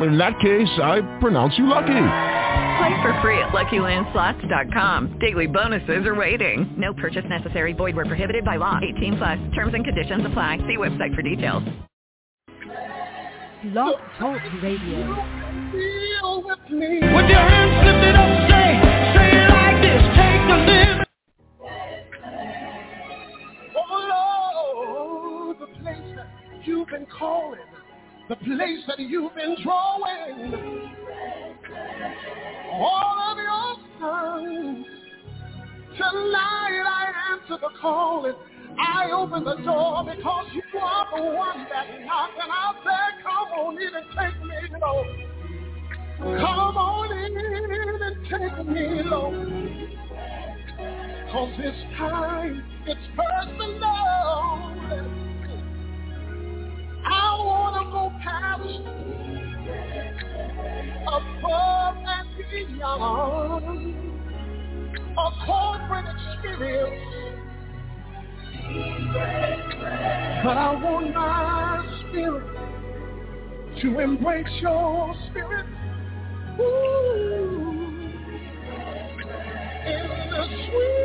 In that case, I pronounce you lucky. Play for free at LuckyLandSlots.com. Daily bonuses are waiting. No purchase necessary. Void where prohibited by law. 18 plus. Terms and conditions apply. See website for details. Blog Talk Radio. With your hands lifted up, say, say it like this. Take the limit. Oh, Lord, the place that you've been calling, the place that you've been drawing, all of your sons. Tonight I answer the calling. I open the door because you are the one that knocked, and I said, come on in and take me, Lord. Come on in and take me, Lord. Cause this time it's personal. I wanna go past above and beyond a corporate experience. But I want my spirit to embrace your spirit. Ooh, in the sweet.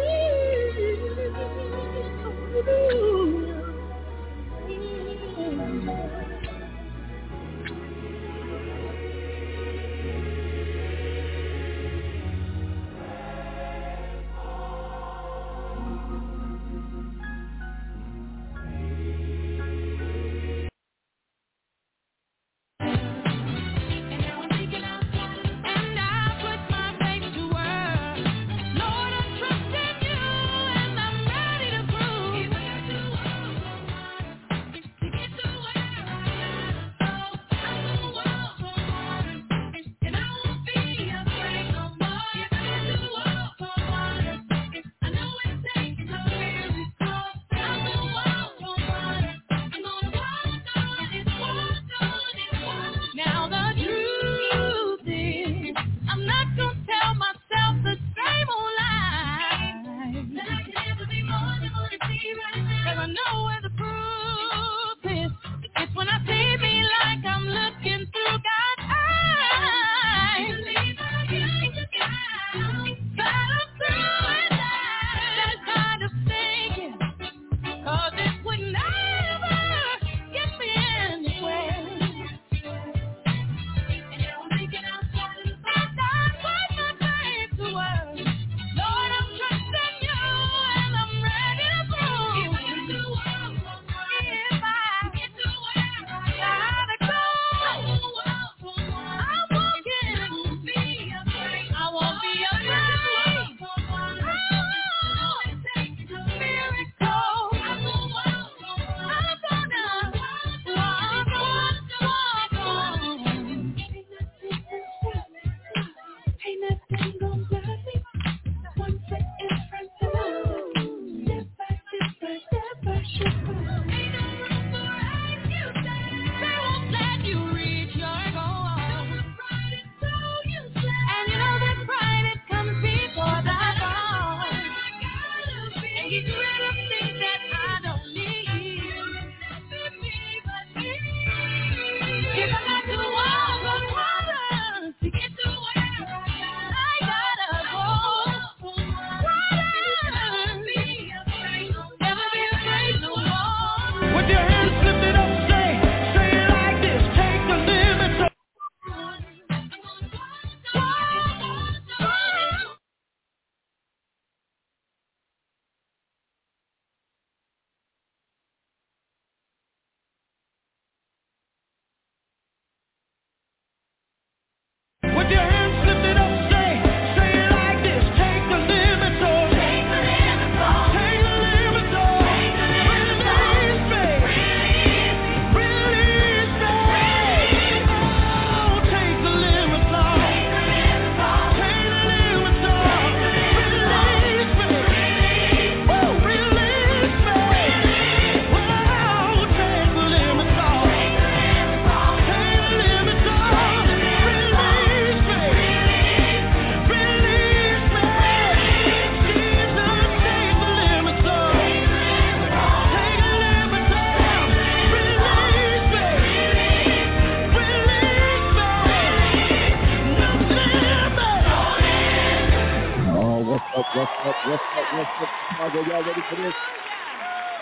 Up? What's? Chicago, y'all ready for this?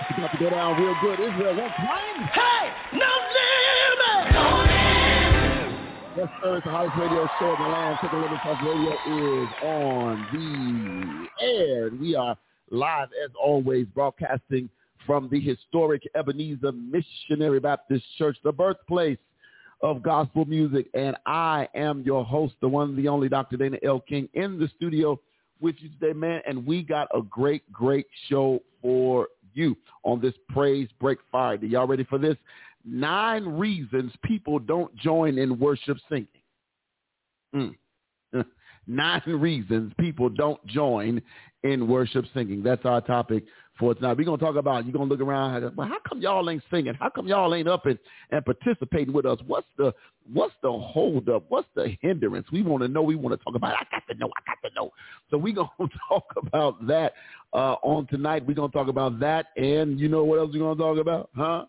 It's about to go down real good. Israel, what's playing? Hey, no limit. No limit. Yes, sir. It's the hottest radio show in the land. Chicken Living Talk Radio is on the air. We are live, as always, broadcasting from the historic Ebenezer Missionary Baptist Church, the birthplace of gospel music. And I am your host, the one, the only Dr. Dana L. King, in the studio with you today, man. And we got a great, great show for you on this Praise Break Friday. Y'all ready for this? Nine reasons people don't join in worship singing. Mm. Nine reasons people don't join in worship singing. That's our topic for tonight. We're going to talk about, you're going to look around, well, how come y'all ain't singing? How come y'all ain't up and, and participating with us? What's the what's the hold up? What's the hindrance? We want to know. We want to talk about it. I got to know. I got to know. So we're going to talk about that uh, on tonight. We're going to talk about that. And you know what else we're going to talk about? Huh?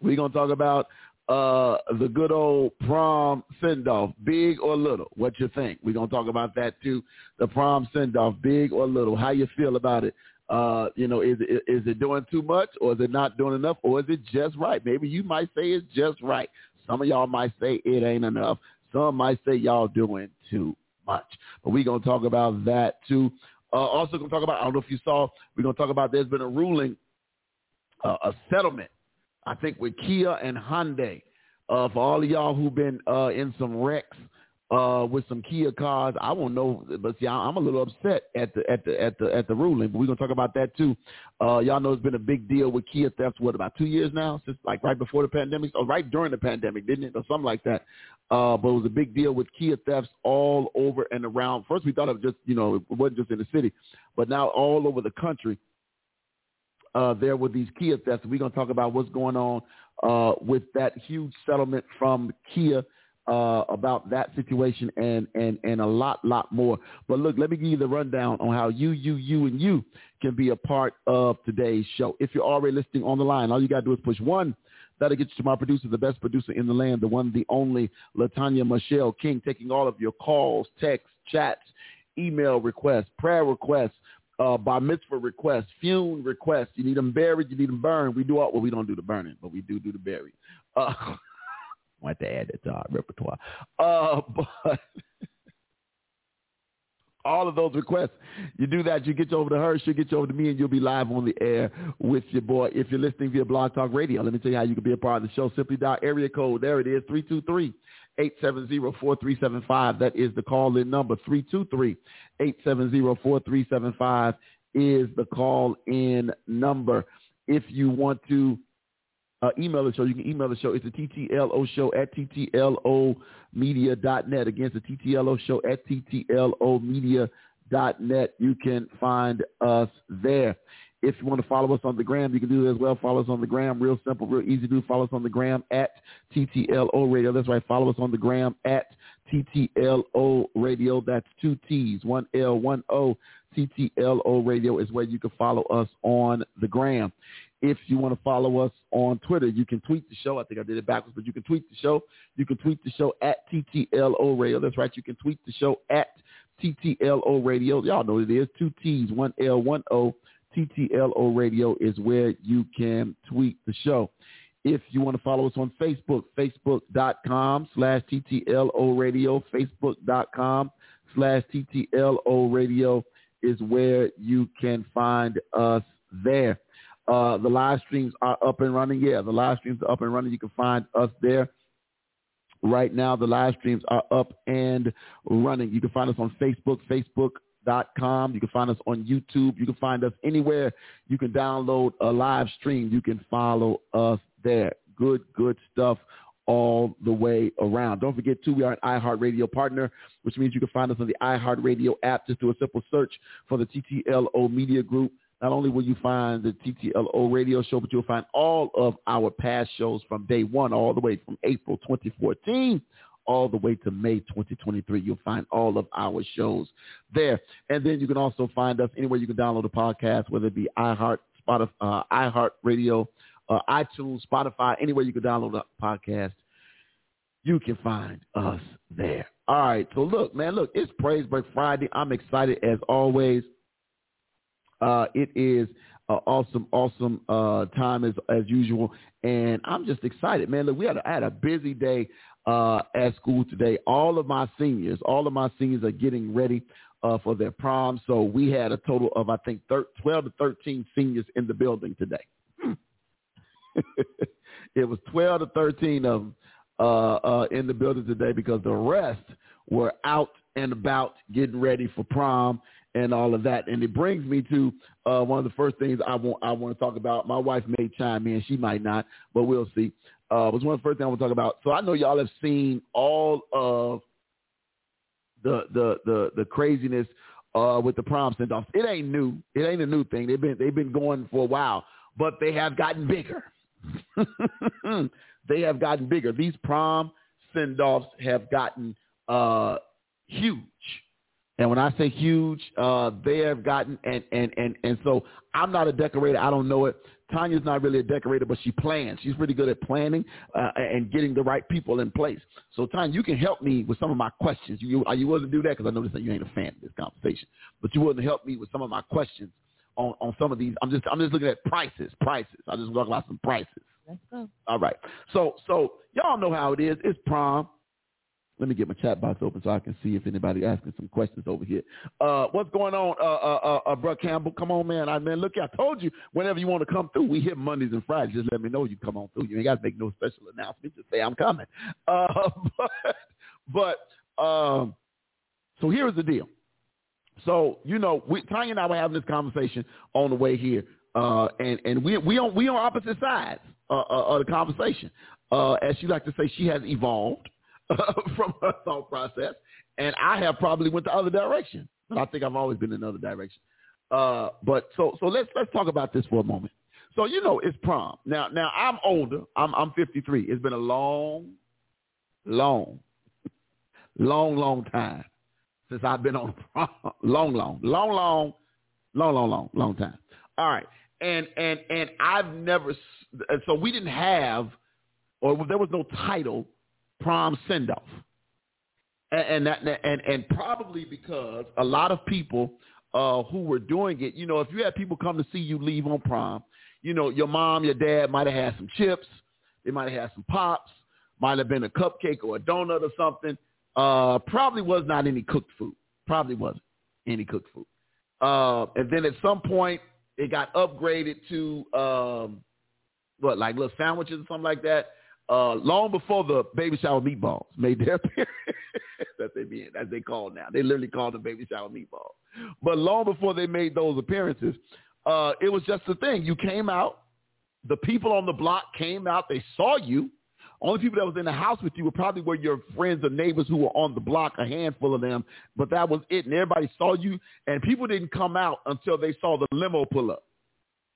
We're going to talk about uh, the good old prom send-off, big or little. What you think? We're going to talk about that too. The prom send-off, big or little. How you feel about it? Uh, you know, is is it doing too much or is it not doing enough or is it just right? Maybe you might say it's just right. Some of y'all might say it ain't enough. Some might say y'all doing too much. But we're to talk about that too. Uh, also to talk about, I don't know if you saw, we're to talk about there's been a ruling, uh, a settlement, I think with Kia and Hyundai. Uh, for all of y'all who've been uh, in some wrecks uh, with some Kia cars. I won't know, but see, I'm a little upset at the at the at the at the ruling. But we're gonna talk about that too. Uh, y'all know it's been a big deal with Kia theft. What about two years now? Since like right before the pandemic, or right during the pandemic, didn't it, or something like that? Uh, but it was a big deal with Kia thefts all over and around. First, we thought of just you know it wasn't just in the city, but now all over the country. Uh, there were these Kia thefts. We're to talk about what's going on uh, with that huge settlement from Kia uh, about that situation and, and, and a lot, lot more. But look, let me give you the rundown on how you, you, you, and you can be a part of today's show. If you're already listening on the line, all you got to do is push one. That'll get you to my producer, the best producer in the land, the one, the only, Latanya Michelle King, taking all of your calls, texts, chats, email requests, prayer requests, uh, bar mitzvah requests, fume requests. You need them buried, you need them burned. We do all, well, we don't do the burning, but we do do the bury. Uh, want to add it to our repertoire. Uh, but all of those requests, you do that, you get you over to her, she'll get you over to me, and you'll be live on the air with your boy. If you're listening via Blog Talk Radio, let me tell you how you can be a part of the show. Simply dial area code. There it is, 323 870-4375. That is the call-in number. 323-870-4375 is the call-in number. If you want to uh, email the show. You can email the show. It's the TTLO show at TTLOmedia.net. Again, it's the TTLO show at TTLOmedia.net. You can find us there. If you want to follow us on the gram, you can do that as well. Follow us on the gram. Real simple, real easy to do. Follow us on the gram at TTLO Radio. That's right. Follow us on the gram at TTLO Radio. That's two T's, one L, one O. TTLO Radio is where you can follow us on the gram. If you want to follow us on Twitter, you can tweet the show. I think I did it backwards, but you can tweet the show. You can tweet the show at TTLO Radio. That's right. You can tweet the show at TTLO Radio. Y'all know what it is. Two T's, one L, one O. TTLO Radio is where you can tweet the show. If you want to follow us on Facebook, facebook.com slash TTLO Radio, facebook.com slash TTLO Radio is where you can find us there. Uh, the live streams are up and running. Yeah, the live streams are up and running. You can find us there. Right now, the live streams are up and running. You can find us on Facebook, facebook.com. You can find us on YouTube. You can find us anywhere you can download a live stream. You can follow us there. Good, good stuff all the way around. Don't forget, too, we are an iHeartRadio partner, which means you can find us on the iHeartRadio app. Just do a simple search for the TTLO Media Group not only will you find the TTLO radio show, but you'll find all of our past shows from day one all the way from April 2014 all the way to May 2023. You'll find all of our shows there. And then you can also find us anywhere you can download a podcast, whether it be iHeart, Spotify, uh, iHeart Radio, uh, iTunes, Spotify, anywhere you can download a podcast. You can find us there. All right. So look, man, look, it's Praise Break Friday. I'm excited as always Uh, it is an awesome, awesome uh, time as as usual, and I'm just excited, man. Look, we had a, I had a busy day uh, at school today. All of my seniors, all of my seniors are getting ready uh, for their prom. So we had a total of I think thir- 12 to 13 seniors in the building today. it was 12 to 13 of them uh, uh, in the building today because the rest were out and about getting ready for prom and all of that. And it brings me to uh, one of the first things I want I want to talk about. My wife may chime in, she might not, but we'll see. Uh, was one of the first things I want to talk about. So I know y'all have seen all of the the the the craziness uh, with the prom send offs. It ain't new. It ain't a new thing. They've been they've been going for a while, but they have gotten bigger. they have gotten bigger. These prom send offs have gotten uh, huge. And when I say huge, uh, they have gotten and, and and and so I'm not a decorator. I don't know it. Tanya's not really a decorator, but she plans. She's pretty good at planning uh, and getting the right people in place. So, Tanya, you can help me with some of my questions. You are you willing to do that? Because I noticed that you ain't a fan of this conversation, but you willing to help me with some of my questions on, on some of these. I'm just I'm just looking at prices, prices. I just talk about some prices. Let's go. All right. So so y'all know how it is. It's prom. Let me get my chat box open so I can see if anybody asking some questions over here. Uh, what's going on, uh, uh, uh, uh Brooke Campbell? Come on, man. I man, look, I told you whenever you want to come through, we hit Mondays and Fridays. Just let me know you come on through. You ain't got to make no special announcement. Just say I'm coming. Uh, but but um, so here's the deal. So you know, we, Tanya and I were having this conversation on the way here, uh, and and we we on we on opposite sides uh, uh, of the conversation. Uh, as she like to say, she has evolved from her thought process, and I have probably went the other direction. But I think I've always been in another direction. Uh, but so so let's let's talk about this for a moment. So you know it's prom now. Now I'm older. I'm I'm 53. It's been a long, long, long, long time since I've been on prom. Long, long, long, long, long, long, long, long time. All right, and and and I've never. So we didn't have, or there was no title prom send off. And, and, that, and and probably because a lot of people uh, who were doing it, you know, if you had people come to see you leave on prom, you know, your mom, your dad might have had some chips, they might have had some pops, might have been a cupcake or a donut or something. Uh, probably was not any cooked food. Probably wasn't any cooked food. Uh, and then at some point, it got upgraded to um, what, like little sandwiches or something like that uh, long before the baby shower meatballs made their appearance, that they being as they call now. They literally call them baby shower meatballs. But long before they made those appearances, uh, it was just a thing. You came out, the people on the block came out, they saw you. Only people that was in the house with you were probably were your friends or neighbors who were on the block, a handful of them, but that was it. And everybody saw you, and people didn't come out until they saw the limo pull up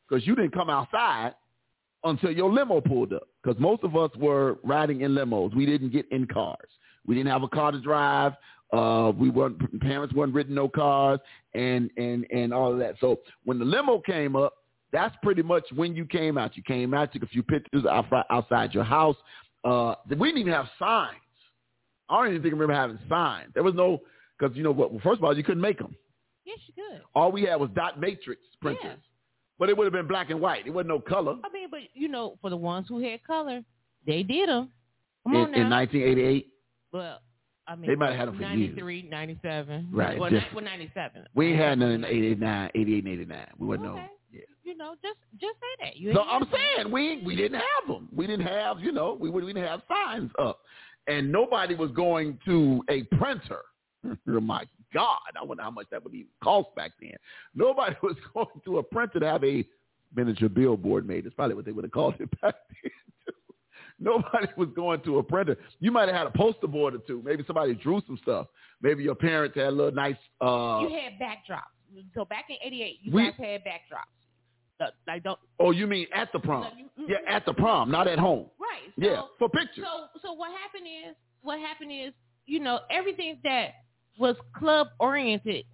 because you didn't come outside until your limo pulled up because most of us were riding in limos. We didn't get in cars. We didn't have a car to drive. Uh, we weren't parents weren't ridden no cars and and and all of that. So when the limo came up, that's pretty much when you came out. You came out, took a few pictures outside your house. Uh, we didn't even have signs. I don't even think I remember having signs. There was no because you know what? Well, first of all, you couldn't make them. Yes, you could. All we had was dot matrix printers. Yeah. But it would have been black and white. It wasn't no color. I mean, but you know, for the ones who had color, they did them. Come in, on now. in 1988. Well, I mean, They might have had 'em for years. 93, 97. Right, Well, different. well 97. We ain't had none in 89, 88 and 89. We wasn't Okay. no. Yeah. You know, just just say that. You So I'm saying we we didn't have them. We didn't have you know we we didn't have signs up, and nobody was going to a printer. oh my God, I wonder how much that would even cost back then. Nobody was going to a printer to have a miniature billboard made. That's probably what they would have called it back then. too. Nobody was going to a printer. You might have had a poster board or two. Maybe somebody drew some stuff. Maybe your parents had a little nice. uh You had backdrops. So back in '88, you We- guys had backdrops. The- Like Oh, you mean at the prom? Yeah, at the prom, not at home. right. So, Yeah, for pictures. So so what happened is what happened is you know everything that was club oriented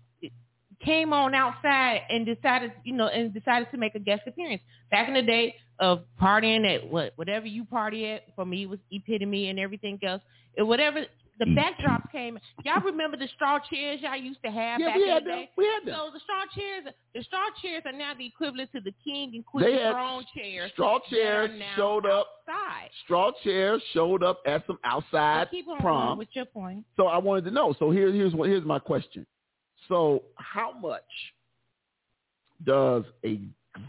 came on outside and decided you know and decided to make a guest appearance. Back in the day of partying at what whatever you party at for me was epitome and everything else. It whatever the E backdrops came. Y'all remember the straw chairs y'all used to have Yeah, back we in had the them. day? We had them. So the straw chairs, the straw chairs are now the equivalent to the king and queen throne chairs. straw chairs showed up. outside. Straw chairs showed up at some outside keep on prom. your point. So I wanted to know. So here, here's what here's my question. So how much does a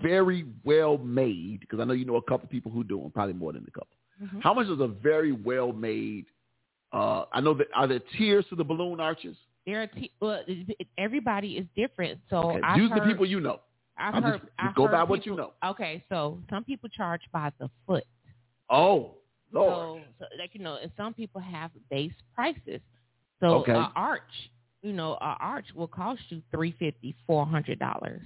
very well made? Because I know you know a couple people who do them, probably more than a couple. Mhm. How much does a very well made? Uh, I know that are there tiers to the balloon arches? There are t- well, everybody is different. So Okay, I've Use heard, the people you know. I've I'm heard, just- I've go heard by what you know. Okay, so some people charge by the foot. Oh Lord. So, so like you know, and some people have base prices. So Okay. a arch, you know, an arch will cost you three fifty, four hundred dollars,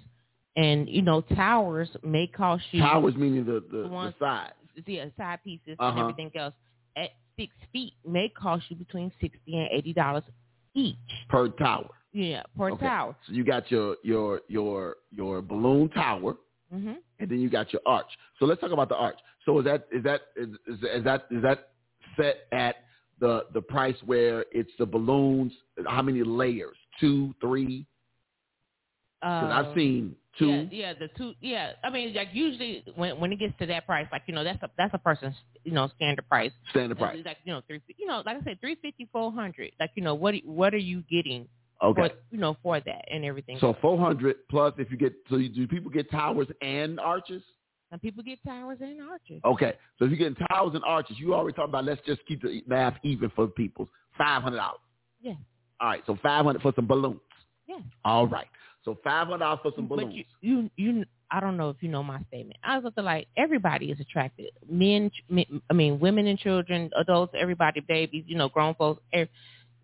and you know, towers may cost you Towers meaning the the, the ones- side. yeah, side pieces and Uh-huh. everything else at six feet may cost you between sixty and eighty dollars each. per tower. Yeah, per Okay. tower. So you got your your your your balloon tower, hmm and then you got your arch. So let's talk about the arch. So is that is that is, is, is that is that set at the the price where it's the balloons? How many layers? Two, three? Because I've seen two. Yeah, yeah, the two. Yeah, I mean, like usually when when it gets to that price, like you know, that's a that's a person's you know standard price. Standard price. Like you know, three. You know, like I said, three fifty, four hundred. Like you know, what what are you getting? Okay. For, you know, for that and everything. So four hundred plus if you get so you, do people get towers and arches? Some people get towers and arches. Okay. So if you're getting towers and arches, you already talking about let's just keep the math even for people. Five hundred dollars. Yeah. All right. So five hundred for some balloons. Yeah. All right. So five hundred dollars for some But balloons. you, you, you, I don't know if you know my statement. I was like everybody is attracted. Men, men- I mean, women and children, adults, everybody, babies, you know, grown folks. ev-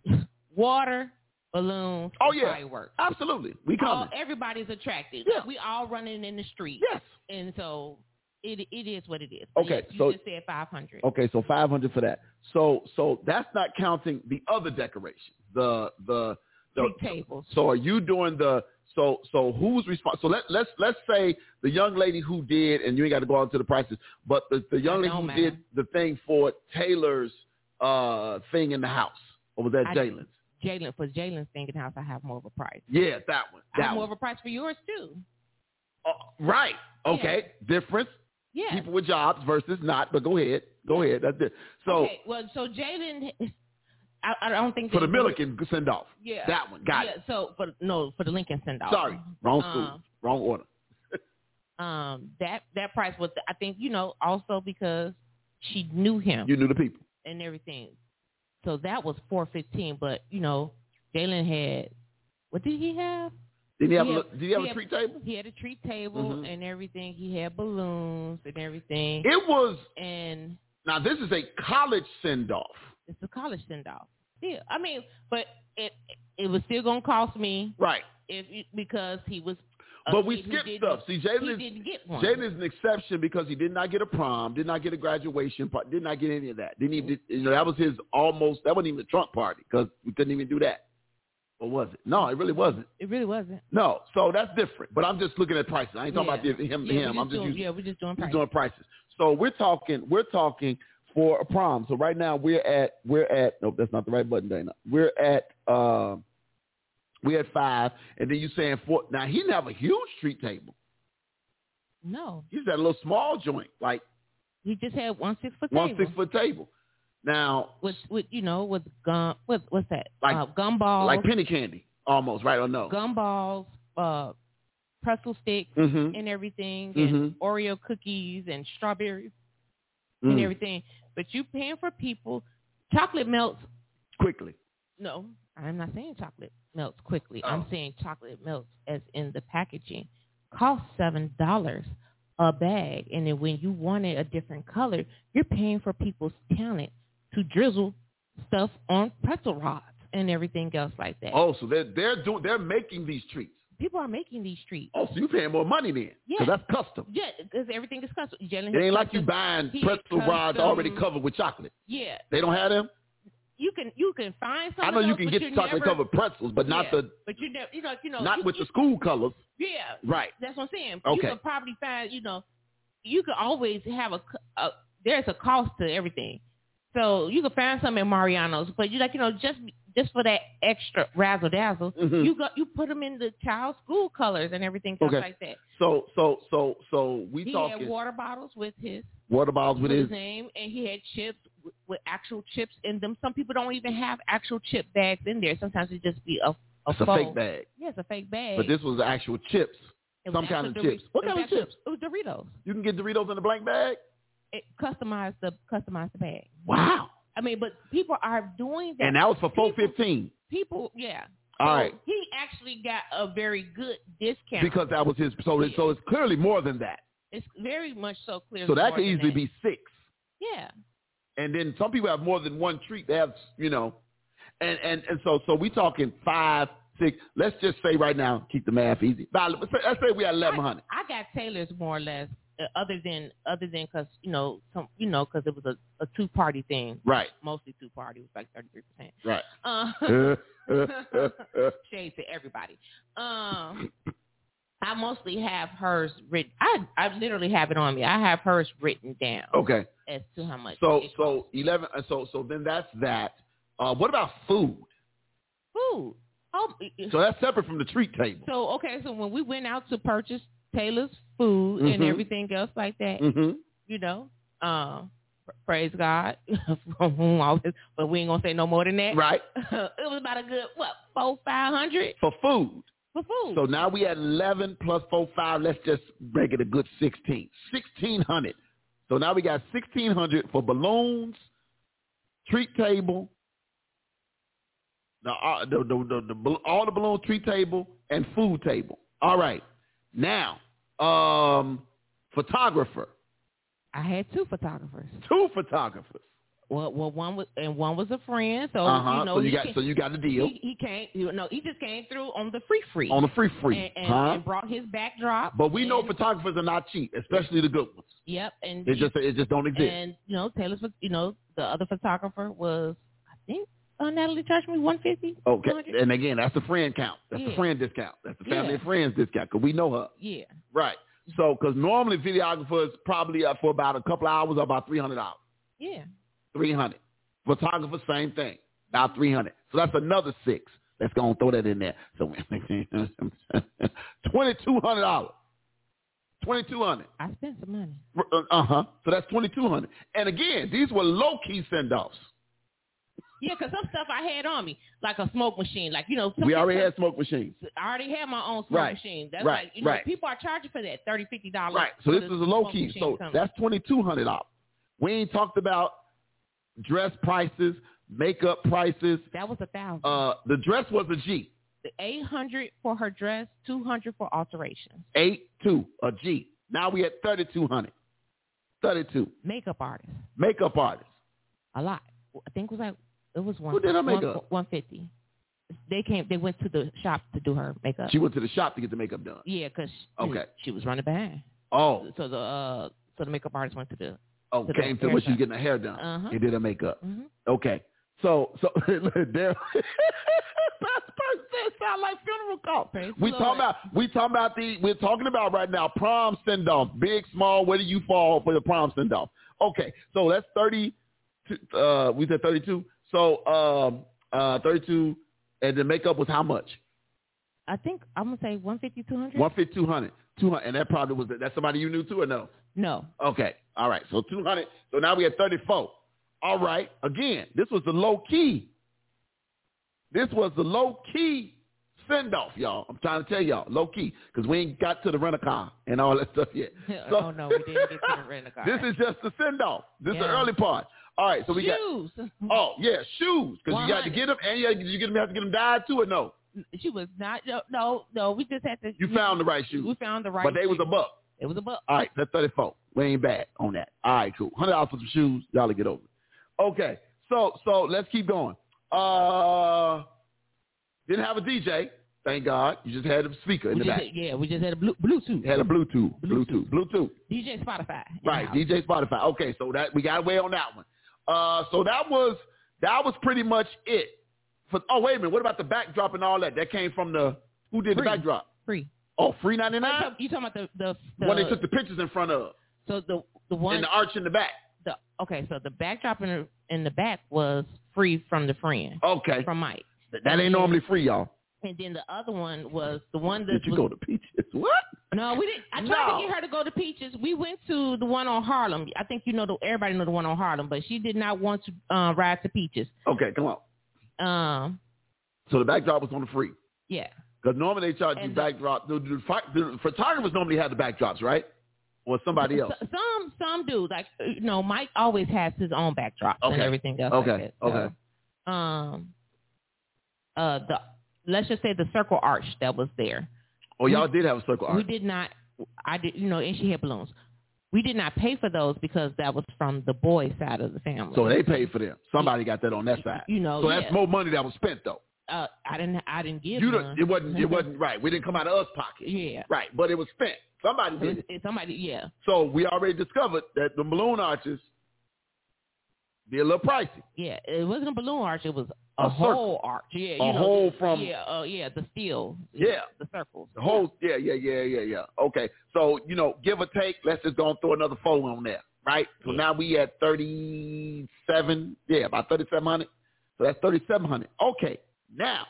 Water, balloons, Oh, yeah. fireworks. Absolutely. We coming. everybody's attracted. Yeah. We all running in the street. Yes. And so it it is what it is. But Okay, yes, you so- just said five hundred. Okay, so five hundred for that. So so that's not counting the other decorations. The the the Three tables. So are you doing the so so who's responsible? So let let's let's say the young lady who did, and you ain't got to go out to the prices, but the, the young I lady know, who man. did the thing for Taylor's uh thing in the house, or was that I- Jalen's? Jalen for Jalen's thing in the house, I have more of a price. Yeah, that one. I That have more one. of a price for yours too. Uh, right. Okay. Difference. Yeah. People with jobs versus not. But go ahead. Go ahead. That's it. So okay, well, so Jalen, I, I don't think for the Milliken send off. Yeah, That one. Got yeah, it. So for no for the Lincoln send off. Sorry. Wrong school. Um, Wrong order. um, that that price was I think you know also because she knew him You knew the people. and everything. So that was four fifteen. But you know, Jalen had what did he have? Did he have He a had- did he have he a had- treat table? He had a treat table Mhm. and everything. He had balloons and everything. It was and now this is a college send off. It's a college send off. Yeah, I mean, but it it was still gonna cost me Right. if because he was. But we kid skipped stuff. See, Jalen he is didn't get one. Jalen an exception because he did not get a prom, did not get a graduation, part, did not get any of that. Didn't even, you know, that was his almost. That wasn't even a trunk party because we couldn't even do that. Or was it? No, it really wasn't. It really wasn't. No, so that's different. But I'm just looking at prices. I ain't talking Yeah. about the, him. Yeah, him. we're I'm just doing, using, yeah, we're just doing just price. doing prices. So we're talking. We're talking for a prom. So right now we're at we're at. Nope, that's not the right button, Dana. We're at. Um, we had five, and then you're saying four. Now he didn't have a huge treat table. No, He's at a little small joint, like he just had one six foot one table six foot table. Now, with with you know with gum with what's that Like- uh, gumballs like penny candy, almost right or no? gumballs uh pretzel sticks Mm-hmm. and everything and Oreo cookies and strawberries and Mm. everything. But you paying for people. Chocolate melts. Quickly. No, I'm not saying chocolate melts quickly. Oh. I'm saying chocolate melts as in the packaging costs seven dollars a bag, and then when you wanted a different color, you're paying for people's talent to drizzle stuff on pretzel rods and everything else like that. Oh, so they're they're doing they're making these treats. People are making these treats. Oh, so you paying more money then? Yeah. That's custom. Yeah, because everything is custom. Jalen It ain't like you buying pretzel rods already covered with chocolate. Yeah, They don't have them. you can you can find some. I know of you can get chocolate never- covered pretzels, but not Yeah, the But you never, you know, you know, not you- with you- the school colors. Yeah, Right. That's what I'm saying. Okay. You can probably find, you know, you could always have a. there's a cost to everything. So you can find some at Mariano's, but you like you know just just for that extra razzle dazzle, Mhm. you got you put them in the child's school colors and everything else Okay. like that. So so so so we he talking had water bottles with his water bottles with with his his name, and he had chips with, with actual chips in them. Some people don't even have actual chip bags in there. Sometimes it just be a a, it's a fake bag. Yeah, it's a fake bag. But this was actual chips. Some kind of chips. What kind of chips? It was Doritos. You can get Doritos in a blank bag? It customized the customized the bag. Wow. I mean, but people are doing that. And that was for four People- fifteen. People, yeah. All So right. He actually got a very good discount. Because that was his so it, so it's clearly more than that. it's very much so clear. So that could easily that. be six. Yeah. And then some people have more than one treat. They have, you know, and and and so so we talking five, six. Let's just say right now, keep the math easy. Let's say, let's say we had eleven hundred. I got Taylor's more or less, other than other than because you know some you know because it was a, a two party thing. Right. Mostly two party was like thirty three percent. Right. Uh, shade to everybody. Um, I mostly have hers written. I I literally have it on me. I have hers written down okay. as to how much. So so eleven. uh, So so then that's that. Uh, what about food? food. Oh, So that's separate from the treat table. so okay. So when we went out to purchase Taylor's food and Mhm. everything else like that, Mm-hmm. you know, um, praise God from whom all this, but we ain't gonna say no more than that. Right. it was about a good what four five hundred For food. for food. So now we at eleven plus four five. Let's just make it a good sixteen. Sixteen hundred. So now we got sixteen hundred for balloons, treat table, the, uh, the, the, the, the all the balloon treat table and food table. All right. Now, um, photographer, I had two photographers. two photographers. Well, well, one was and one was a friend. So Uh huh. Oh, you know, so you got came- so you got the deal He, he came. You know, he just came through on the free free on the free free, and, and, huh? and brought his backdrop. but we know photographers are not cheap, especially the good ones. Yep, and It just it just don't exist. and you know Taylor's. You know, the other photographer was I think uh, Natalie charged me one fifty. Okay, and again, that's the friend count. That's the Yeah. friend discount. That's the family Yeah. and friends discount because we know her. Yeah. Right. So, because normally videographers probably up for about a couple hours, or about three hundred dollars. Yeah. Three hundred. Photographer, same thing, about three hundred. So that's another six. Let's go and throw that in there. So twenty two hundred dollars. Twenty two hundred. I spent some money. Uh huh. So that's twenty two hundred. And again, these were low key send offs. Yeah, 'cause some stuff I had on me, like a smoke machine, like you know. some We already had smoke machines. I already had my own smoke Right. machine. That's Right. like you know, Right. people are charging for that thirty, fifty dollars. Right. So this is a low key. So that's twenty two hundred dollars. We ain't talked about dress prices, makeup prices. that was a thousand. Uh, the dress was a G. the eight hundred for her dress, two hundred for alterations. Eight two a G. Now we at thirty two hundred. Thirty two. Makeup artist, Makeup artist. a lot. I think it was like it was one. Who did her makeup? One fifty. They came. They went to the shop to do her makeup. She went to the shop to get the makeup done. yeah, because Okay. she was running behind. Oh, So the uh, so the makeup artist went to the. oh, to the came to hair when she was getting her hair done. Uh-huh. He did her makeup. Mhm. Okay. So so there. Percy sound like funeral call. Praise We the talking about we talking about the we're talking about right now prom send off, big, small. Where do you fall for the prom send off? Okay, so that's thirty. Uh, we said thirty two. So um, uh, thirty two, and the makeup was how much? I think I'm gonna say one fifty, two hundred. One fifty, two hundred, two hundred, and that probably was that somebody you knew too or no? No. Okay, all right. So two hundred. So now we at thirty four. All right. Again, this was the low key. This was the low key send off, y'all. I'm trying to tell y'all, low key, because we ain't got to the rent a car and all that stuff yet. So- oh no, we didn't get to the rent a car. This is just the send off. This is the early part. All right, so we shoes. got. Oh yeah, shoes, because you got to get them, and you, you get them, have to get them dyed too, or no? She was not. No, no. We just had to. You found the right shoes, We found the right. but they was a buck. It was a buck. All right, that's 34. We ain't bad on that. All right, cool. Hundred dollars for some shoes. Y'all to get over it. Okay, so so let's keep going. Uh, didn't have a DJ. Thank God. You just had a speaker in We the back. had, yeah, we just had a blue, Bluetooth. Had a Bluetooth. Bluetooth. Bluetooth. DJ Spotify. Right. DJ Spotify. Okay, so that we got away on that one. Uh, so that was that was pretty much it. For oh wait a minute, what about the backdrop and all that? That came from the who did Free. the backdrop? Free. Oh, free ninety nine. You talking, about the the, the When they took the pictures in front of so the the one and the arch in the back. the okay, so the backdrop in the in the back was free from the friend Okay. from Mike, That ain't normally free, y'all. and then the other one was the one that Did you was, go to Peaches? What? No, we didn't. I tried No. to get her to go to Peaches. We went to the one on Harlem. I think you know the everybody know the one on Harlem, but she did not want to uh, ride to Peaches. Okay, come on. Um, So the backdrop was on the free. yeah, Because normally they charge you And- backdrop. The, the, the photographers normally have the backdrops, right? Or somebody else. Some some do like uh, you know Mike always has his own backdrops and everything else. Okay, like. So, okay. Um, uh, the let's just say the circle arch that was there. Or y'all did have a circle We did not. I did you know, and she had balloons. We did not pay for those because that was from the boy side of the family. So they paid for them. Somebody got that on that side. You know, So yeah. that's more money that was spent though. uh, I didn't. I didn't give You don't, it wasn't it wasn't right. We didn't come out of us pocket. Yeah. Right. But it was spent. Somebody did it. it- somebody, yeah. So we already discovered that the balloon arches be a little pricey. Yeah, it wasn't a balloon arch. It was A a, whole arch. Yeah, A you know, hole the- from- yeah, uh, yeah, the steel. Yeah. the circles. The whole yeah, yeah, yeah, yeah, yeah. Okay. So, you know, give or take, let's just go and throw another four on there. Right? So Yeah. now we at thirty seven, yeah, about thirty seven hundred. So that's thirty seven hundred. Okay. Now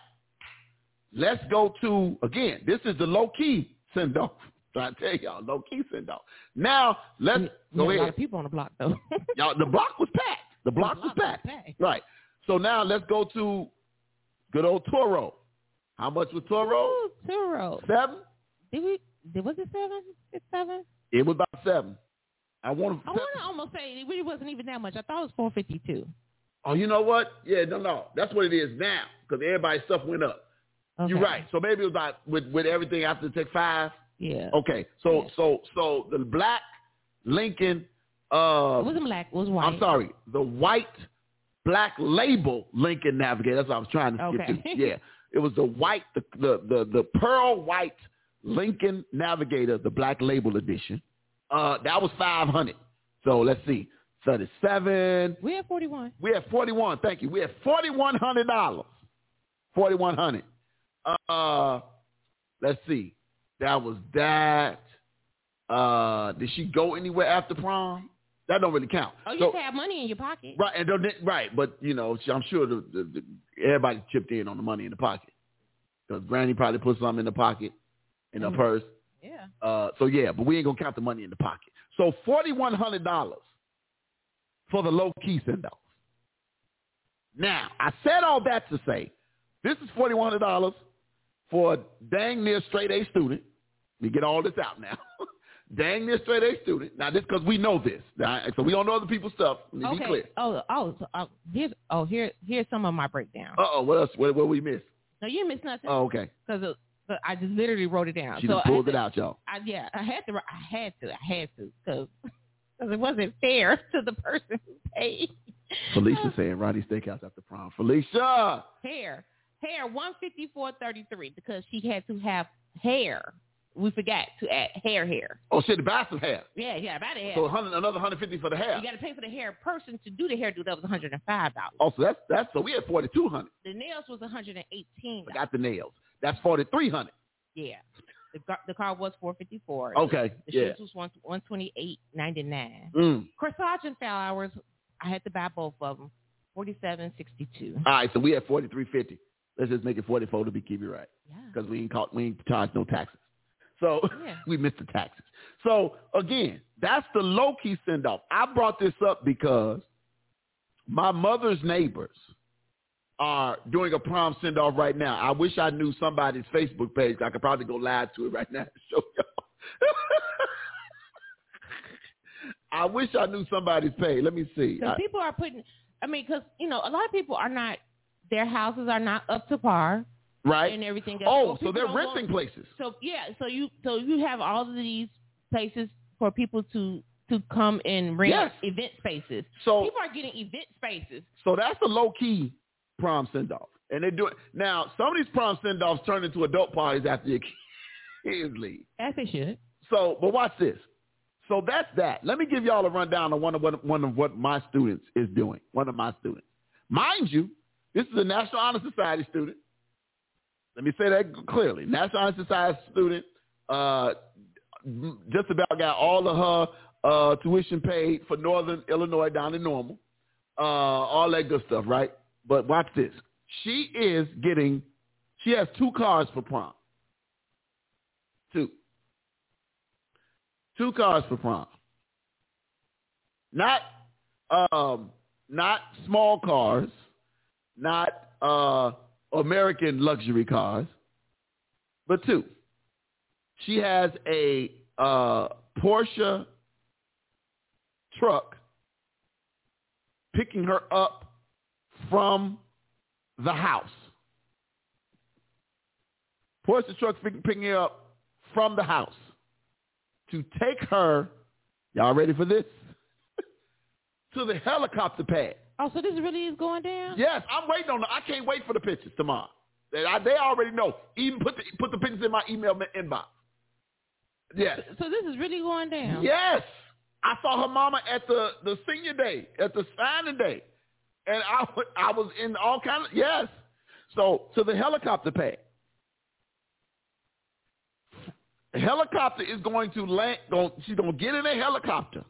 let's go to again, this is the low key send off. Trying to tell y'all, low key send off. Now let's We- we go had a lot of people on the block though. Y'all the block was packed. The block was packed. Right. So now let's go to good old Turo. How much was Turo? Ooh, Turo. Seven? Did we? Did was it seven? It's seven? It was about seven. I want I want to almost say it really wasn't even that much. I thought it was four fifty two. Oh, you know what? Yeah, no, no. That's what it is now because everybody's stuff went up. You're right. So maybe it was about with with everything after the Tech Five. Yeah. Okay. So Yeah. so so the black Lincoln. Uh, It wasn't black. It was white. I'm sorry. The white black label Lincoln Navigator. That's what I was trying to skip Okay. to. Yeah. It was the white, the, the the the pearl white Lincoln Navigator, the black label edition. Uh, that was five hundred. So let's see, thirty-seven. We have forty one. We have forty-one. Thank you. We have forty-one hundred dollars. Forty-one hundred. Uh, let's see. That was that. Uh, did she go anywhere after prom? That don't really count. Oh, you So- have money in your pocket. Right, and don't, right, but you know, I'm sure the, the, the everybody chipped in on the money in the pocket because Granny probably put something in the pocket in her Mhm. purse. Yeah. Uh, so yeah, but we ain't gonna count the money in the pocket. So forty one hundred dollars for the low key send off. Now I said all that to say this is forty one hundred dollars for a dang near straight A student. Let me get all this out now. dang near straight A student. Now this because we know this, now, so we don't know other people's stuff. Let me Okay. be clear. Oh, oh, so, uh, here's oh here here's some of my breakdown. Uh oh, what else? What, what we missed? no, you didn't nothing. Oh, okay. because I just literally wrote it down. She so pulled had it out, y'all. I, yeah, I had to. I had to. I had to because it wasn't fair to the person who paid. Felicia saying Ronnie Steakhouse after prom. Felicia. hair, hair, one fifty four thirty three because she had to have hair. We forgot to add hair, hair. Oh shit, the bastard hair. Yeah, yeah, about hair. So 100, another 150 for the hair. You got to pay for the hair person to do the hairdo. That was one hundred and five dollars. Oh, so that's that's so we had 4200. The nails was one hundred and eighteen. I got the nails. That's 4300. Yeah, the car, the car was four fifty four. Okay, The yeah. shoes was one one twenty eight ninety nine. Mm. Corsage and flowers, I had to buy both of them. Forty seven sixty two. All right, so we had 4350. Let's just make it 44 to be keep it right Yeah. because we ain't caught we ain't charged no taxes. So Yeah. we missed the taxes. So again, that's the low key send off. I brought this up because my mother's neighbors are doing a prom send off right now. I wish I knew somebody's Facebook page. I could probably go live to it right now and show y'all. I wish I knew somebody's page. Let me see. So I- people are putting. I mean, because you know, a lot of people are not. Their houses are not up to par right? and everything. else. Oh, so people they're renting want- places. So yeah, so you so you have all of these places for people to to come and rent Yes. event spaces. So People are getting event spaces. So that's a low key prom send off. And they do it now. Some of these prom send offs turn into adult parties after your kids leave. As they should. So, but watch this. So that's that. Let me give y'all a rundown of one of what one of what my students is doing. One of my students, mind you, this is a National Honor Society student. Let me say that clearly. National Honor Society student. Uh, just about got all of her uh, tuition paid for Northern Illinois down to Normal, uh, all that good stuff, right? But watch this. She is getting, she has two cars for prom. Two. Two cars for prom. Not, um, not small cars, not uh, American luxury cars, but two. She has a uh, Porsche truck picking her up from the house. Porsche truck picking her up from the house to take her, y'all ready for this? to the helicopter pad. Oh, so this really is going down? Yes, I'm waiting on. The, I can't wait for the pictures tomorrow. They, I, they already know. Even put the put the pictures in my email inbox. Yes. So this is really going down. Yes. I saw her mama at the the senior day, at the signing day, and I I was in all kind of yes. So to the helicopter pad. The helicopter is going to land. Going, she's going to get in a helicopter.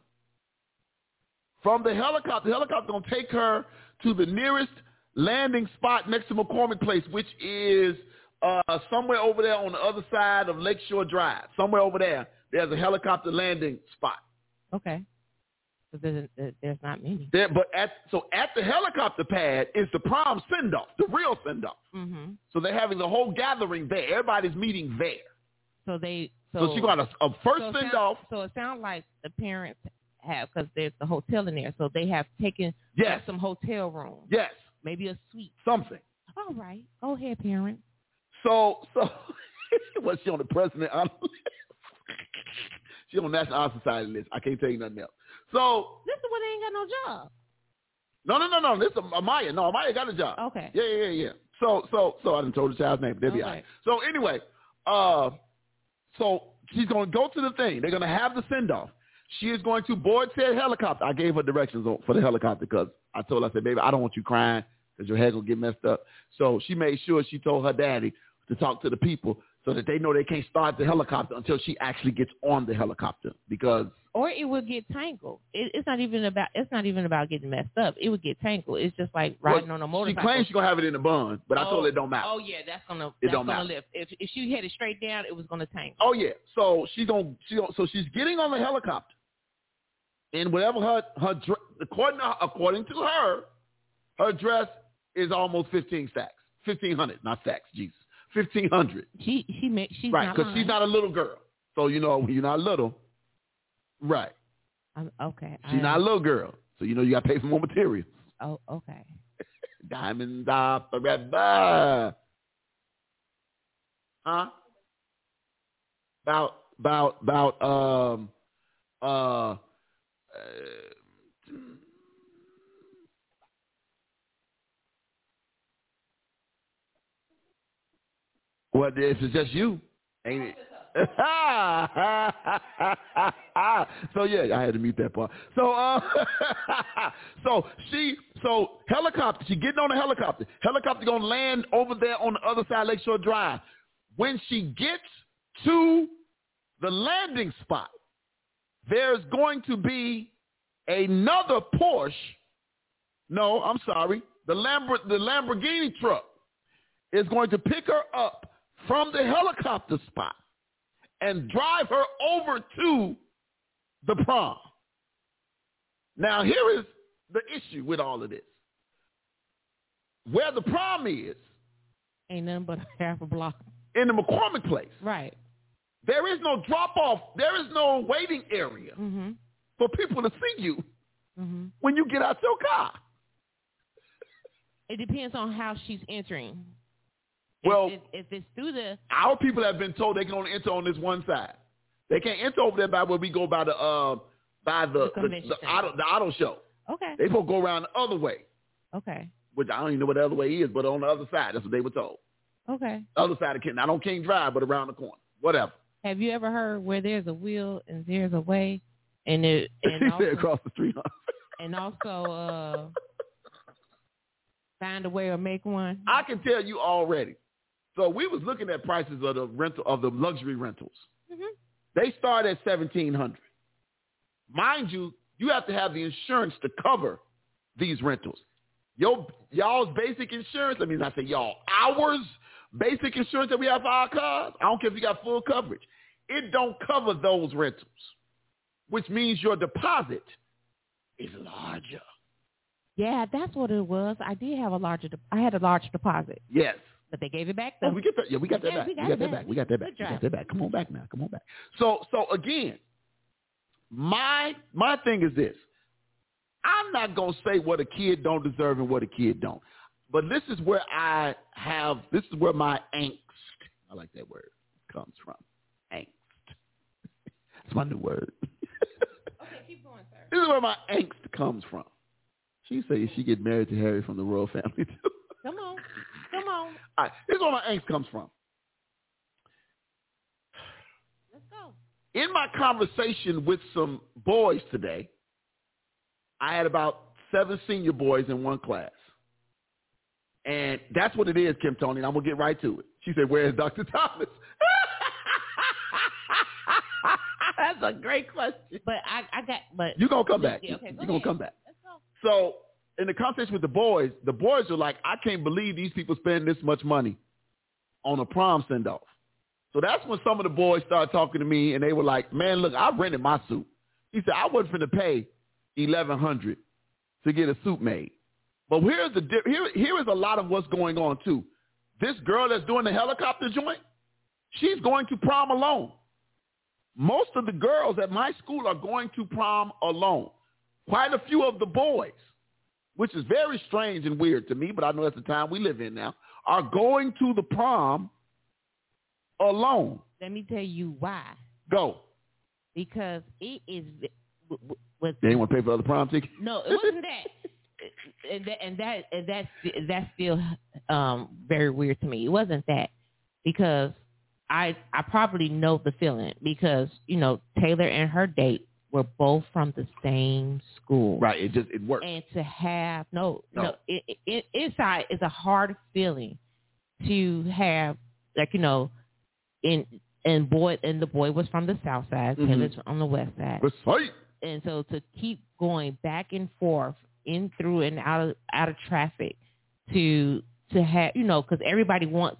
From the helicopter, the helicopter going to take her to the nearest landing spot next to McCormick Place, which is uh, somewhere over there on the other side of Lakeshore Drive. Somewhere over there, there's a helicopter landing spot. Okay. So there's, there's not many. There, but at so at the helicopter pad is the prom send off, the real send off. Mm-hmm. So they're having the whole gathering there. Everybody's meeting there. So they so, so, she got a, a first so send off. So it sounds like the parents have because there's the hotel in there, so they have taken yes. some hotel room. Yes. Maybe a suite. Something. All right. Go ahead, parents. So so was she on the president honor list? she on National Honor Society list. I can't tell you nothing else. So this is when they ain't got no job. No, no, no, no. This is Amaya. No, Amaya got a job. Okay. Yeah, yeah, yeah. So, so, so I didn't told the child's name. They'll be all right. So anyway, uh, so she's going to go to the thing. They're going to have the send off. She is going to board said helicopter. I gave her directions for the helicopter because I told her, I said, baby, I don't want you crying because your hair going to get messed up. So she made sure she told her daddy to talk to the people so that they know they can't start the helicopter until she actually gets on the helicopter because or it would get tangled. It, it's not even about it's not even about getting messed up. It would get tangled. It's just like riding well, on a motorcycle. She claims she's gonna have it in a bun, but oh, I told her it don't matter. Oh, oh yeah, that's gonna it that's don't gonna matter. lift. If if she headed straight down, it was gonna tangle. Oh yeah. So she's gonna she so she's getting on the helicopter, and whatever her her according to, according to her, her dress is almost fifteen stacks, fifteen hundred, not stacks. Jesus, fifteen hundred. She she may, she's right because she's not a little girl. So you know when you're not little, right? I'm, okay. She's I, not a little girl, so you know you got to pay for more materials. Oh, okay. Diamonds are forever. Huh? About about about um uh, uh well, this is just you, ain't it? so yeah, I had to mute that part. So uh, so she so helicopter, she getting on a helicopter. Helicopter gonna land over there on the other side of Lakeshore Drive. When she gets to the landing spot, there's going to be another Porsche. No, I'm sorry. The Lambert the Lamborghini truck is going to pick her up from the helicopter spot and drive her over to the prom. Now, here is the issue with all of this. Where the prom is, ain't nothing but half a block. In the McCormick place. Right. There is no drop off. There is no waiting area mm-hmm. for people to see you mm-hmm. when you get out your car. It depends on how she's entering. Well, if, if, if, it's through the our people have been told they can only enter on this one side. They can't enter over there by where we go by the uh by the the, the, the auto the auto show. Okay. They supposed to go around the other way. Okay. Which I don't even know what the other way is, but on the other side, that's what they were told. Okay. The other side of King, not on King Drive, but around the corner. Whatever. Have you ever heard where there's a will and there's a way, and it and also, across the street, and also uh find a way or make one? I can tell you already. So we was looking at prices of the rental of the luxury rentals. Mm-hmm. They start at seventeen hundred. Mind you, you have to have the insurance to cover these rentals. Yo, y'all's basic insurance, I mean, I say y'all, ours basic insurance that we have for our cars, I don't care if you got full coverage. It don't cover those rentals, which means your deposit is larger. Yeah, that's what it was. I did have a larger. De- I had a large deposit, Yes. but they gave it back Oh, we get that. Yeah, we got that Yeah, back. we We got that back. back. We got that back. We got that back. Come on back now. Come on back. So, so again, my my thing is this. I'm not gonna say what a kid don't deserve and what a kid don't, but this is where I have. This is where my angst. I like that word. Comes from. My new word. okay, keep going, sir. This is where my angst comes from. She says she get married to Harry from the royal family too. Come on, come on. All right, this is where my angst comes from. Let's go. in my conversation with some boys today, I had about seven senior boys in one class. And that's what it is, Kim Tony, and I'm going to get right to it. She said, where's Dr. Thomas? that's a great question. But I, I got. But You're going to come back. Yeah, okay, go You're going to come back. Let's go. So in the conversation with the boys, the boys are like, I can't believe these people spend this much money on a prom send-off. So that's when some of the boys started talking to me, and they were like, man, look, I rented my suit. He said, I wasn't finna pay eleven hundred to get a suit made. But here's the di- here here is a lot of what's going on too. This girl that's doing the helicopter joint, she's going to prom alone. Most of the girls at my school are going to prom alone. Quite a few of the boys, which is very strange and weird to me, but I know that's the time we live in now, are going to the prom alone. Let me tell you why. Go. Because it is was They didn't want to pay for other prom tickets. no, it wasn't that. And that and that and that's that's still um very weird to me. It wasn't that because I I probably know the feeling because you know Taylor and her date were both from the same school. Right. It just it works. and to have no no, No. It, it, inside is a hard feeling to have like you know in and boy and the boy was from the south side Mhm. Taylor's on the west side Recite. and so to keep going back and forth in through and out of out of traffic to to have you know because everybody wants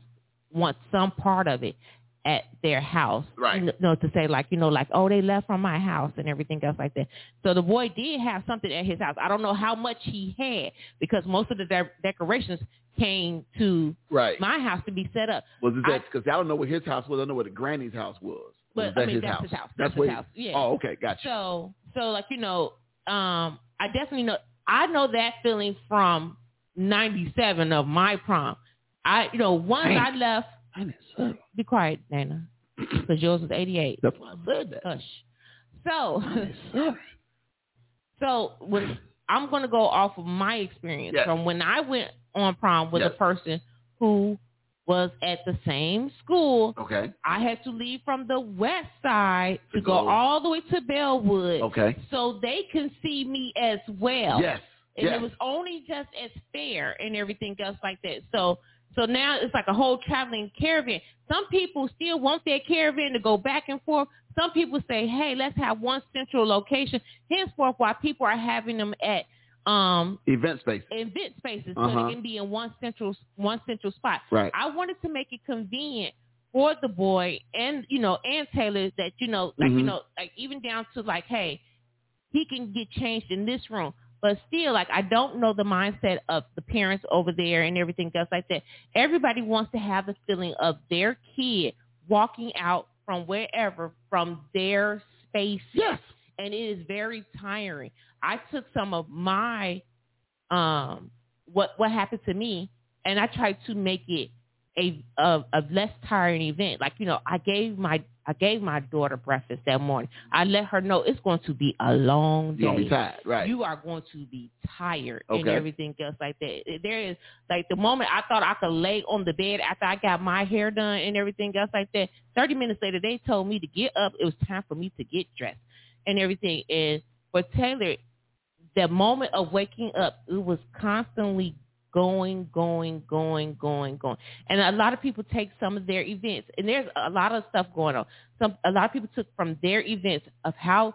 wants some part of it at their house Right. you know to say like you know like oh they left from my house and everything else like that so the boy did have something at his house i don't know how much he had because most of the de- decorations came to Right. my house to be set up Was it that because I don't know what his house was. I don't know what the granny's house was. But, was I mean, that's house? his house. That's That's his house. Yeah. Oh, okay, gotcha. So, so like you know, um, I definitely know. I know that feeling from '97 of my prom. I, you know, once Damn. I left. Be quiet, Dana, because yours was '88. That's why I said that. Hush. So, so when I'm going to go off of my experience Yes. from when I went on prom with Yes. a person who was at the same school Okay. I had to leave from the west side to, To go, go- all the way to Bellwood Okay. so they can see me as well. Yes. And yes. it was only just as fair and everything else like that. So so now it's like a whole traveling caravan. Some people still want their caravan to go back and forth. Some people say, hey, let's have one central location. Henceforth, why people are having them at um Event space. event spaces so Uh-huh. they can be in one central one central spot. Right. I wanted to make it convenient for the boy and you know and Taylor that you know like you Mhm. know like even down to like hey he can get changed in this room. But still, like I don't know the mindset of the parents over there and everything else like that. Everybody wants to have the feeling of their kid walking out from wherever from their space Yes. and it is very tiring. I took some of my um what what happened to me and I tried to make it a a, a less tiring event. Like, you know, I gave my I gave my daughter breakfast that morning. I let her know it's going to be a long day. You're be tired. Right. You are going to be tired and everything else like that. There is like the moment I thought I could lay on the bed after I got my hair done and everything else like that. Thirty minutes later, they told me to get up. It was time for me to get dressed and everything. And for Taylor, the moment of waking up, it was constantly going, going, going, going, going. And a lot of people take some of their events, and there's a lot of stuff going on. Some a lot of people took from their events of how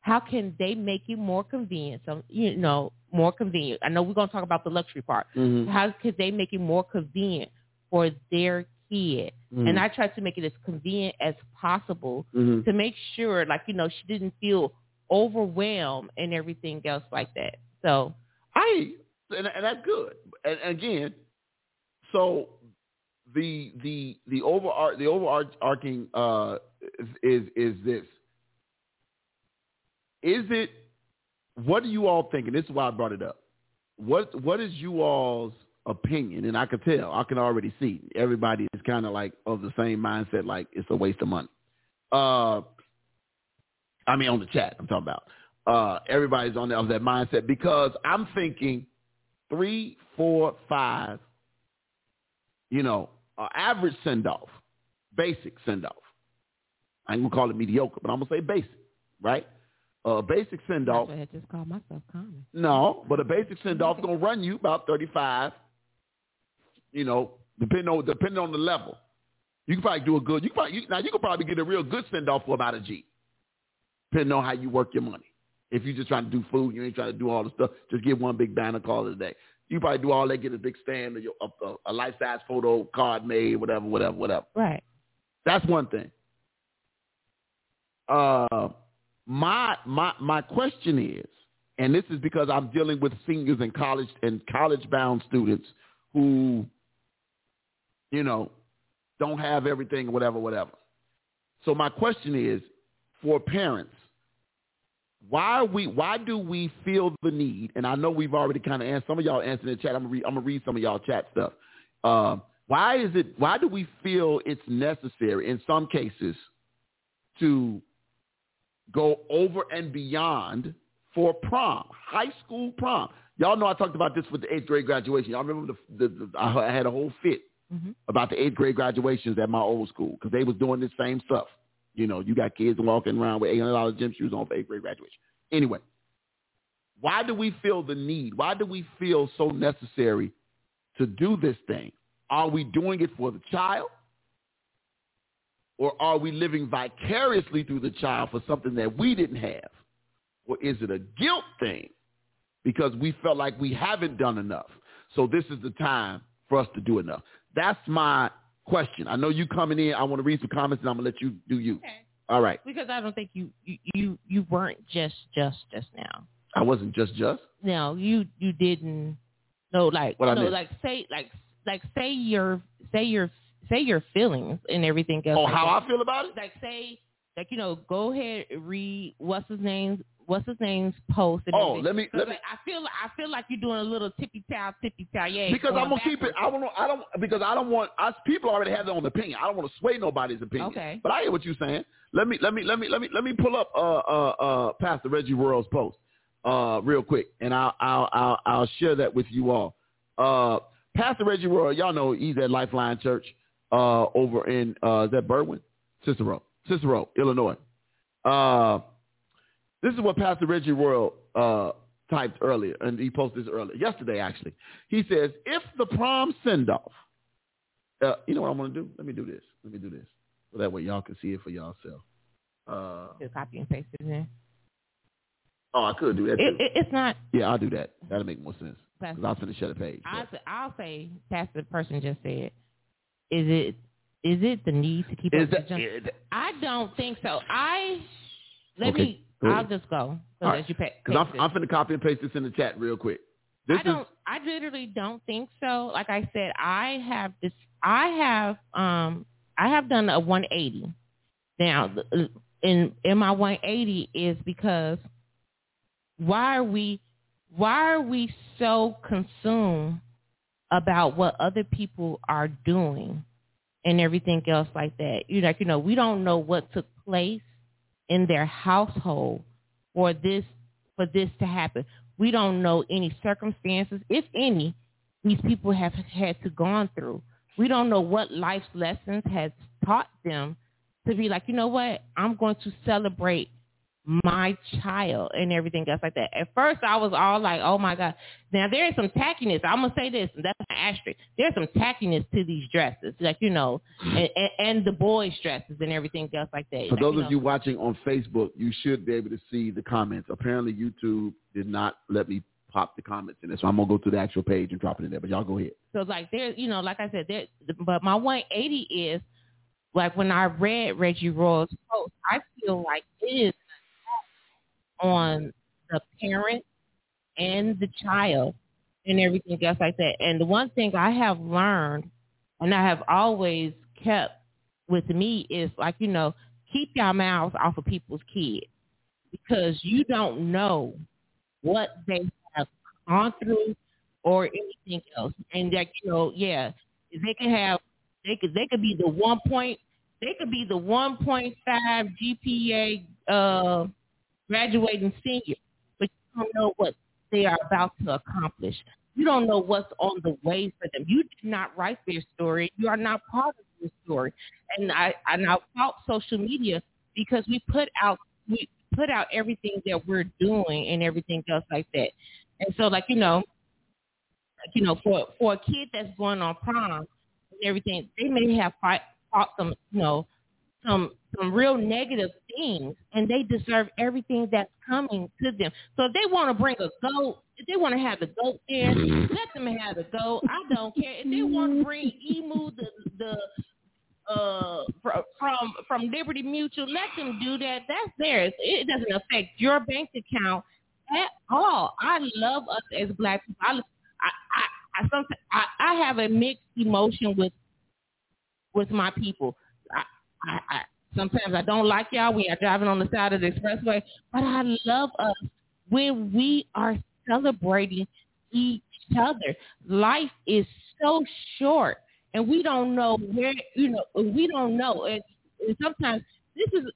how can they make it more convenient? So you know, more convenient. I know we're gonna talk about the luxury part. Mhm. How could they make it more convenient for their kid? Mhm. And I tried to make it as convenient as possible Mhm. to make sure, like you know, she didn't feel overwhelmed and everything else like that. So I and, and that's good. And, again, so the the the over the overarching uh, is is this: is it what do you all think? And this is why I brought it up. What what is you all's opinion? And I can tell, I can already see everybody is kind of like of the same mindset, like it's a waste of money. Uh, I mean, on the chat, I'm talking about. Uh, everybody's on that, of that mindset because I'm thinking three, four, five, you know, uh, average send off, basic send off. I ain't gonna call it mediocre, but I'm gonna say basic, right? Uh, basic send off. that's I just called myself common. No, but a basic send off gonna run you about thirty five. You know, depending on depending on the level. You can probably do a good. You can probably, you, now you can probably get a real good send off for about a G, depending on how you work your money. If you're just trying to do food, you ain't trying to do all the stuff. Just get one big banner, call it a day. You probably do all that, get a big stand, or your, a, a, a life size photo card made, whatever, whatever, whatever. Right. That's one thing. Uh, my my my question is, and this is because I'm dealing with seniors and college and college bound students who, you know, don't have everything whatever, whatever. So my question is, for parents, why are we why do we feel the need? And I know we've already kind of answered some of y'all answered in the chat. I'm gonna read I'm gonna read some of y'all chat stuff. Um, why is it why do we feel it's necessary in some cases to go over and beyond for prom, high school prom? Y'all know I talked about this with the eighth grade graduation. Y'all remember the, the, the I had a whole fit Mm-hmm. about the eighth grade graduations at my old school because they was doing the same stuff. You know, you got kids walking around with eight hundred dollars gym shoes on for eighth grade graduation. Anyway, why do we feel the need? Why do we feel so necessary to do this thing? Are we doing it for the child? Or are we living vicariously through the child for something that we didn't have? Or is it a guilt thing because we felt like we haven't done enough? So this is the time for us to do enough. That's my question. I know you coming in. I want to read some comments and I'm gonna let you do you. Okay. All right. Because I don't think you you you, you weren't just just just now. I wasn't just just. No, you you didn't. No, like What no, like say like like say your say your say your feelings and everything else. Oh, like how that. I feel about it? like say like you know go ahead read what's his name what's his name's post. And Oh, let me- let me- I feel I feel like you're doing a little tippy toe tippy toe yeah. because I'm going gonna keep it. I don't. I don't because I don't want. Us people already have their own opinion. I don't want to sway nobody's opinion. Okay. But I hear what you're saying. Let me. Let me. Let me. Let me. Let me pull up. Uh. Uh. Uh. Pastor Reggie Royal's post. Uh. Real quick, and I'll. I'll. I'll. I'll share that with you all. Uh. Pastor Reggie Royal. Y'all know he's at Lifeline Church. Uh. Over in. Uh. Is that Berwyn? Cicero. Cicero, Illinois. Uh. This is what Pastor Reggie Royal uh, typed earlier, and he posted this earlier, yesterday actually. He says, if the prom send-off, uh, you know what I'm going to do? Let me do this. Let me do this. So that way y'all can see it for yourself. Uh, Just copy and paste it in. oh, I could do that It, too. it, it's not. yeah, I'll do that. That'll make more sense. Because I'll finish shut the page. I, I'll say, Pastor person just said, is it is it the need to keep Is up that, the jump? I don't think so. I let Okay, me. I'll just go. So right, you pay. Because I'm, I'm finna copy and paste this in the chat real quick. This I don't. is I literally don't think so. Like I said, I have this. I have. Um. I have done a 180. Now, in in my 180 is because why are we why are we so consumed about what other people are doing and everything else like that? You like you know we don't know what took place in their household for this for this to happen. We don't know any circumstances, if any, these people have had to gone through. We don't know what life's lessons has taught them to be like, you know what, I'm going to celebrate my child and everything else like that. At first, I was all like, "Oh my god!" Now there is some tackiness. I'm gonna say this, and that's an asterisk. There's some tackiness to these dresses, like you know, and, and, and the boys' dresses and everything else like that. For Like, those you of you watching on Facebook, you should be able to see the comments. Apparently, YouTube did not let me pop the comments in there, so I'm gonna go to the actual page and drop it in there. But y'all go ahead. So like there, you know, like I said, there. But my 180 is like when I read Reggie Roy's post, I feel like it is on the parent and the child and everything else like that. And the one thing I have learned, and I have always kept with me, is like you know, keep your mouths off of people's kids because you don't know what they have gone through or anything else. And that you know, yeah, they can have they could they could be the one point they could be the one point five GPA uh graduating senior, but you don't know what they are about to accomplish. You don't know what's on the way for them. You did not write their story. You are not part of their story. And I and I fault social media because we put out we put out everything that we're doing and everything else like that. And so like, you know, you know, for for a kid that's going on prom and everything, they may have fight, fought some, you know, some some real negative things, and they deserve everything that's coming to them. So if they want to bring a goat, if they want to have the goat there, let them have the goat. I don't care. If they want to bring emu the the uh from from from Liberty Mutual, let them do that. That's theirs. It doesn't affect your bank account at all. I love us as black people. I I I, I, I have a mixed emotion with with my people. I, I, sometimes I don't like y'all when you're driving on the side of the expressway, but I love us when we are celebrating each other. Life is so short, and we don't know where you know we don't know. And, and sometimes this is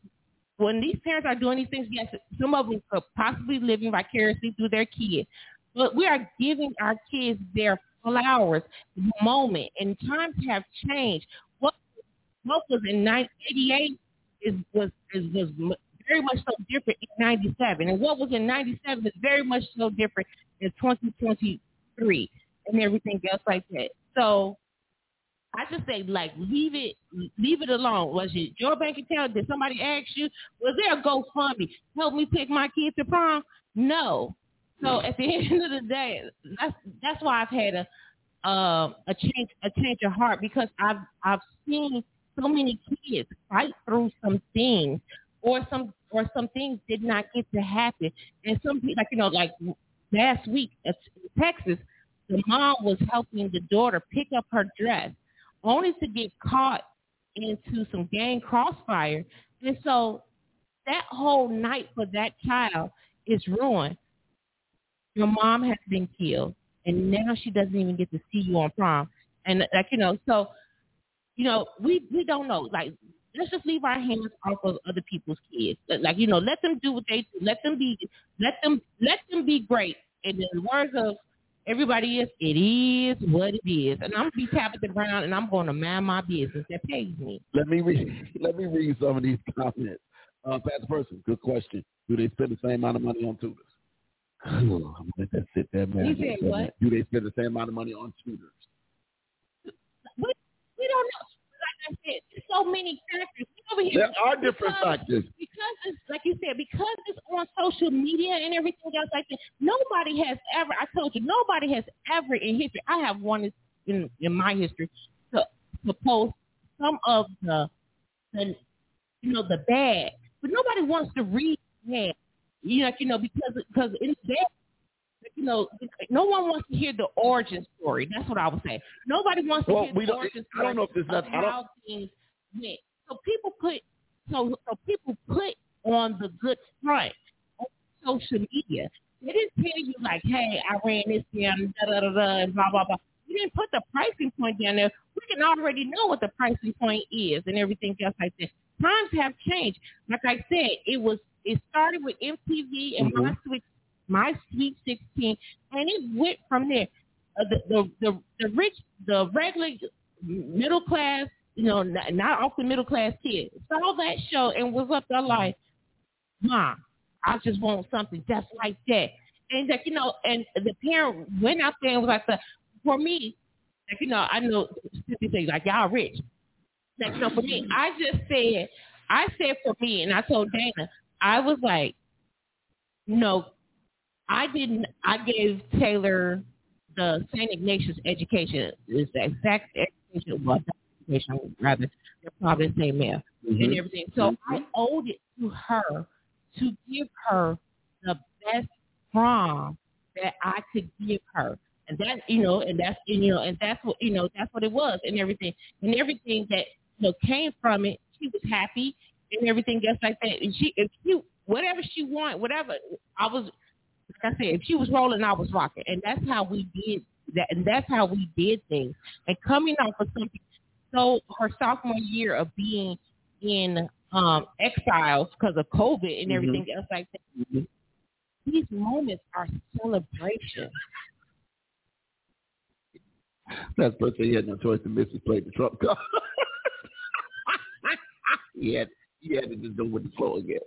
when these parents are doing these things. Yes, some of them could possibly living vicariously through their kids, but we are giving our kids their flowers moment, and times have changed. Was in 1988 is was is was very much so different in 97, and what was in 97 is very much so different in 2023 and everything else like that. So I just say like leave it leave it alone. Was it your bank account? Did somebody ask you? Was there a GoFundMe? Help me take my kid to prom? No. So at the end of the day, that's that's why I've had a um a change a change of heart because I've I've seen so many kids fight through some things or some or some things did not get to happen. And some people like you know, like last week in Texas, the mom was helping the daughter pick up her dress only to get caught into some gang crossfire. And so that whole night for that child is ruined. Your mom has been killed and now she doesn't even get to see you on prom. And like, you know, so you know, we we don't know. Like, let's just leave our hands off of other people's kids. Like, you know, let them do what they do. Let them be. Let them let them be great. And in the words of everybody is, it is what it is. And I'm gonna be Tabitha Brown, and I'm going to mind my business. That pays me. Let me read. Let me read some of these comments. Uh, Pastor Person, good question. Do they spend the same amount of money on tutors? I'm gonna let that sit there, man. You said what? Do they spend the same amount of money on tutors? We, don't know. Like I said, there's so many factors. Over here There are different because- factors. because it's like you said, because it's on social media and everything else like that. Nobody has ever. I told you, nobody has ever in history. I have one in in my history to to post some of the the you know the bad, but nobody wants to read bad. You know, you know because because in bad. You know, no one wants to hear the origin story. That's what I would say. Nobody wants to Well, hear we the don't- origin I don't know if there's of not- how things went. So people put so so people put on the good front on social media. They didn't tell you like, hey, I ran this down, da da da da, and blah blah blah. You didn't put the pricing point down there. We can already know what the pricing point is and everything else like that. Times have changed. Like I said, it was it started with MTV and mm-hmm. my sweet my sweet sixteen, and it went from there. Uh, the, the the the rich, the regular middle class, you know, not, not off the middle class kid saw that show and was up there like, Mom, I just want something just like that. And like, you know, and the parent went out there and was like, for me, like, you know, I know say like y'all rich. Like, you know, for me, I just said, I said for me, and I told Dana, I was like, no, I didn't. I gave Taylor the St. Ignatius education. Is the exact education, well, education rather. They're probably the same math Mm-hmm. and everything. So I owed it to her to give her the best prom that I could give her. And that you know, and that's you know, and that's what you know, that's what it was and everything. And everything that you know came from it, she was happy and everything else like that. And she if she whatever she wanted, whatever I was I said, if she was rolling, I was rocking. And that's how we did that and that's how we did things. And coming off of something so her sophomore year of being in um exiles because of COVID and everything else like that. These moments are celebration. That's person he had no choice to miss his play the Trump card. he had he had to just go with the flow again.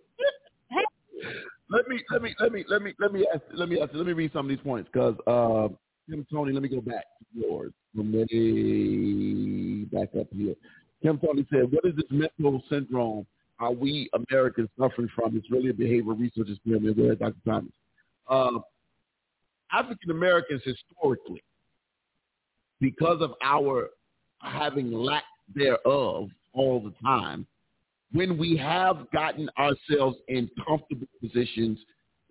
Let me let me let me let me let me ask let me ask let me read some of these points because uh, Tim Tony, let me go back to yours from way back up here. Tim Tony said, "What is this mental syndrome? Are we Americans suffering from? It's really a behavioral research experiment." Ahead, Dr. Thomas. Uh, African Americans historically, because of our having lack thereof all the time, when we have gotten ourselves in comfortable positions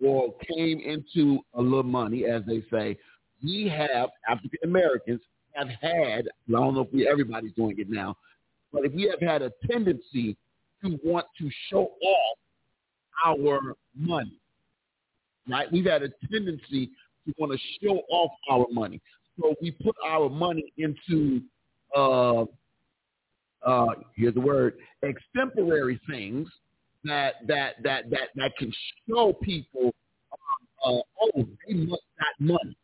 or came into a little money, as they say, we have African Americans have had. I don't know if we everybody's doing it now, but if we have had a tendency to want to show off our money, right? We've had a tendency to want to show off our money, so we put our money into uh, uh, here's the word, extemporary things that that that that that can show people, uh, uh, oh, they must got money,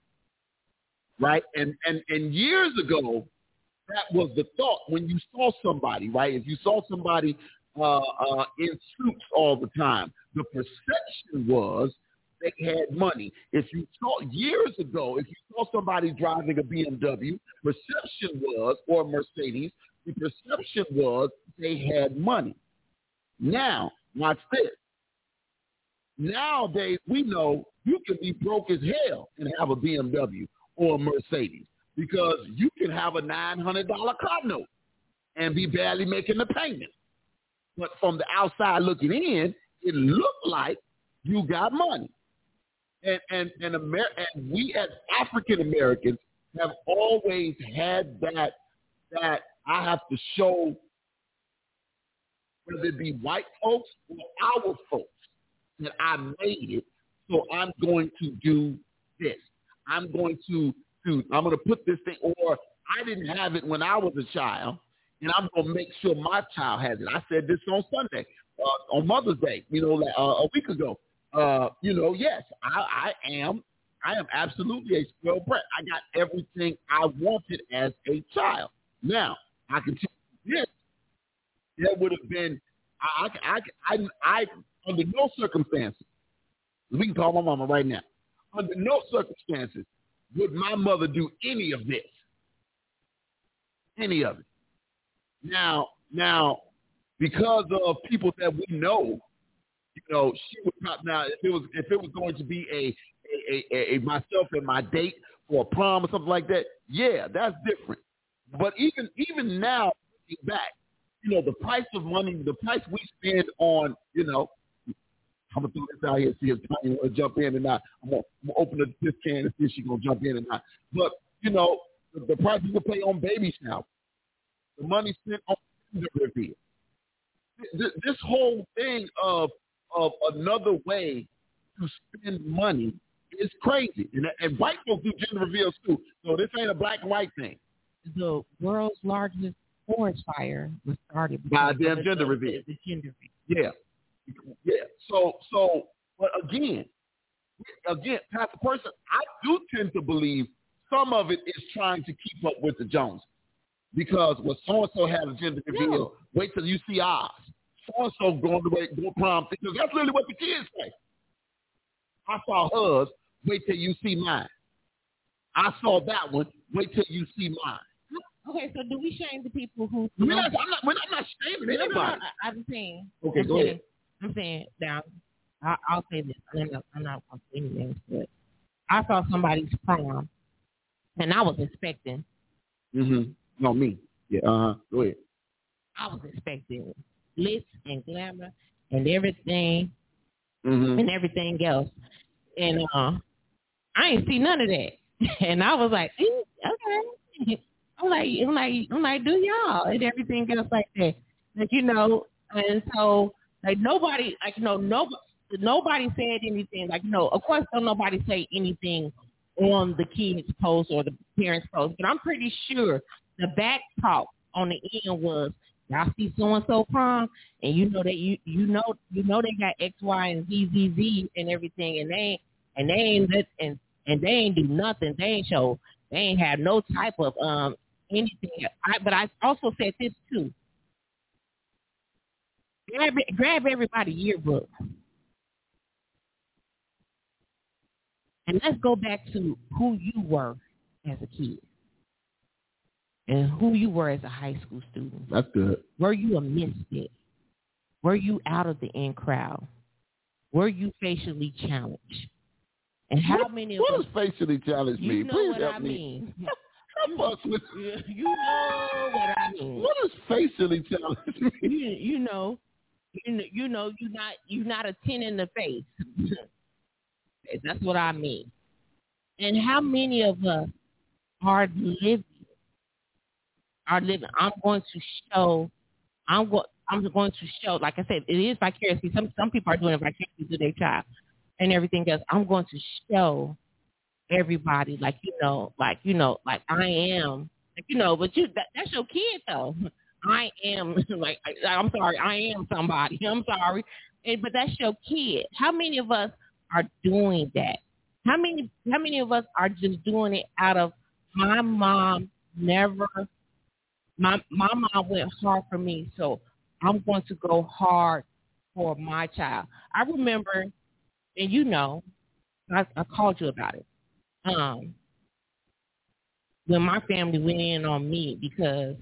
right? And and and years ago, that was the thought when you saw somebody, right? If you saw somebody uh, uh, in suits all the time, the perception was they had money. If you saw years ago, if you saw somebody driving a BMW, perception was or a Mercedes, the perception was they had money. Now, watch this. Nowadays, we know you can be broke as hell and have a BMW or a Mercedes because you can have a $900 car note and be barely making the payment. But from the outside looking in, it looked like you got money. And and and, Amer- and we as African Americans have always had that that I have to show whether it be white folks or our folks that I made it. So I'm going to do this. I'm going to do. I'm going to put this thing. Or I didn't have it when I was a child, and I'm going to make sure my child has it. I said this on Sunday, uh, on Mother's Day. You know, uh, a week ago. Uh, you know, yes, I, I am. I am absolutely a spoiled brat. I got everything I wanted as a child. Now, I can tell you this: That would have been, I, I, I, I, under no circumstances, we can call my mama right now. Under no circumstances would my mother do any of this, any of it. Now, now, because of people that we know, you know, she would pop. Now, if it was if it was going to be a a, a, a myself and my date for a prom or something like that, yeah, that's different. But even even now, looking back, you know, the price of money, the price we spend on, you know, I'm gonna throw this out here, see if Tanya to jump in or not. I'm gonna, I'm gonna open the, this can and see if she's gonna jump in or not. But you know, the, the price we pay on baby shower, the money spent on the reveal. This, this whole thing of of another way to spend money is crazy, and, and white folks do gender reveals too. So this ain't a black white thing. The world's largest forest fire was started By of gender the- reveal. The gender Yeah, yeah. So, so, but again, again, Pastor Person, I do tend to believe some of it is trying to keep up with the Joneses. Because when so and so had a gender reveal, wait till you see ours. So and so going to wait, go prom because that's really what the kids say. I saw hers. Wait till you see mine. I saw that one. Wait till you see mine. Okay, so do we shame the people who? We're not, I'm not. We're not, I'm not shaming No, no, no, anybody. I'm saying. Okay, I'm go saying, ahead. I'm saying now. I, I'll say this. I'm not. I'm not going to say any names, but I saw somebody's prom, and I was expecting. Mm-hmm. No, me. Yeah. Uh huh. Go ahead. I was expecting glitz and glamour and everything Mm-hmm. and everything else, and uh, I ain't see none of that. And I was like, "Eh, okay. I'm like, I'm like, I'm like, do y'all and everything else like that. Like you know, and so like nobody, like you know, nobody, nobody said anything. Like you know, of course, don't nobody say anything on the kids' post or the parents' post, but I'm pretty sure the back talk on the end was. Y'all see so and so prom, and you know that you you know you know they got X Y and Z Z Z and everything, and they and they ain't and and they ain't do nothing. They ain't show. They ain't have no type of um anything. I, but I also said this too. Grab grab everybody yearbook, and let's go back to who you were as a kid, and who you were as a high school student. That's good. Were you a misfit? Were you out of the in crowd? Were you facially challenged? And how what, many of What does facially challenge mean? Please what help I me. mean. Us with. You you know what I mean. What does facially challenge mean? You you know, you know, you know, you not you're not a ten in the face. That's what I mean. And how many of us are living? Are living? I'm going to show. I'm going. I'm going to show. Like I said, it is vicariously. Some some people are doing it vicariously to their child, and everything else. I'm going to show everybody, like you know, like you know, like I am, like you know. But you, that, that's your kid though. I am like I, I'm sorry, I am somebody. I'm sorry, and, but that's your kid. How many of us are doing that? How many? How many of us are just doing it out of my mom never? My my mom went hard for me, so I'm going to go hard for my child. I remember, and you know, I, I called you about it. Um, when my family went in on me because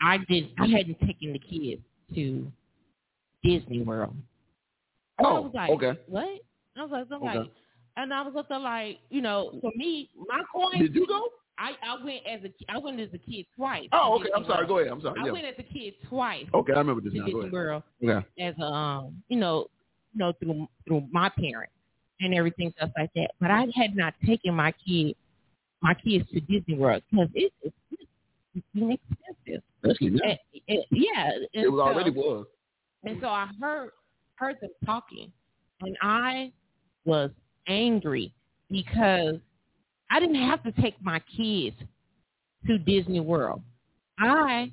I did I hadn't taken the kids to Disney World. And I Oh, was like, okay. What? I was like, I'm Okay. like, and I was up there like, you know, for me, my coin. Did you go? I I went as a I went as a kid twice. Oh, okay. I'm sorry. Go ahead. I'm sorry. I Yeah. went as a kid twice Okay, I remember this now. Go Disney ahead. World Okay. as a um, you know, you know through through my parents and everything stuff like that. But I had not taken my kid my kids to Disney World because it's it's, it's inexpensive. Especially now. And- and- yeah, and It was so- already was. and so I heard heard them talking, and I was angry because I didn't have to take my kids to Disney World. I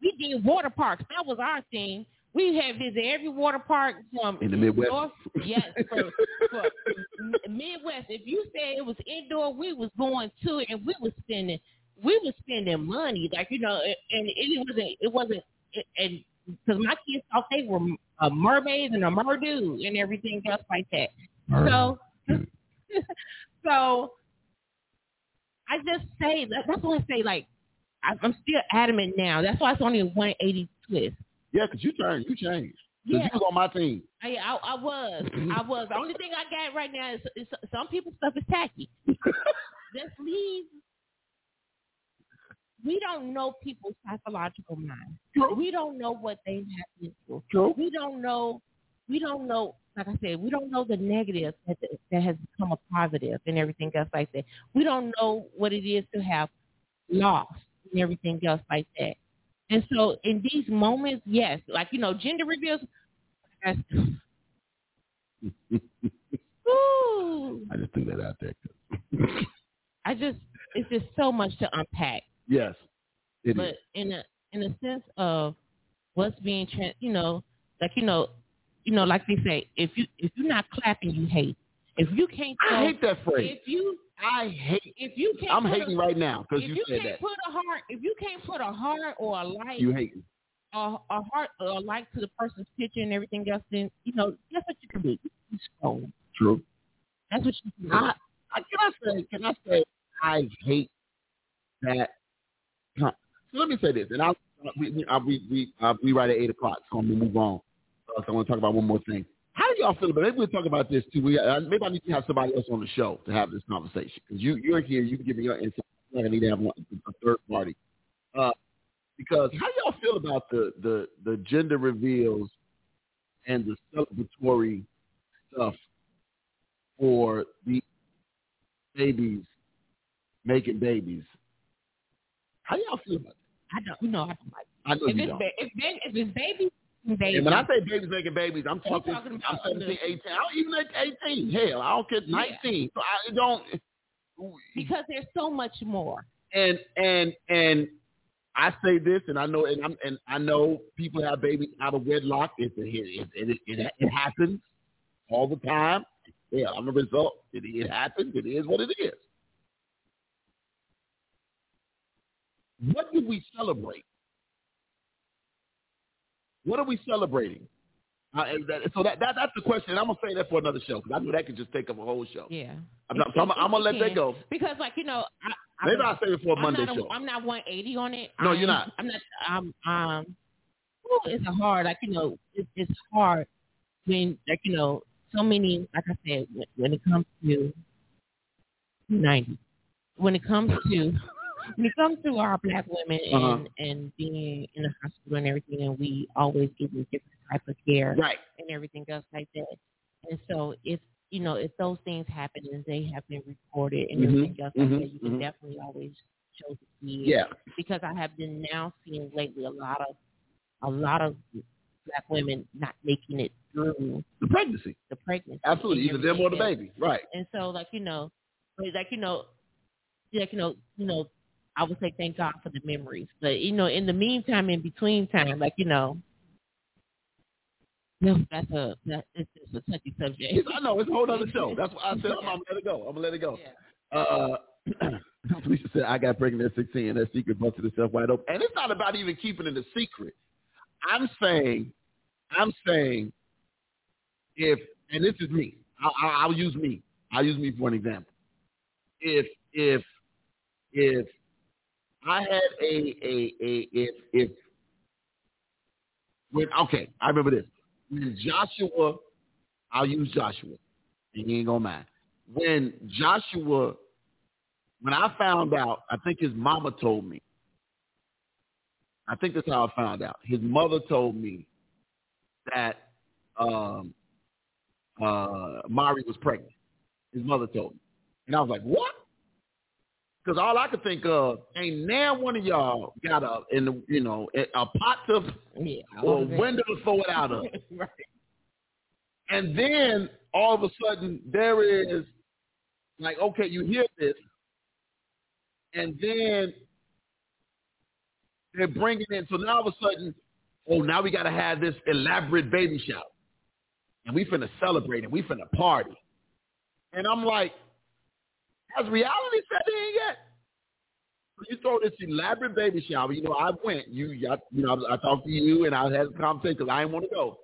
we did water parks. That was our thing. We had visited every water park from In the Midwest. North, yes, from, from Midwest. If you said it was indoor, we was going to it, and we was spending we was spending money, like you know, and it wasn't it wasn't and because my kids thought they were a mermaid and a merdude and everything else like that. So, so I just say that, that's why I say like I, I'm still adamant now. That's why it's only a 180 twist. Yeah, 'cause you turned. You changed. 'Cause Yeah. you was on my team. I, I, I was, I was. The only thing I got right now is, is some people's stuff is tacky. Let's leave. We don't know people's psychological mind. True. We don't know what they have been through. True. We don't know. We don't know. Like I said, we don't know the negative that that has become a positive and everything else like that. We don't know what it is to have lost and everything else like that. And so in these moments, yes, like you know, gender reveals. I just threw that out there. I just it's just so much to unpack. Yes, it is. but in a in a sense of what's being trans, you know, like you know, you know, like they say, if you if you're not clapping, you hate. If you can't, I hate that phrase. If you I hate. if you can't, I'm hating a, right now because If you you, said can't that. put a heart, if you can't put a heart or a like, You hating. a, a heart or a like to the person's picture and everything else, then you know, that's what you can do? You scroll. True. That's what you can do. I, I, can I say? Can I say? I hate that. So let me say this, and I'll we we I'll, we we, uh, we right at eight o'clock, so I'm gonna move on. Uh, so I want to talk about one more thing. How do y'all feel about? Maybe we'll talk about this too. We uh, maybe I need to have somebody else on the show to have this conversation because you you're here. You can give me your insight. I need to have one, a third party. Uh, because how do y'all feel about the the the gender reveals and the celebratory stuff for the babies making babies? How do y'all feel about that? I don't. You know, I don't like. I know If you it's don't. ba- if, if it's baby. And when I say babies making babies, I'm talking, talking I'm about 17, 18, I don't even at 18. Hell, I don't care, 19. So I don't, because there's so much more. and, and, and I say this, and I know, and I'm, and I know people have babies out of wedlock. It, it, it, it, it, it happens all the time. Yeah, I'm a result. It, it happens. It is what it is. What do we celebrate? What are we celebrating? Uh, and that, so that, that that's the question. I'm gonna say that for another show because I know that could just take up a whole show. Yeah. I'm, not, I'm, I'm gonna let that go. Because, like you know, I, I Maybe I'll save it for a I'm Monday not show. I'm not 180 on it. No, I'm, you're not. I'm not. Um. Um. ooh, it's a hard. Like you know, it, it's hard when like you know so many. Like I said, when, when it comes to 90, when it comes to when it comes to our black women and Uh-huh. and being in the hospital and everything, and we always give them different type of care Right. and everything else like that. And so if you know if those things happen and they have been recorded and Mhm, everything else like mhm, that, you can mhm. definitely always show the kids. Yeah. Because I have been now seeing lately a lot of a lot of black women not making it through The pregnancy. the pregnancy. Absolutely. Either them or the baby. Right. And so like you know, like you know, like you know, you know, I would say thank God for the memories. But you know, in the meantime, in between time, like you know, no, that's a that it's, it's a touchy subject. I know it's a whole other show. That's why I said I'm, gonna let it go. I'm gonna let it go. Uh, Felicia said I got pregnant at 16 and that secret busted itself wide open. And it's not about even keeping it a secret. I'm saying, I'm saying, if and this is me, I'll, I'll I'll use me. I'll use me for an example. If if if I had a a a if if when okay, I remember this. When Joshua, I'll use Joshua, and he ain't gonna mind. When Joshua, when I found out, I think his mama told me. I think that's how I found out. His mother told me that um, uh, Mari was pregnant. His mother told me, and I was like, "What?" Because all I could think of ain't now one of y'all got a in the you know a, a pot to Yeah, or a all of it. window to throw it out of. right. And then all of a sudden there is like, okay, you hear this, and then they're bringing in. So now all of a sudden, oh, now we got to have this elaborate baby shower, and we finna celebrate and we finna party. And I'm like, has reality set in yet? So you throw this elaborate baby shower. You know, I went. You, I, you know, I talked to you and I had a conversation because I didn't want to go,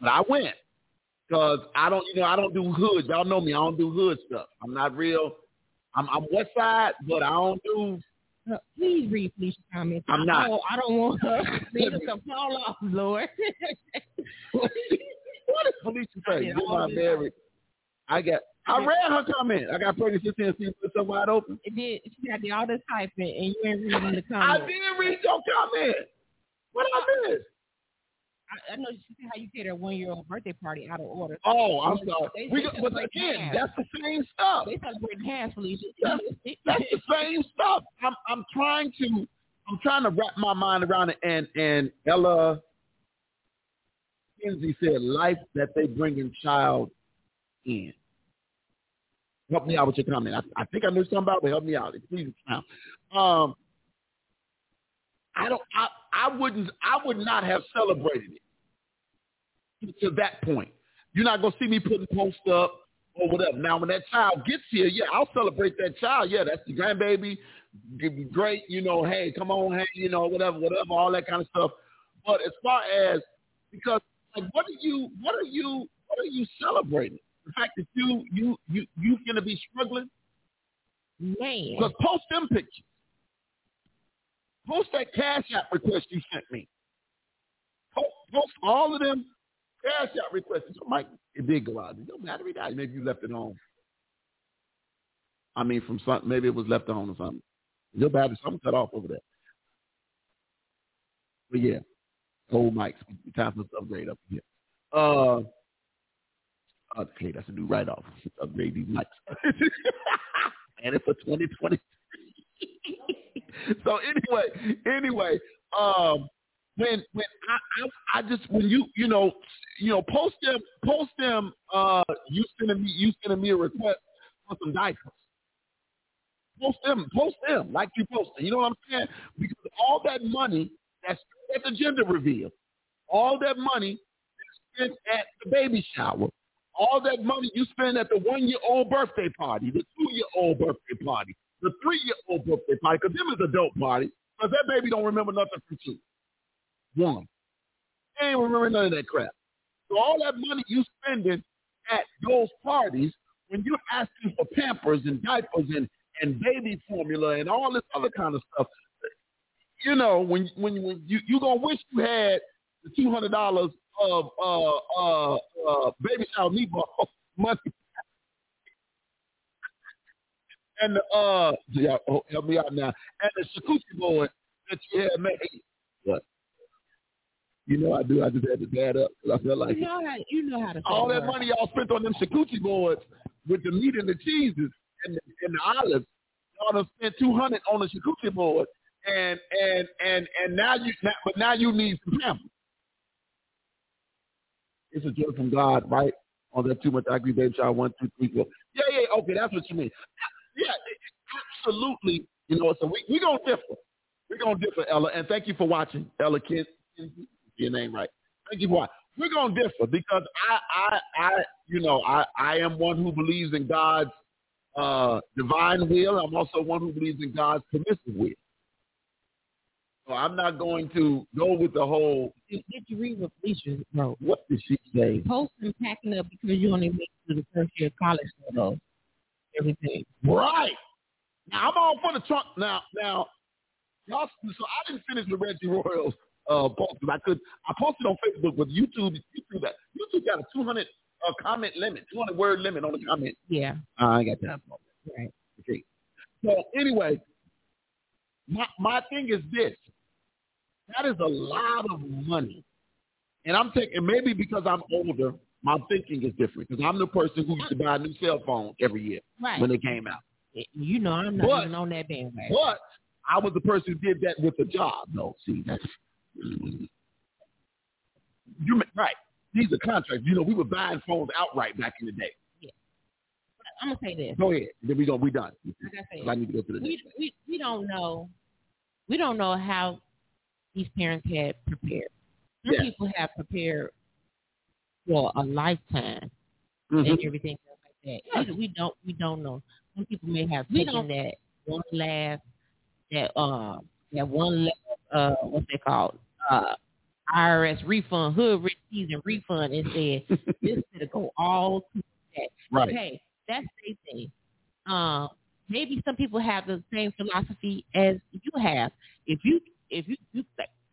but I went because I don't, you know, I don't do hood. Y'all know me. I don't do hood stuff. I'm not real. I'm, I'm West Side, but I don't do. Please read Felicia's comments. I'm not. don't, I don't want her to fall off, Lord. what did Felicia say? You're this- married. I got. I read her comment. I got pregnant 16 and seen myself wide open. It did. She had the all this typing, and you ain't reading the comment. I comments. did read your comment. What I miss? I, I know she said how you did her one year old birthday party out of order. Oh, I'm They- sorry. they- We got, but again, half. that's the same stuff. They celebrating half, Felicia. That's, that's the same stuff. I'm I'm trying to I'm trying to wrap my mind around it. And and Ella Kinsey said, "Life that they bring in child in." Help me out with your comment. I, I think I knew something about, it, but help me out. Please expound. Um, I don't. I I wouldn't. I would not have celebrated it to that point. You're not gonna see me putting posts up or whatever. Now, when that child gets here, yeah, I'll celebrate that child. Yeah, that's the grandbaby. Great, you know. Hey, come on, hey, you know, whatever, whatever, all that kind of stuff. But as far as because, like, what are you, what are you, what are you celebrating? The fact that you you you you gonna be struggling, Man. because post them pictures. Post that cash app request you sent me. Post, post all of them cash app requests. So Mike, it did go out. Your battery died. Maybe you left it on. I mean, from some, maybe it was left on or something. Your battery, something cut off over there. But yeah, old mics. Time for us to upgrade up here. Uh, okay, that's a new write-off. Upgrade these mics. and it's for 2020. so anyway, anyway, um, when when I, I I just when you you know you know post them post them uh you sending me you sending me a request for some diapers. Post them, post them like you posted. You know what I'm saying? Because all that money that's at the gender reveal, all that money spent at the baby shower, all that money you spend at the one-year-old birthday party, the two-year-old birthday party, the three-year-old birthday party, because them is adult party, because that baby don't remember nothing from two. One. They ain't remember none of that crap. So all that money you spending at those parties, when you're asking for Pampers and diapers and, and baby formula and all this other kind of stuff, you know, when when when you you gonna wish you had the two hundred dollars of uh uh uh baby shower meatball money. And the uh yeah, oh, help me out now. And the shakushi board that you had made. What? You know I do. I just had to dad up because I feel like you know how you know how to all that money y'all spent on them shakuchi boards with the meat and the cheeses and the, and the olives. Y'all done spent two hundred on the shakuchi board, and and and and now you now, but now you need some pampers. It's a joy from God, right? On that too much agree baby child one two three four. Yeah, yeah, okay, that's what you mean. Yeah, absolutely. You know, so we we gonna differ. We're gonna differ, Ella, and thank you for watching, Ella Kid. Your name right. Thank you for watching. We're gonna differ because I, I, I, you know, I, I am one who believes in God's uh, divine will. I'm also one who believes in God's permissive will. So I'm not going to go with the whole. Did, you read what Felicia wrote? What did she say? Posting packing up because you only make it to the first year of college photo. Everything. Right. Now I'm all for the Trump. Now, now, y'all. So I didn't finish the Reggie Royals uh, post I could. I posted on Facebook, but YouTube, YouTube, that YouTube got a 200 uh, comment limit, 200 word limit on the comment. Yeah. I got that. Right. Okay. So anyway, my my thing is this. That is a lot of money, and I'm taking maybe because I'm older, my thinking is different because I'm the person who used to buy a new cell phone every year Right. when it came out. You know I'm not But- even on that bandwagon. But I was the person who did that with a job. No, see, that's you right. These are contracts. You know, we were buying phones outright back in the day. I'm gonna say this. Go ahead. Then we gonna we done. Like I said, I need to go to the we, next. we we don't know we don't know how these parents had prepared. Some Yeah. people have prepared for a lifetime Mhm. and everything like that. We, we don't we don't know. Some people may have We taken don't- that one last that uh that one last uh what's they called uh IRS refund hood rich season refund and said this to go all to that. Right. Okay, that's their thing. Um, maybe some people have the same philosophy as you have. If you if you, you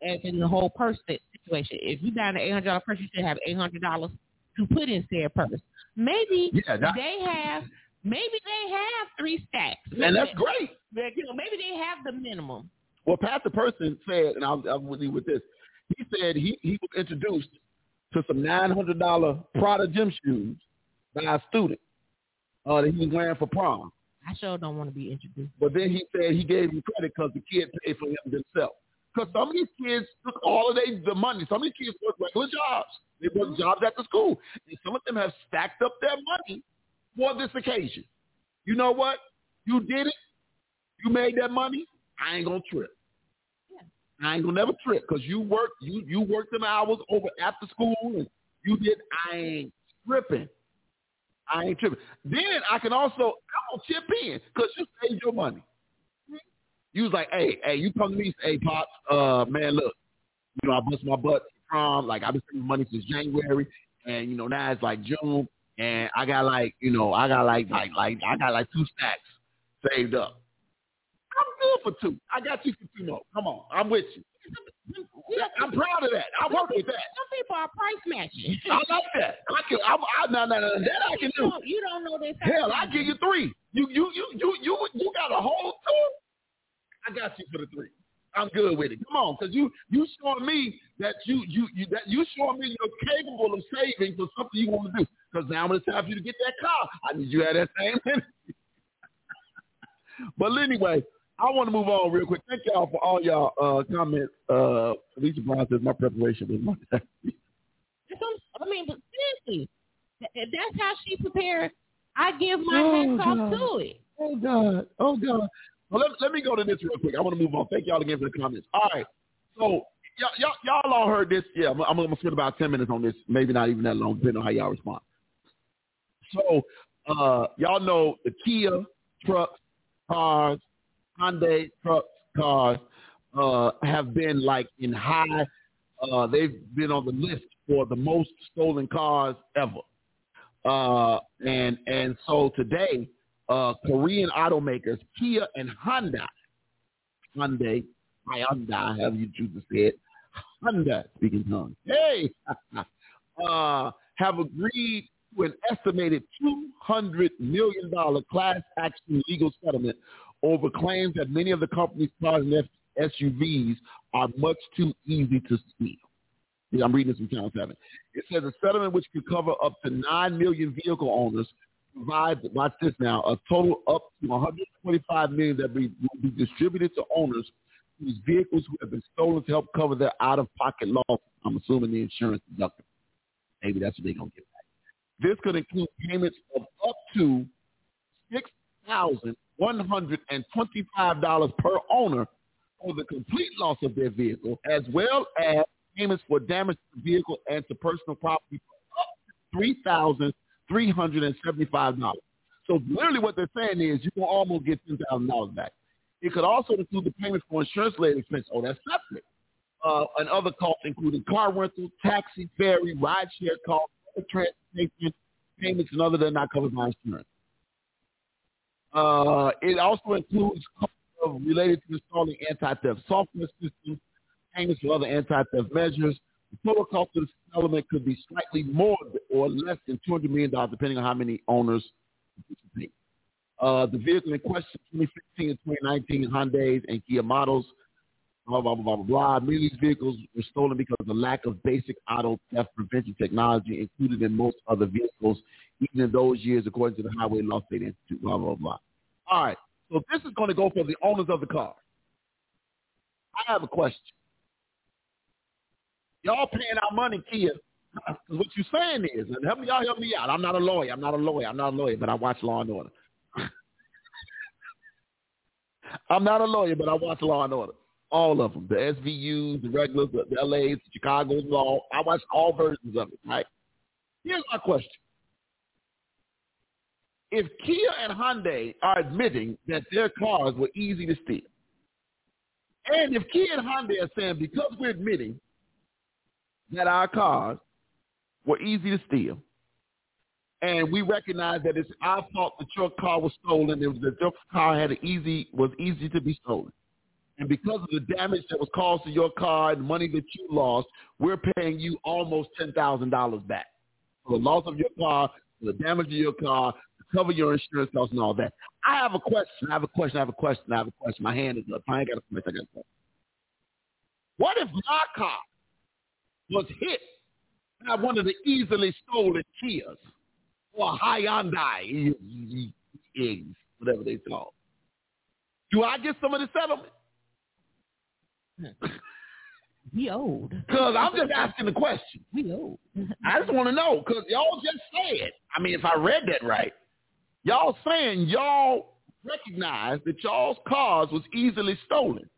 as in the whole purse situation, if you buy an eight hundred dollar purse, you should have eight hundred dollars to put in said purse. Maybe Yeah, that- they have maybe they have three stacks. And that's Maybe- great. they- You know, maybe they have the minimum. Well, the Person said, and I'll, I'll leave with this. He said he, he was introduced to some nine hundred dollar Prada gym shoes by a student uh, that he was wearing for prom. I sure don't want to be introduced. But then he said he gave him credit because the kid paid for him themselves. Because some of these kids took all of they, the money. Some of these kids work regular jobs. They work mm-hmm. jobs at the school. And some of them have stacked up their money for this occasion. You know what? You did it. You made that money. I ain't going to trip. I ain't gonna never trip because you work you you worked them hours over after school and you did I ain't tripping. I ain't tripping. Then I can also I'm gonna chip in because you saved your money. You was like, hey, hey, you come to me, say, hey, pops, uh, man, look, you know, I bust my butt from like I've been saving money since January, and you know now it's like June, and I got like you know I got like like like I got like two stacks saved up. I'm good for two. I got you for two more. Come on, I'm with you. I'm proud of that. I work with that. Some people are price matching. I like that. I can. I'm, I, no, no, no, that I can you do. don't, you don't know this. Hell, I give you three. You, you, you, you, you, you got a whole two. I got you for the three. I'm good with it. Come on, because you, you showing me that you, you, you, that you showing me you're capable of saving for something you want to do. Because now when it's time for you to get that car, I need you to have that same energy. but anyway, I want to move on real quick. Thank y'all for all y'all uh, comments. Uh, Lisa Brown says my preparation was my I mean, but seriously, if that's how she prepared, I give my Oh, hats off to it. Oh God! Oh God! Well, let, let me go to this real quick. I want to move on. Thank y'all again for the comments. All right. So y'all, y'all, y'all all heard this. Yeah, I'm, I'm gonna spend about ten minutes on this. Maybe not even that long, depending on how y'all respond. So uh, y'all know the Kia trucks, cars, Hyundai trucks, cars uh, have been like in high. Uh, they've been on the list for the most stolen cars ever. Uh, and and so today, uh, Korean automakers Kia and Honda, Hyundai, Hyundai, however you choose to say it, Honda, speaking tongue, hey, uh, have agreed to an estimated $200 million class action legal settlement over claims that many of the company's cars and SUVs are much too easy to steal. I'm reading this from Channel 7. It says a settlement which could cover up to 9 million vehicle owners provides, watch this now, a total up to 125 million that be, will be distributed to owners whose vehicles who have been stolen to help cover their out-of-pocket loss. I'm assuming the insurance deductible. Maybe that's what they're to get back. This could include payments of up to $6,125 per owner for the complete loss of their vehicle, as well as payments for damage to the vehicle and to personal property for up to three thousand three hundred and seventy-five dollars. So literally, what they're saying is you can almost get ten thousand dollars back. It could also include the payment for insurance-related expenses. Oh, that's separate. Uh, and other costs including car rental, taxi, ferry, rideshare costs, transportation payments, and other that are not covered by insurance. Uh, it also includes costs related to installing anti-theft software systems, payments for other anti-theft measures. The total cost of the settlement could be slightly more or less than $200 million, depending on how many owners participate. Uh, the vehicle in question, 2015 and 2019 Hyundais and Kia models, blah, blah, blah, blah, blah. Many of these vehicles were stolen because of the lack of basic auto theft prevention technology included in most other vehicles, even in those years, according to the Highway Loss Data Institute, blah, blah, blah. All right. So this is going to go for the owners of the car. I have a question. Y'all paying our money, Kia. 'cause What you saying is, and help me, y'all help me out. I'm not a lawyer. I'm not a lawyer. I'm not a lawyer, but I watch Law and Order. I'm not a lawyer, but I watch Law and Order. All of them, the SVUs, the regulars, the, the LAs, the Chicago's Law. I watch all versions of it. Right? Here's my question: If Kia and Hyundai are admitting that their cars were easy to steal, and if Kia and Hyundai are saying because we're admitting that our cars were easy to steal, and we recognize that it's our fault that your car was stolen, it was that your car had an easy was easy to be stolen. And because of the damage that was caused to your car and money that you lost, we're paying you almost ten thousand dollars back for the loss of your car, for the damage of your car, to cover your insurance costs and all that. I have a question. I have a question. I have a question. I have a question. My hand is up. I ain't got a question. I got a question. What if my car was hit by one of the easily stolen Kias or Hyundai, eggs, whatever they call? Do I get some of the settlement? We old. Because I'm just asking the question. We old. I just want to know because y'all just said. I mean, if I read that right, y'all saying y'all recognize that y'all's cars was easily stolen.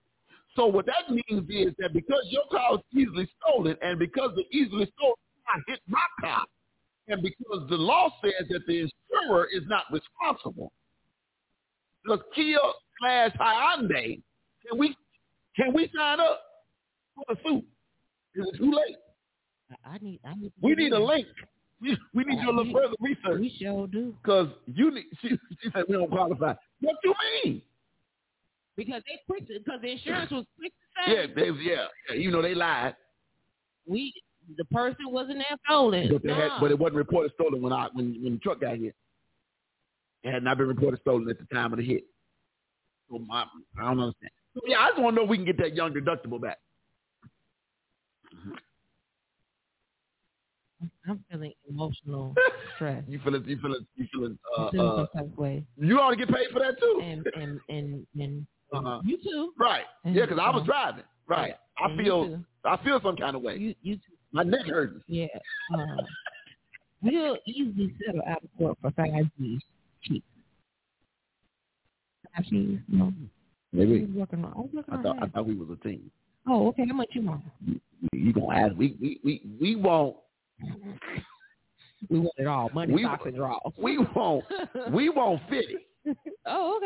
So what that means is that because your car was easily stolen, and because the easily stolen car hit my car, and because the law says that the insurer is not responsible, because Kia slash Hyundai, can we can we sign up for a suit? Is it too late? I, I need. I need. We need a link We, we need to do a little further research. We sure do. Because you need, she, she said we don't qualify. What do you mean? Because they quick because the insurance was quick to Yeah, say they, yeah, yeah. You know they lied, we the person wasn't there stolen. but they had, Nah. but it wasn't reported stolen when I when when the truck got hit. It had not been reported stolen at the time of the hit. So my, I don't understand. So yeah, I just want to know if we can get that young deductible back. I'm feeling emotional stress. You feeling? You feeling? You feeling? Uh, I'm feeling uh, some type of way. you ought to get paid for that too. And and and and Uh-huh. you too. Right. Yeah, because I was driving. Right. I feel. I feel some kind of way. You you too. My neck hurts. Yeah. Uh, we'll easily settle out of court for five G cheap. Five G's, no. Maybe. I on. I I thought I thought we was a team. Oh, okay. How much you want? You, you gonna ask? We we we we won't. We want it all. Money, We- and draws. We won't. We won't fifty. Oh,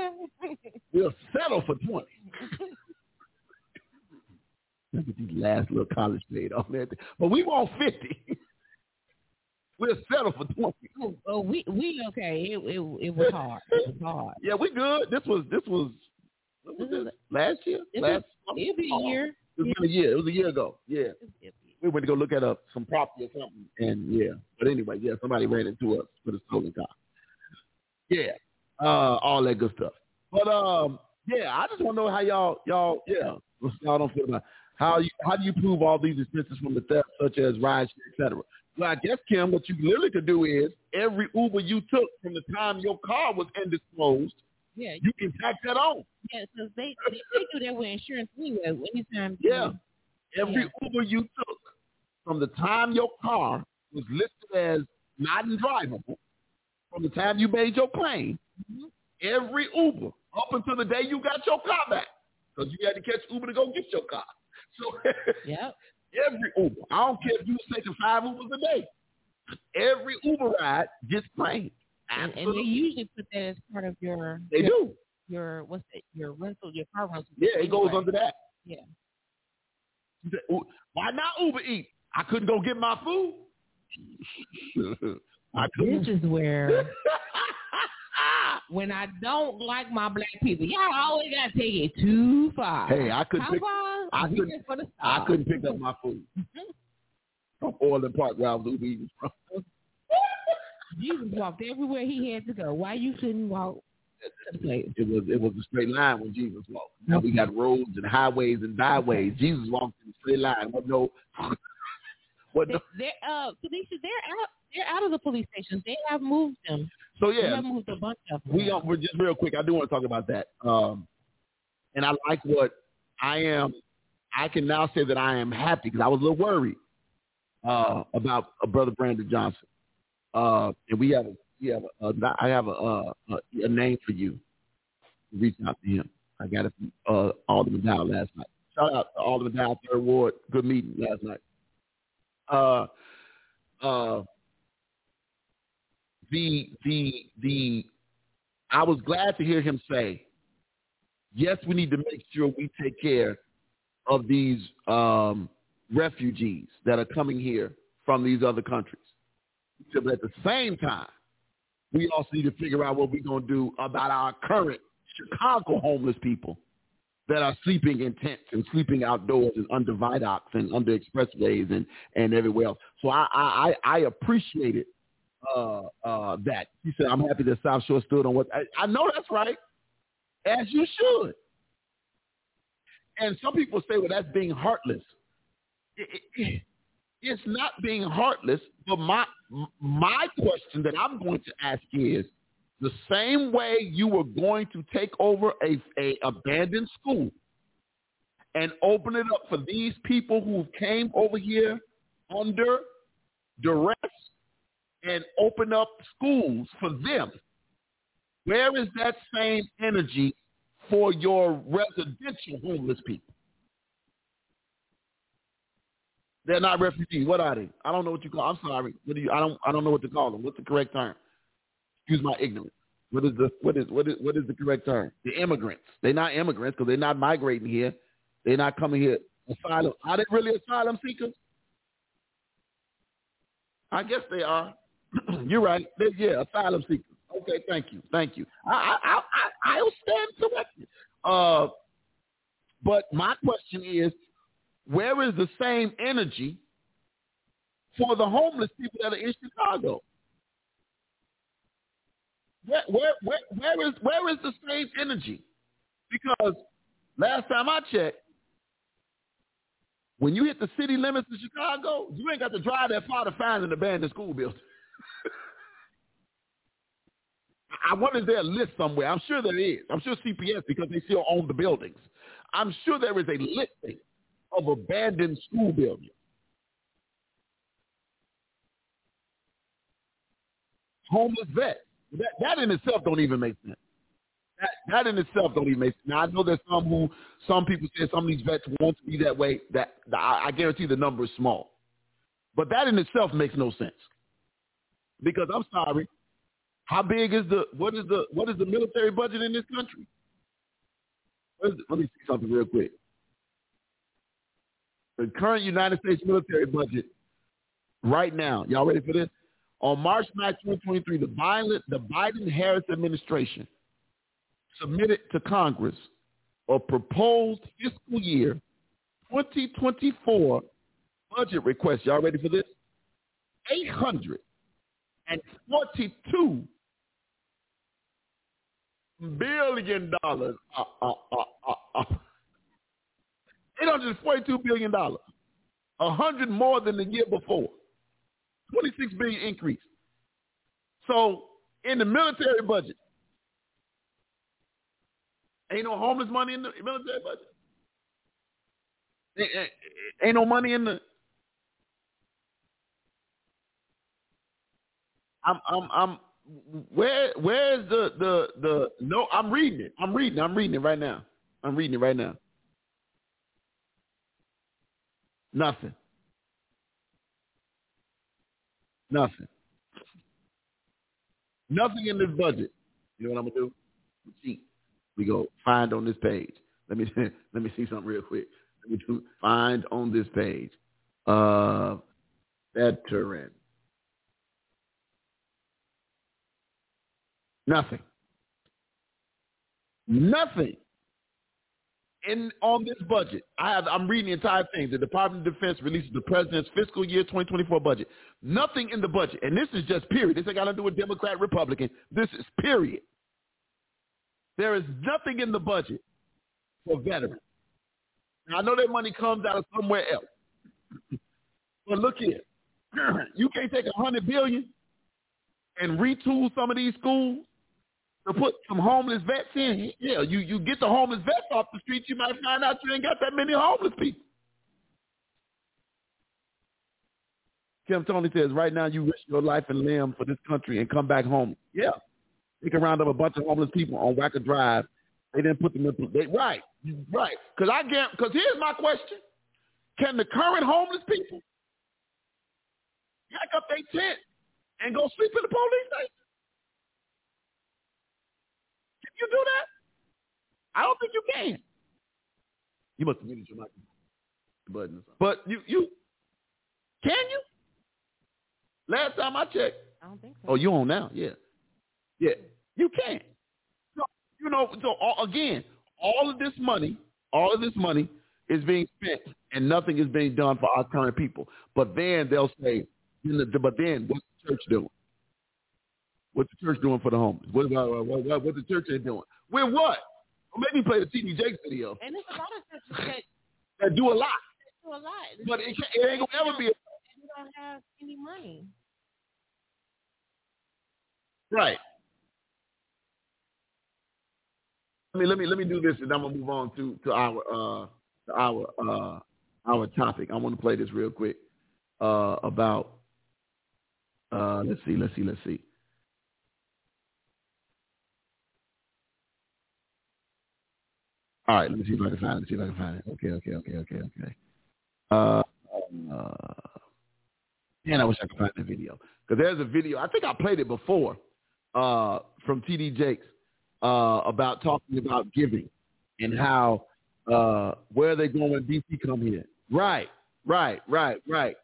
okay. We'll settle for twenty. Look at these last little college paid off there. But we want fifty. We'll settle for twenty. oh, oh, we we okay. It it it was hard. It was hard. Yeah, we good. This was this was what was this? last year. It last was- It'll be a year. Oh, it was been a year. It was a year ago. Yeah. We went to go look at a, some property or something, and yeah. But anyway, yeah, somebody ran into us with a stolen car. Yeah, uh, all that good stuff. But um, yeah, I just want to know how y'all y'all yeah y'all don't feel about how you how do you prove all these expenses from the theft, such as rides, etc. Well, I guess Kim, what you literally could do is every Uber you took from the time your car was indisposed, Yeah, you can tack that on. yeah, because they, they they do that with insurance anyway. Anytime. Yeah. Every Uber you took from the time your car was listed as not drivable, from the time you made your claim, every Uber up until the day you got your car back, because you had to catch Uber to go get your car. So Yep. every Uber, I don't care if you was taking five Ubers a day, every Uber ride gets claimed. And, and they usually put that as part of your They your, do. your what's it? your rental your car rental. Yeah, it goes anyway. under that. Yeah. You say, "Ooh, Why not Uber Eat? I couldn't go get my food. I couldn't. This is where when I don't like my black people, y'all always gotta take it too far. Hey, I couldn't How pick. far? I couldn't. for the I couldn't pick up my food from all Orland Park where I was eating from. Jesus walked everywhere he had to go. Why you couldn't walk? It was it was a straight line when Jesus walked. Now we got roads and highways and byways. Jesus walked in a straight line. What no? what no? they're uh, Tanisha, they're out. They're out of the police stations. They have moved them. So They yeah, have moved a bunch of them. we are, we're just real quick. I do want to talk about that. Um, and I like what I am. I can now say that I am happy because I was a little worried uh, about uh, brother Brandon Johnson. Uh, and we have a, we have a, a I have a, a, a name for you. Reach out to him. I got it from uh, Alderman Dow last night. Shout out to Alderman Dow, third ward. Good meeting last night. Uh, uh, the the the I was glad to hear him say, yes, we need to make sure we take care of these um, refugees that are coming here from these other countries. But at the same time, we also need to figure out what we're going to do about our current Chicago homeless people that are sleeping in tents and sleeping outdoors and under viaducts and under expressways and, and everywhere else. So I, I, I I appreciated uh, uh, that. He said, I'm happy that South Shore stood on what I, I know that's right, as you should. And some people say, well, that's being heartless. It- it- it's not being heartless, but my my question that I'm going to ask is the same way you were going to take over a, a abandoned school and open it up for these people who came over here under duress and open up schools for them. Where is that same energy for your residential homeless people? They're not refugees. What are they? I don't know what you call. I'm sorry. What do you? I don't. I don't know what to call them. What's the correct term? Excuse my ignorance. What is the what is what is what is the correct term? The immigrants. They're not immigrants because they're not migrating here. They're not coming here. Asylum. Are they really asylum seekers? I guess they are. You're right. Yeah, asylum seekers. Okay, thank you, thank you. I I I I'll stand corrected. Uh, but my question is, where is the same energy for the homeless people that are in Chicago? Where where where, where is where is the same energy? Because last time I checked, when you hit the city limits of Chicago, you ain't got to drive that far to find an abandoned school building. I wonder if there's a list somewhere. I'm sure there is. I'm sure CPS because they still own the buildings. I'm sure there is a listing of abandoned school buildings. Homeless vets. That, that in itself don't even make sense. That, that in itself don't even make sense. Now I know there's some who some people say some of these vets want to be that way. That I guarantee the number is small, but that in itself makes no sense. Because I'm sorry, how big is the what is the what is the military budget in this country? Let me see something real quick. The current United States military budget right now, y'all ready for this? On March 9, 2023, the Biden, the Biden-Harris administration submitted to Congress a proposed fiscal year 2024 budget request. Y'all ready for this? $842 billion. Uh, uh. $842 billion. A hundred more than the year before. 26 billion increase. So in the military budget, ain't no homeless money in the military budget. Ain't no money in the. I'm I'm I'm where where's the the the no I'm reading it. I'm reading. I'm reading it right now. I'm reading it right now. Nothing. Nothing. Nothing in this budget. You know what I'm gonna do? See, we go find on this page. Let me let me see something real quick. Let me do find on this page. Uh, veteran. Nothing. Nothing in on this budget. I have I'm reading the entire thing. The Department of Defense releases the president's fiscal year 2024 budget. Nothing in the budget, and this is just period. This ain't got to do with Democrat, Republican. This is period. There is nothing in the budget for veterans. Now I know that money comes out of somewhere else, but look here, you can't take a hundred billion and retool some of these schools to put some homeless vets in. Yeah, you, you get the homeless vets off the street, you might find out you ain't got that many homeless people. Kim Tony says, right now you risk your life and limb for this country and come back home. Yeah. They can round up a bunch of homeless people on Wacker Drive. They didn't put them in. They, right, right. Because I get. Because here's my question: Can the current homeless people pack up their tent and go sleep in the police station? You do that? I don't think you can. You must have muted your button. But you you can you? Last time I checked. I don't think so. Oh, you on now? Yeah, yeah. You can. So, you know. So all, again, all of this money, all of this money is being spent, and nothing is being done for our current people. But then they'll say, but then what's the church doing? What's the church doing for the homeless? What about what, what, what the church is doing? With what? Well, maybe play the TD Jakes video. And there's a lot of churches that, that do a lot. do a lot. But it, it ain't gonna ever be. A, and you don't have any money. Right. Let me let me let me do this, and I'm gonna move on to to our uh to our uh our topic. I want to play this real quick uh about uh let's see let's see let's see All right, let me see if I can find it. Let's see if I can find it. Okay, okay, okay, okay, okay. Uh, uh, man, I wish I could find the video because there's a video. I think I played it before uh, from TD Jakes uh, about talking about giving and how uh, where are they going when DC come here. Right, right, right, right.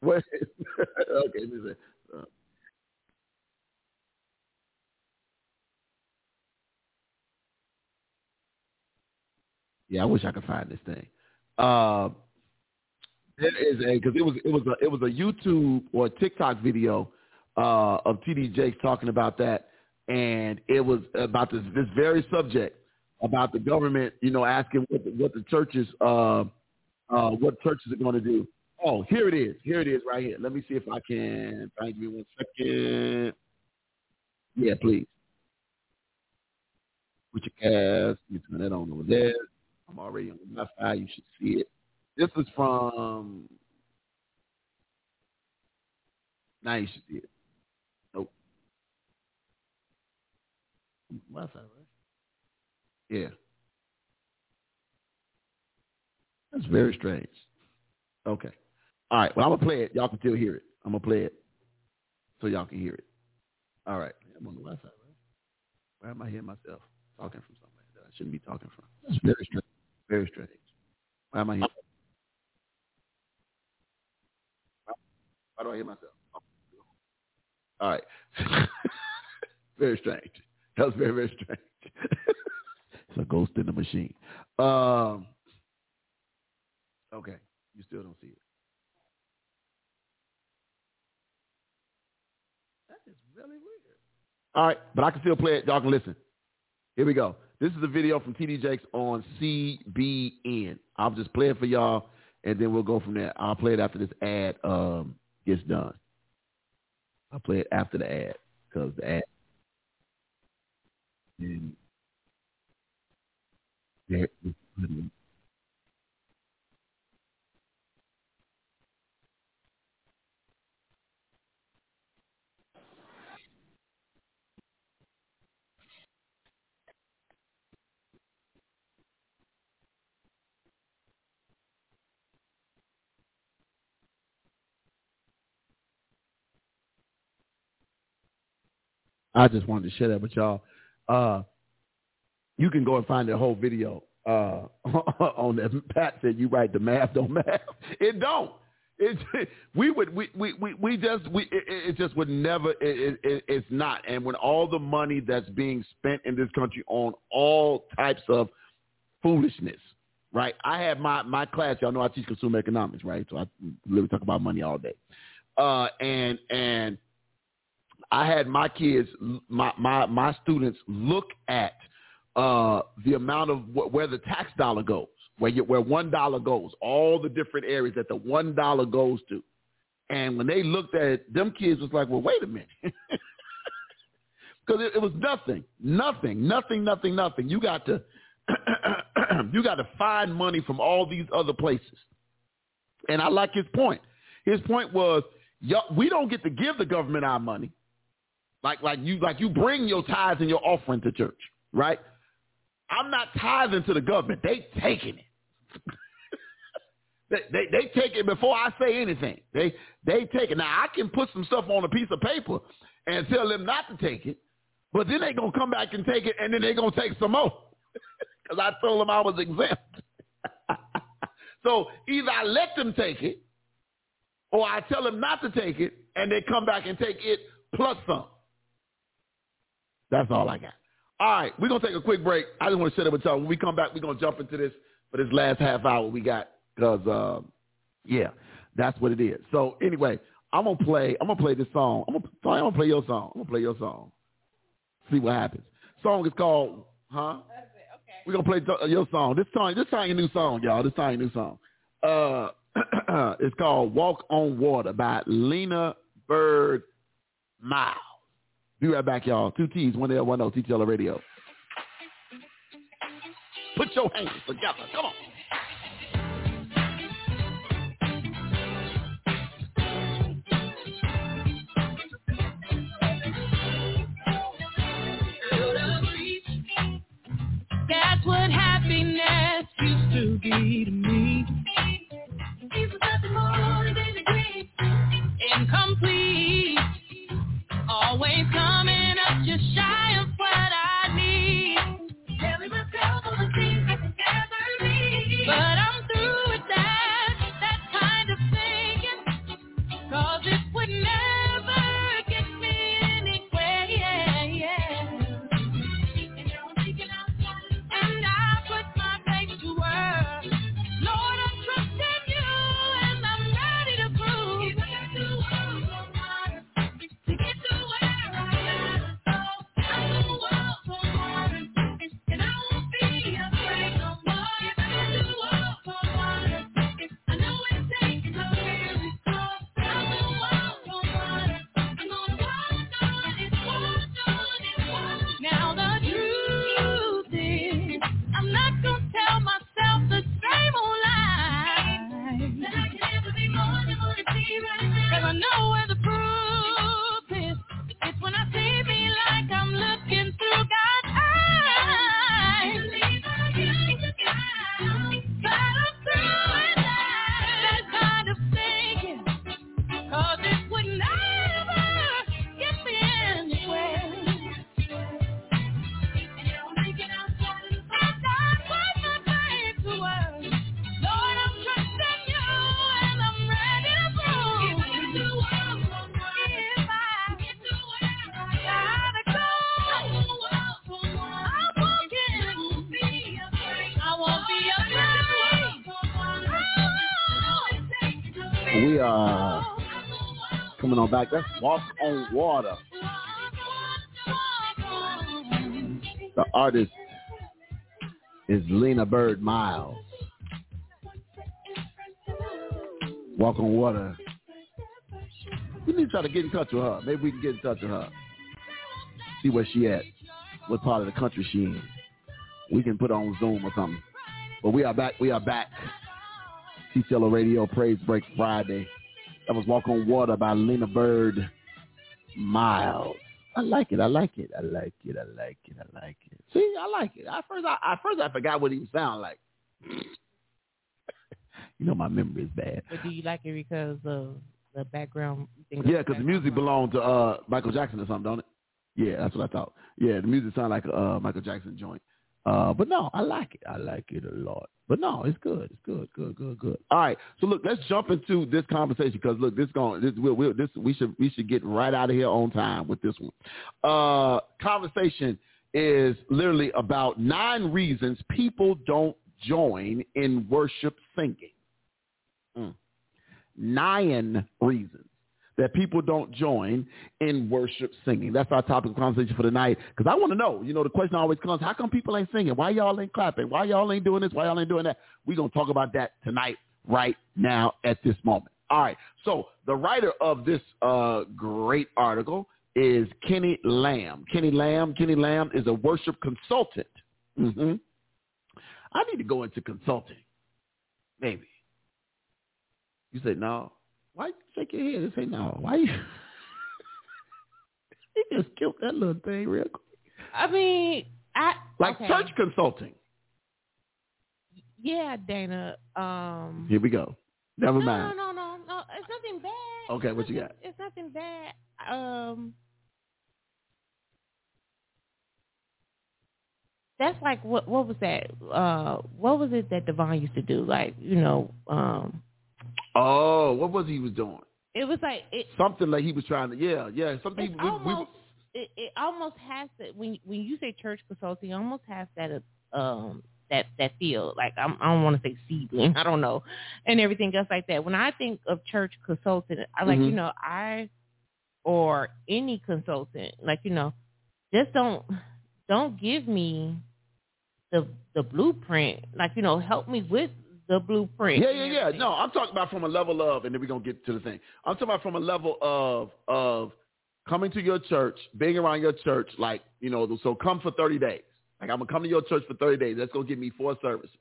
Where, okay, me see. Uh, yeah, I wish I could find this thing. Uh, there is a because it was it was a it was a YouTube or a TikTok video uh, of TD Jakes talking about that, and it was about this this very subject about the government, you know, asking what the, what the churches uh, uh, what churches are going to do. Oh, here it is. Here it is right here. Let me see if I can. Thank me one second. Yeah, please. Put your cast. You turn that on over there. I'm already on the Wi-Fi. You should see it. This is from. Now you should see it. Nope. Wi-Fi, right? Yeah. That's very strange. Okay. All right. Well, I'm gonna play it. Y'all can still hear it. I'm gonna play it so y'all can hear it. All right. I'm on the left side, right? Where am I hearing myself talking from somewhere that I shouldn't be talking from? That's very strange. Very strange. Why am I hearing? Why do I hear myself? All right. very strange. That was very, very strange. it's a ghost in the machine. Um, okay. You still don't see it. That is really weird. All right, but I can still play it. Y'all can listen. Here we go. This is a video from TD Jakes on CBN. I'll just play it for y'all, and then we'll go from there. I'll play it after this ad um, gets done. I'll play it after the ad because the ad. There, I just wanted to share that with y'all. Uh, you can go and find the whole video uh, on that. Pat said you write the math don't math. It don't. It we would we we we, we just we it, it just would never it, it, it's not. And when all the money that's being spent in this country on all types of foolishness, right? I have my my class. Y'all know I teach consumer economics, right? So I literally talk about money all day. Uh, and and I had my kids, my my my students look at uh, the amount of wh- where the tax dollar goes, where you, where one dollar goes, all the different areas that the one dollar goes to. And when they looked at it, them kids was like, "Well, wait a minute," because it, it was nothing, nothing, nothing, nothing, nothing. You got to you got to find money from all these other places. And I like his point. His point was, we don't get to give the government our money. Like like you like you bring your tithes and your offering to church, right? I'm not tithing to the government. They taking it. they, they they take it before I say anything. They they take it. Now I can put some stuff on a piece of paper and tell them not to take it, but then they gonna come back and take it, and then they gonna take some more because I told them I was exempt. so either I let them take it, or I tell them not to take it, and they come back and take it plus some. That's all I got. All right, we're gonna take a quick break. I just want to share it with y'all. When we come back, we're gonna jump into this for this last half hour we got because um, yeah, that's what it is. So anyway, I'm gonna play. I'm gonna play this song. I'm gonna, I'm gonna play your song. I'm gonna play your song. See what happens. Song is called, huh? We're gonna play your song. This time, this time your new song, y'all. This time your new song. Uh, it's called "Walk on Water" by Lena Byrd Miles. Be right back, y'all. Two T's, one L, one O, TTL Radio. Put your hands together. Come on. That's what happiness used to be to me. Just shy on back. That's Walk on Water. The artist is Lena Byrd Miles. Walk on Water. We need to try to get in touch with her. Maybe we can get in touch with her. See where she at. What part of the country she in. We can put on Zoom or something. But we are back. We are back. TTLO Radio Praise Break Friday. That was Walk on Water by Lena Byrd Miles. I like it. I like it. I like it. I like it. I like it. See, I like it. At first, I, at first I forgot what he sound like. you know, my memory is bad. But do you like it because of the background? Yeah, because the music belonged to uh, Michael Jackson or something, don't it? Yeah, that's what I thought. Yeah, the music sound like a uh, Michael Jackson joint. Uh, but no, I like it. I like it a lot. But no, it's good. It's good. Good. Good. Good. All right. So look, let's jump into this conversation because look, this going this we'll, we'll, this we should we should get right out of here on time with this one. Uh, conversation is literally about nine reasons people don't join in worship singing. Mm. Nine reasons that people don't join in worship singing. That's our topic of conversation for tonight. Because I want to know, you know, the question always comes, how come people ain't singing? Why y'all ain't clapping? Why y'all ain't doing this? Why y'all ain't doing that? We're going to talk about that tonight, right now, at this moment. All right. So the writer of this uh, great article is Kenny Lamm. Kenny Lamm. Kenny Lamm is a worship consultant. hmm I need to go into consulting. Maybe. You say, no. Why you shake your head and say no? Why you? he just killed that little thing real quick. I mean, I Like okay. church consulting. Yeah, Dana. Um, Here we go. Never no, mind. no, no, no. It's nothing bad. Okay, It's what you nothing- got? It's nothing bad. Um, that's like what? What was that? Uh, what was it that Devon used to do? Like, you know, um, Oh, what was he was doing? it was like it. Something like he was trying to. Yeah, yeah. Something. We, we, almost. it, it almost has to when when you say church consulting, it almost has that um that that feel like I'm, I don't want to say seedling, I don't know, and everything else like that. When I think of church consultant, I like Mhm. you know I or any consultant like you know just don't don't give me the the blueprint like you know help me with the blueprint. Yeah, yeah, yeah. everything. No, I'm talking about from a level of, and then we're gonna get to the thing. I'm talking about from a level of of coming to your church, being around your church, like you know. So come for 30 days. Like I'm gonna come to your church for 30 days. That's gonna give me four services,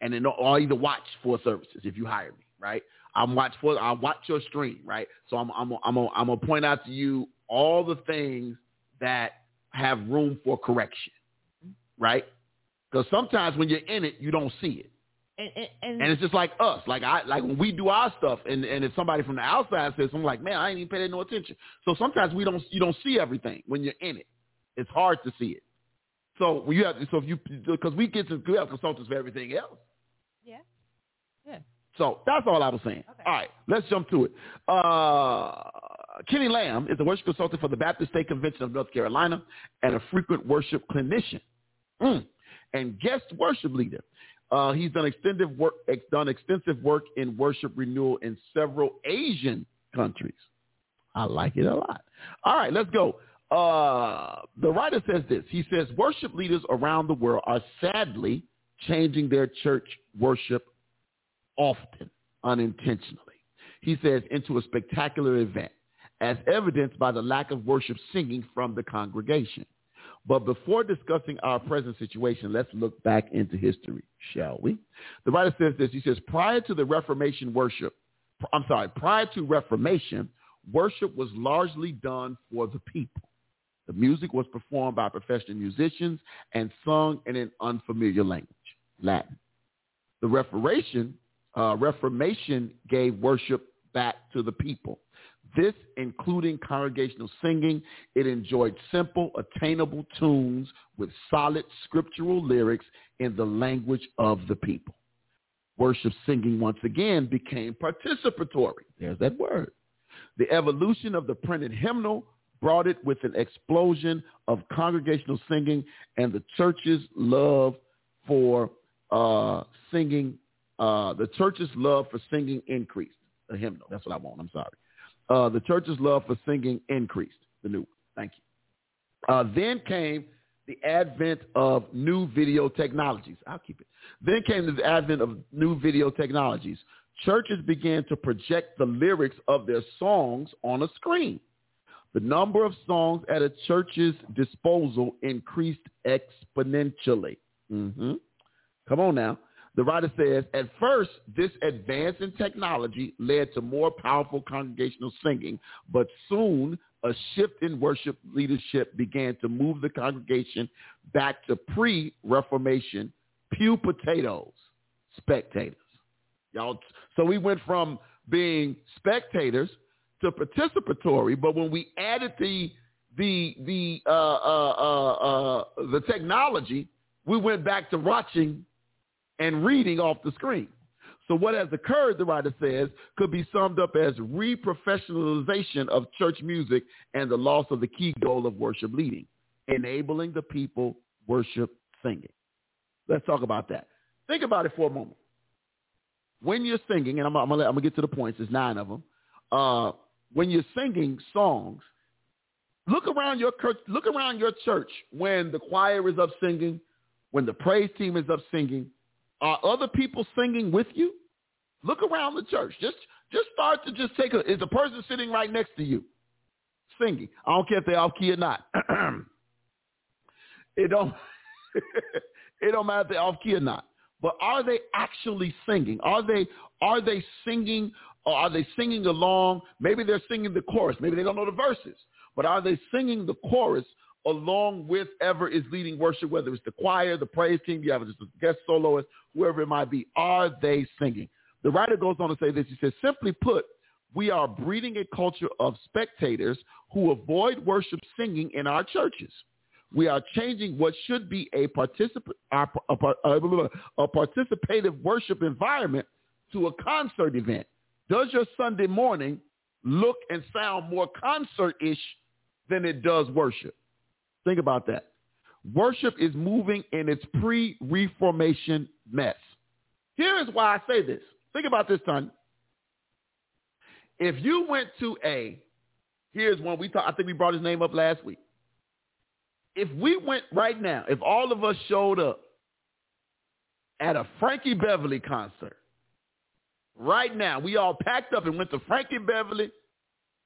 and then I'll either watch four services if you hire me, right? I'm watch for I'll watch your stream, right? So I'm I'm I'm gonna, I'm gonna point out to you all the things that have room for correction, right? Because sometimes when you're in it, you don't see it. And, and, and, And it's just like us. Like I like when we do our stuff and, and if somebody from the outside says I'm like, man, I ain't even paying no attention. So sometimes we don't you don't see everything when you're in it. It's hard to see it. So when you have so if you because we get to we have consultants for everything else. yeah, yeah. So that's all I was saying. Okay. All right, let's jump to it. Uh, Kenny Lamm is a worship consultant for the Baptist State Convention of North Carolina and a frequent worship clinician Mm. and guest worship leader. Uh, he's done extensive work, done extensive work in worship renewal in several Asian countries. I like it a lot. All right, let's go. Uh, the writer says this. He says worship leaders around the world are sadly changing their church worship often unintentionally. He says into a spectacular event, as evidenced by the lack of worship singing from the congregation. But before discussing our present situation, let's look back into history, shall we? The writer says this. He says, prior to the Reformation worship, I'm sorry, prior to Reformation, worship was largely done for the people. The music was performed by professional musicians and sung in an unfamiliar language, Latin. The Reformation, uh, Reformation gave worship back to the people. This including congregational singing. It enjoyed simple, attainable tunes with solid scriptural lyrics in the language of the people. Worship singing once again became participatory. There's that word. The evolution of the printed hymnal brought it with an explosion of congregational singing and the church's love for uh, singing. Uh, the church's love for singing increased. a hymnal. That's what I want. I'm sorry. Uh, the church's love for singing increased. The new one. Thank you. Uh, then came the advent of new video technologies. I'll keep it. Then came the advent of new video technologies. Churches began to project the lyrics of their songs on a screen. The number of songs at a church's disposal increased exponentially. Mm-hmm. Come on now. The writer says, at first, this advance in technology led to more powerful congregational singing, but soon a shift in worship leadership began to move the congregation back to pre-Reformation pew potatoes, spectators. Y'all, so we went from being spectators to participatory, but when we added the the the uh, uh, uh, uh, the technology, we went back to watching and reading off the screen. So what has occurred, the writer says, could be summed up as reprofessionalization of church music and the loss of the key goal of worship leading, enabling the people worship singing. Let's talk about that. Think about it for a moment. When you're singing, and I'm, I'm going to get to the points, there's nine of them. Uh, when you're singing songs, look around your look around your church when the choir is up singing, when the praise team is up singing. Are other people singing with you? Look around the church. Just just start to just take a is the person sitting right next to you singing. I don't care if they're off key or not. it don't it don't matter if they're off key or not. But are they actually singing? Are they are they singing or are they singing along? Maybe they're singing the chorus. Maybe they don't know the verses. But are they singing the chorus along with ever is leading worship, whether it's the choir, the praise team, you have just a guest soloist, whoever it might be, are they singing? The writer goes on to say this. He says, simply put, we are breeding a culture of spectators who avoid worship singing in our churches. We are changing what should be a, particip- a, a, a participative worship environment to a concert event. Does your Sunday morning look and sound more concert-ish than it does worship? Think about that. Worship is moving in its pre-reformation mess. Here is why I say this. Think about this, son. If you went to a, here's one we talked, I think we brought his name up last week. If we went right now, if all of us showed up at a Frankie Beverly concert, right now, we all packed up and went to Frankie Beverly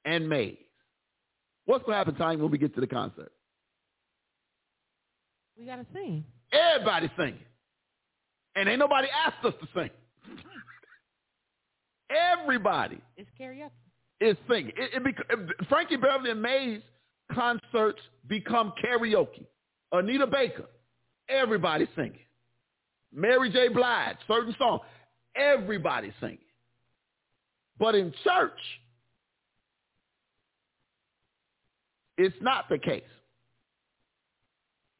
and Maze. What's going to happen, Tanya, when we get to the concert? We got to sing. Everybody singing. And ain't nobody asked us to sing. Everybody. It's karaoke. Is singing. It, it bec- Frankie Beverly and Maze concerts become karaoke. Anita Baker, everybody singing. Mary J. Blige, certain song, everybody singing. But in church, it's not the case.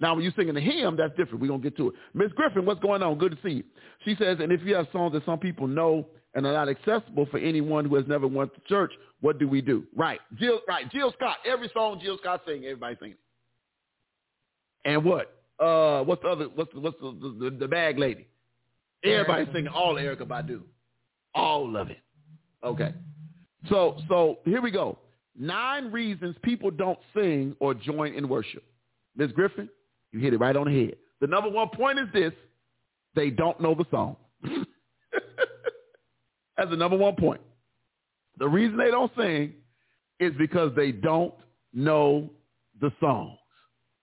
Now, when you're singing a hymn, that's different. We're going to get to it. Miss Griffin, what's going on? Good to see you. She says, and if you have songs that some people know and are not accessible for anyone who has never went to church, what do we do? Right. Jill, right. Jill Scott. Every song Jill Scott sings, everybody singing. And what? Uh, what's the other? What's the, what's the, the, the bag lady? Everybody singing all Erykah Badu, all of it. Okay. So so here we go. Nine reasons people don't sing or join in worship. Ms. Griffin, you hit it right on the head. The number one point is this: they don't know the song. That's the number one point. The reason they don't sing is because they don't know the songs.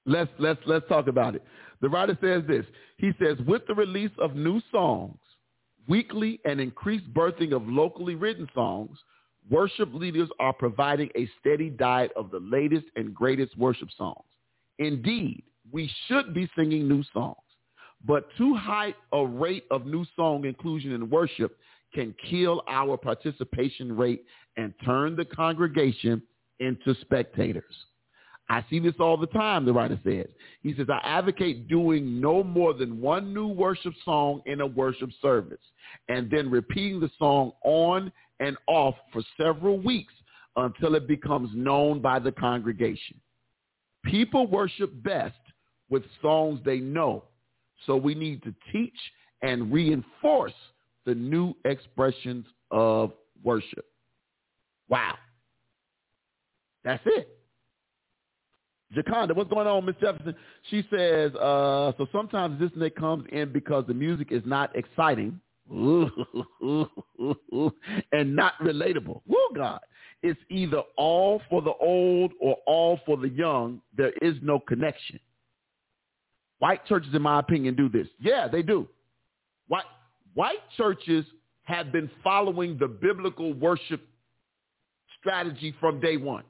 Let's let's let's talk about it. The writer says this. He says, with the release of new songs, weekly and increased birthing of locally written songs, worship leaders are providing a steady diet of the latest and greatest worship songs. Indeed, we should be singing new songs. But too high a rate of new song inclusion in worship can kill our participation rate and turn the congregation into spectators. I see this all the time, the writer says. He says, I advocate doing no more than one new worship song in a worship service and then repeating the song on and off for several weeks until it becomes known by the congregation. People worship best with songs they know, so we need to teach and reinforce the new expressions of worship. Wow. That's it. Jaconda, what's going on, Miss Jefferson? She says, uh, so sometimes this nick comes in because the music is not exciting and not relatable. Woo, God. It's either all for the old or all for the young. There is no connection. White churches, in my opinion, do this. Yeah, they do. White, white churches have been following the biblical worship strategy from day one.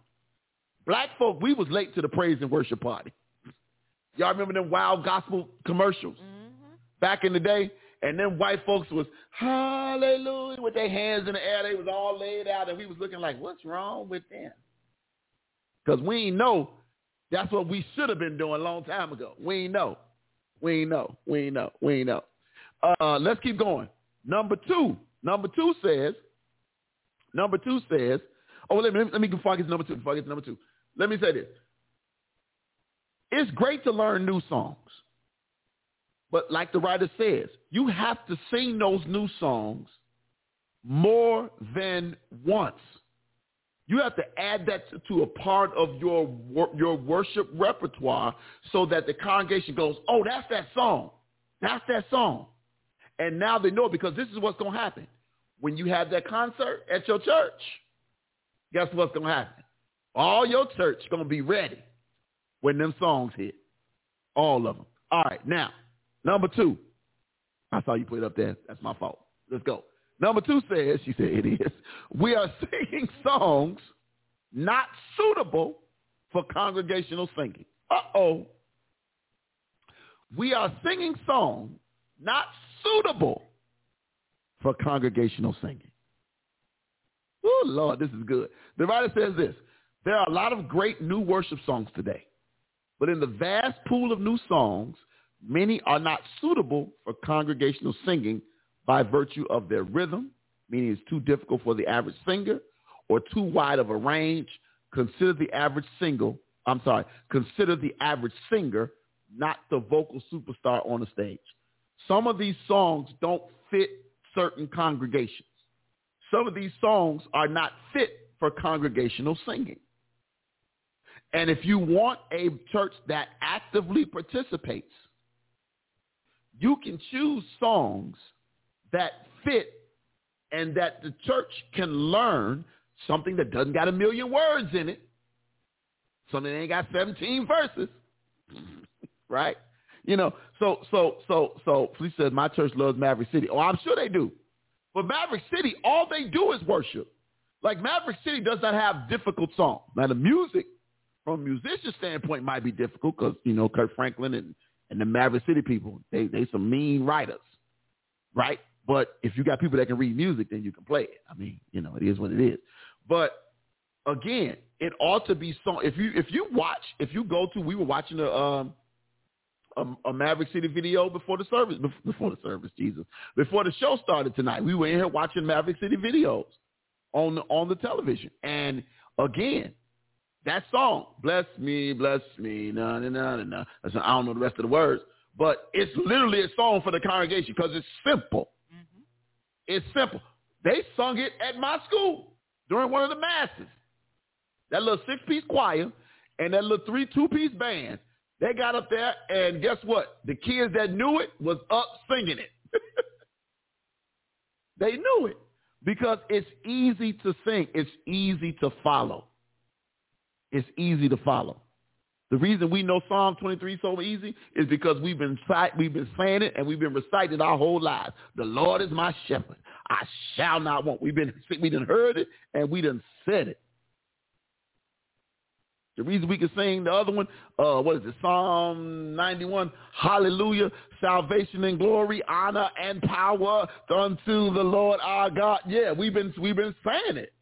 Black folk, we was late to the praise and worship party. Y'all remember them wild gospel commercials Mm-hmm. back in the day? And then white folks was hallelujah with their hands in the air. They was all laid out, and we was looking like, what's wrong with them? Because we ain't know that's what we should have been doing a long time ago. We ain't know. We ain't know. We ain't know. We ain't know. Uh, let's keep going. Number two. Number two says, number two says, oh, let me, let me before I get to number two, before I get to number two. Let me say this. It's great to learn new songs. But like the writer says, you have to sing those new songs more than once. You have to add that to, a part of your your worship repertoire so that the congregation goes, "Oh, that's that song. That's that song." And now they know because this is what's going to happen. When you have that concert at your church, guess what's going to happen? All your church going to be ready when them songs hit. All of them. All right, now, number two. I saw you put it up there. That's my fault. Let's go. Number two says, she said it is, we are singing songs not suitable for congregational singing. Uh-oh. We are singing songs not suitable for congregational singing. Oh, Lord, this is good. The writer says this. There are a lot of great new worship songs today. But in the vast pool of new songs, many are not suitable for congregational singing by virtue of their rhythm, meaning it's too difficult for the average singer, or too wide of a range. Consider the average single, I'm sorry, consider the average singer, not the vocal superstar on the stage. Some of these songs don't fit certain congregations. Some of these songs are not fit for congregational singing. And if you want a church that actively participates, you can choose songs that fit and that the church can learn something that doesn't got a million words in it, something that ain't got 17 verses, right? You know, so, so, so, so, Felicia says, my church loves Maverick City. Oh, I'm sure they do. But Maverick City, all they do is worship. Like Maverick City does not have difficult songs. Now the music, from a musician standpoint, might be difficult because, you know, Kirk Franklin and, and the Maverick City people, they, they some mean writers, right? But if you got people that can read music, then you can play it. I mean, you know, it is what it is. But again, it ought to be song. If you if you watch, if you go to, we were watching a um a, a Maverick City video before the service, before the service, Jesus, before the show started tonight. We were in here watching Maverick City videos on the on the television, and again, that song, "Bless Me, Bless Me," na na na na. I don't know the rest of the words, but it's literally a song for the congregation because it's simple. It's simple. They sung it at my school during one of the masses. That little six-piece choir and that little three two-piece band. They got up there, and guess what? The kids that knew it was up singing it. they knew it because it's easy to sing. It's easy to follow. It's easy to follow. The reason we know Psalm 23 so easy is because we've been we've been saying it and we've been reciting it our whole lives. The Lord is my shepherd; I shall not want. We've been we done heard it and we done said it. The reason we can sing the other one, uh, what is it? Psalm 91. Hallelujah, salvation and glory, honor and power unto the Lord our God. Yeah, we've been we've been saying it.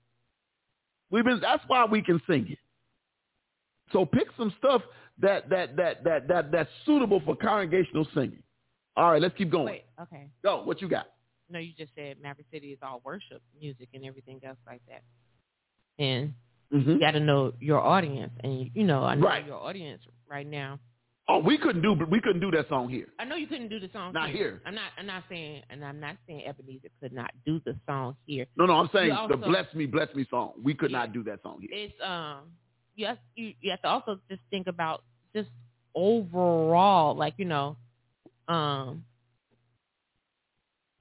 We've been. That's why we can sing it. So pick some stuff that that that that that that's suitable for congregational singing. All right, let's keep going. Wait, okay. Go. What you got? No, you just said Maverick City is all worship music and everything else like that. And Mm-hmm. you got to know your audience, and you know, I know Right. your audience right now Oh, we couldn't do, but we couldn't do that song here. I know you couldn't do the song Not here. I'm not. I'm not saying, and I'm not saying Ebenezer could not do the song here. No, no, I'm saying also- the "Bless Me, Bless Me" song. We could Yeah. not do that song here. It's um. You have you, you have to also just think about just overall, like you know, um.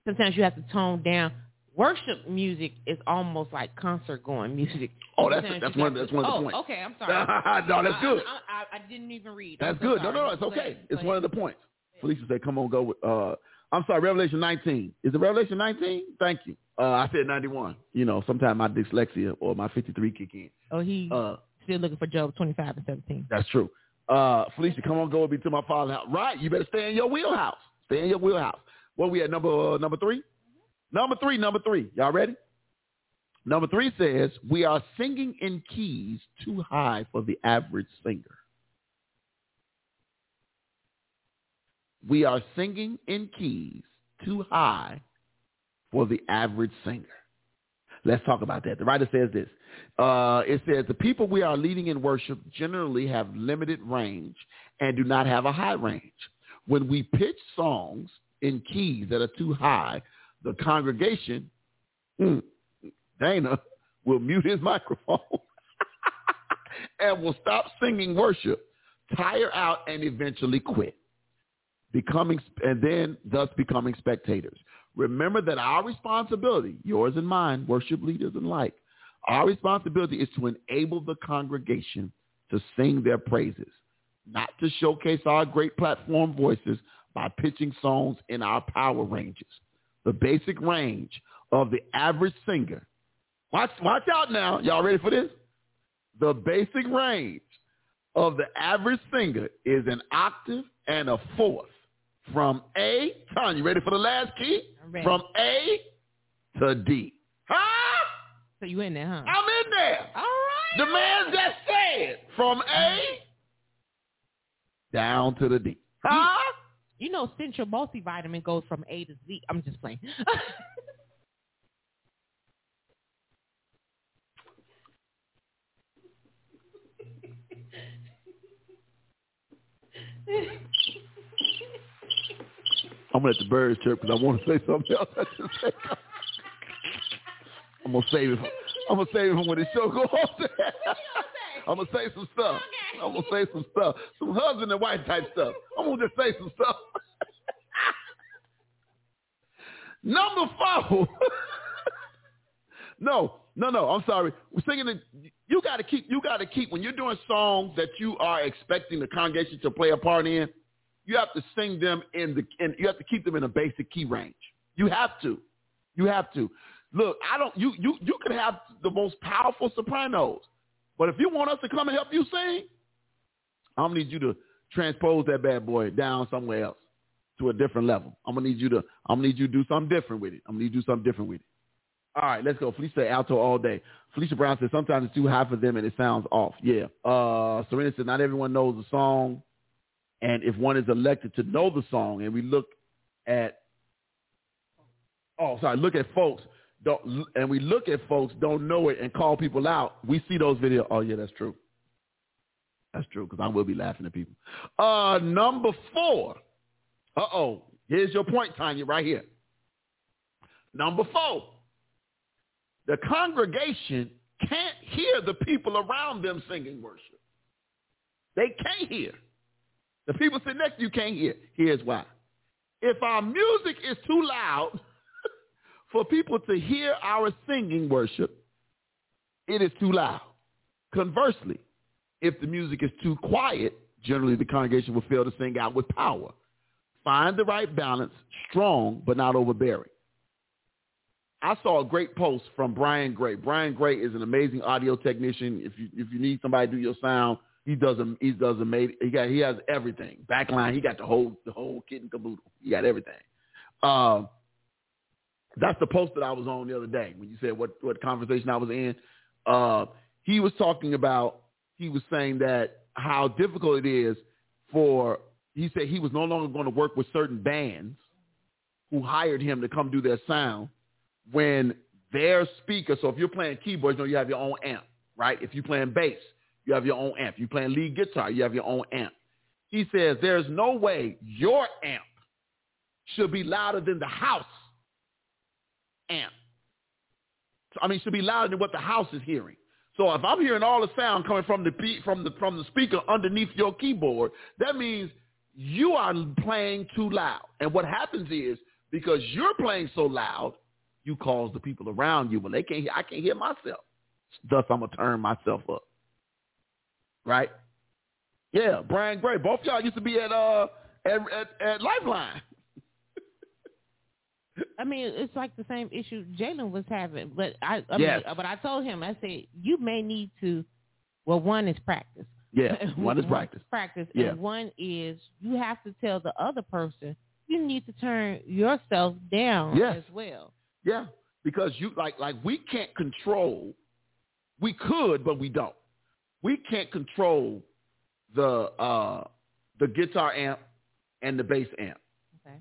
Sometimes you have to tone down. Worship music is almost like concert going music. Oh, that's Sometimes that's one that's one of the oh, points. Okay, I'm sorry. no, that's good. I, I, I didn't even read. That's so good. No, sorry. no, no, it's okay. It's one of the points. Felicia said, "Come on, go with." Uh, I'm sorry, Revelation 19. Is it Revelation 19? Thank you. Uh, I said 91. You know, sometimes my dyslexia or my 53 kick in. Oh, he Uh, still looking for Job 25 and 17. that's true. Uh, Felicia, come on, go with me to my father's house. Right, you better stay in your wheelhouse. Stay in your wheelhouse. What we at number uh, number three? Number three, number three. Y'all ready? Number three says we are singing in keys too high for the average singer. We are singing in keys too high for the average singer. Let's talk about that. The writer says this. Uh, it says the people we are leading in worship generally have limited range and do not have a high range. When we pitch songs in keys that are too high, the congregation, mm, Dana, will mute his microphone and will stop singing worship, tire out, and eventually quit becoming and then thus becoming spectators. Remember that our responsibility, yours and mine, worship leaders and like, our responsibility is to enable the congregation to sing their praises, not to showcase our great platform voices by pitching songs in our power ranges. The basic range of the average singer. Watch, watch out now. Y'all ready for this? The basic range of the average singer is an octave and a fourth. From A, Tanya, you ready for the last key? From A to D. Huh? So you in there, huh? I'm in there. All right. The man just said from A down to the D. Huh? You know, Centrum multivitamin goes from A to Z. I'm just playing. I'm gonna let the birds chirp because I want to say something else. at the same time. I'm gonna save it. For, I'm gonna save it for when the show goes on. I'm gonna say some stuff. I'm gonna say some stuff, some husband and wife type stuff. I'm gonna just say some stuff. Number four. no, no, no. I'm sorry. We're singing. The, you got to keep. You got to keep when you're doing songs that you are expecting the congregation to play a part in. You have to sing them in the. In, you have to keep them in a basic key range. You have to. You have to. Look, I don't. You you you can have the most powerful sopranos, but if you want us to come and help you sing, I'm gonna need you to transpose that bad boy down somewhere else to a different level. I'm gonna need you to. I'm gonna need you to do something different with it. I'm gonna need you to do something different with it. All right, let's go. Felicia alto all day. Felicia Brown said sometimes it's too high for them and it sounds off. Yeah. Uh, Serena said not everyone knows the song, and if one is elected to know the song, and we look at, oh sorry, look at folks don't, and we look at folks don't know it and call people out. We see those videos. Oh yeah, that's true. That's true because I will be laughing at people. Uh, number four. Uh oh. Here's your point, Tanya, right here. Number four. The congregation can't hear the people around them singing worship. They can't hear. The people sitting next to you can't hear. Here's why. If our music is too loud for people to hear our singing worship, it is too loud. Conversely, if the music is too quiet, generally the congregation will fail to sing out with power. Find the right balance, strong but not overbearing. I saw a great post from Brian Gray. Brian Gray is an amazing audio technician. If you if you need somebody to do your sound, he does a, he does amazing. He got he has everything. Backline, he got the whole the whole kit and caboodle. He got everything. Um, that's the post that I was on the other day when you said what what conversation I was in. Uh, he was talking about he was saying that how difficult it is for he said he was no longer going to work with certain bands who hired him to come do their sound when their speaker, so if you're playing keyboards, you know you have your own amp, right? If you're playing bass, you have your own amp. You're playing lead guitar, you have your own amp. He says, there's no way your amp should be louder than the house amp. I mean, should be louder than what the house is hearing. So if I'm hearing all the sound coming from the beat from the from the speaker underneath your keyboard, that means you are playing too loud. And what happens is because you're playing so loud, you cause the people around you, well, they can't hear, I can't hear myself. Thus, I'm gonna turn myself up. Right? Yeah, Brian Gray. Both y'all used to be at uh at at, at Lifeline. I mean, it's like the same issue Jalen was having, but I, I Yes. mean, but I told him, I said, you may need to. Well, one is practice. Yeah, one is practice. Practice, Yeah. and one is you have to tell the other person you need to turn yourself down Yes. as well. Yeah, because you like like we can't control. We could, but we don't. We can't control the uh the guitar amp and the bass amp, Okay.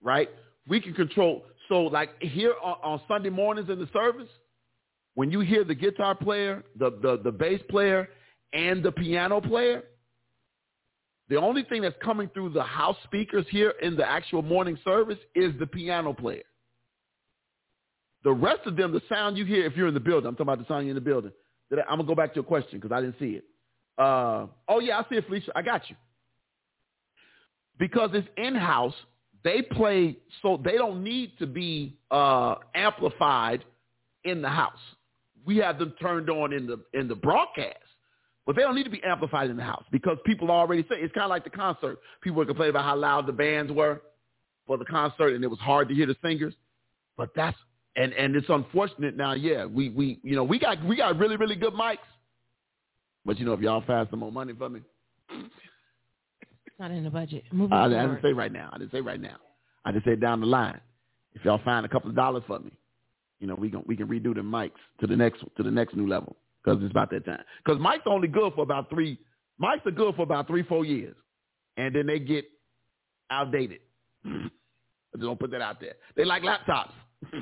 right? We can control. So like here on, on Sunday mornings in the service, when you hear the guitar player, the, the the bass player, and the piano player, the only thing that's coming through the house speakers here in the actual morning service is the piano player. The rest of them, the sound you hear if you're in the building, I'm talking about the sound you're in the building. Did I- I'm gonna go back to your question because I didn't see it. Uh, oh yeah, I see it, Felicia. I got you. Because it's in house, they play so they don't need to be uh, amplified in the house. We have them turned on in the in the broadcast, but they don't need to be amplified in the house because people already say it's kind of like the concert. People were complaining about how loud the bands were for the concert, and it was hard to hear the singers. But that's and and it's unfortunate now. Yeah, we we you know we got we got really really good mics, but you know if y'all find some more money for me, It's not in the budget. Moving I, I didn't say right now. I didn't say right now. I just said down the line. If y'all find a couple of dollars for me, you know we can we can redo the mics to the next to the next new level because it's about that time. Because mics are only good for about three. Mics are good for about three four years, and then they get outdated. I just don't put that out there. They like laptops.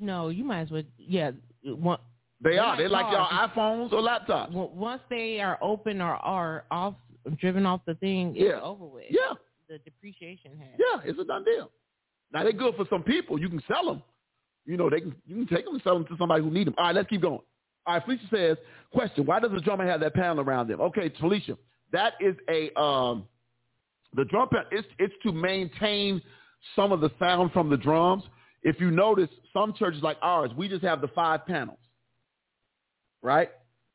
No, you might as well. Yeah, one, They They're They're like y'all iPhones or laptops. w- once they are open or are off, driven off the thing, it's Yeah. over with. Yeah, The depreciation has. yeah, it's a done deal. Now they're good for some people. You can sell them. You know, they can. You can take them and sell them to somebody who need them. All right, let's keep going. All right, Felicia says, question: Why does the drummer have that panel around them? Okay, Felicia, that is a um, the drum panel. It's it's to maintain some of the sound from the drums. If you notice, some churches like ours, we just have the five panels, right?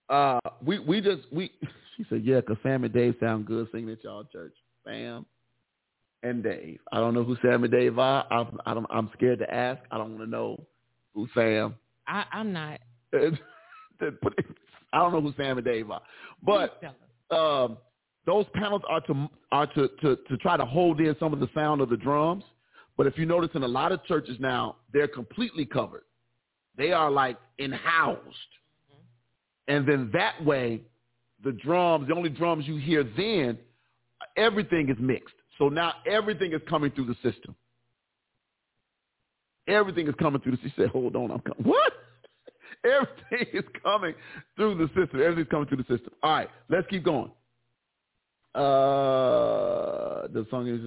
Uh, we we just we. She said, yeah, 'cause Sam and Dave sound good singing at y'all church. Sam and Dave. I don't know who Sam and Dave are. I'm, I don't, I'm scared to ask. I don't want to know who Sam. I, I'm not. I don't know who Sam and Dave are, but um, those panels are to are to, to to try to hold in some of the sound of the drums. But if you notice in a lot of churches now, they're completely covered. They are like in-housed. Mm-hmm. And then that way, the drums, the only drums you hear then, everything is mixed. So now everything is coming through the system. Everything is coming through the system. She said, hold on, I'm coming. What? Everything is coming through the system. Everything's coming through the system. All right, let's keep going. Uh, the song is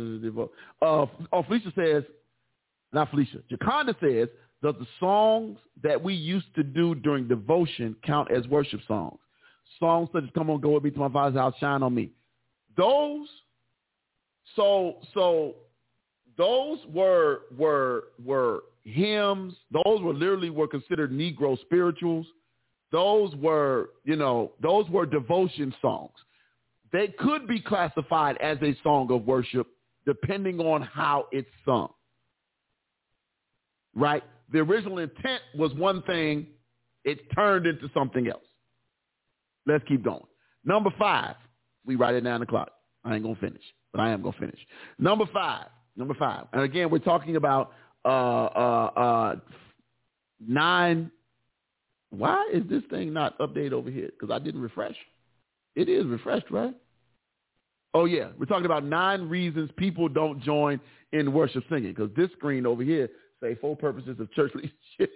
uh, oh, Felicia says, not Felicia. Jaconda says, does the songs that we used to do during devotion count as worship songs? Songs such as "Come on, go with me to my Father's house, shine on me." Those, so so, those were were were hymns. Those were literally were considered Negro spirituals. Those were, you know, those were devotion songs. They could be classified as a song of worship depending on how it's sung. Right? The original intent was one thing. It turned into something else. Let's keep going. Number five. We write it down the clock. I ain't going to finish, but I am going to finish. Number five. Number five. And again, we're talking about uh, uh, uh, nine. Why is this thing not updated over here? Because I didn't refresh. It is refreshed, right? Oh yeah, we're talking about nine reasons people don't join in worship singing. Because this screen over here say for purposes of church leadership.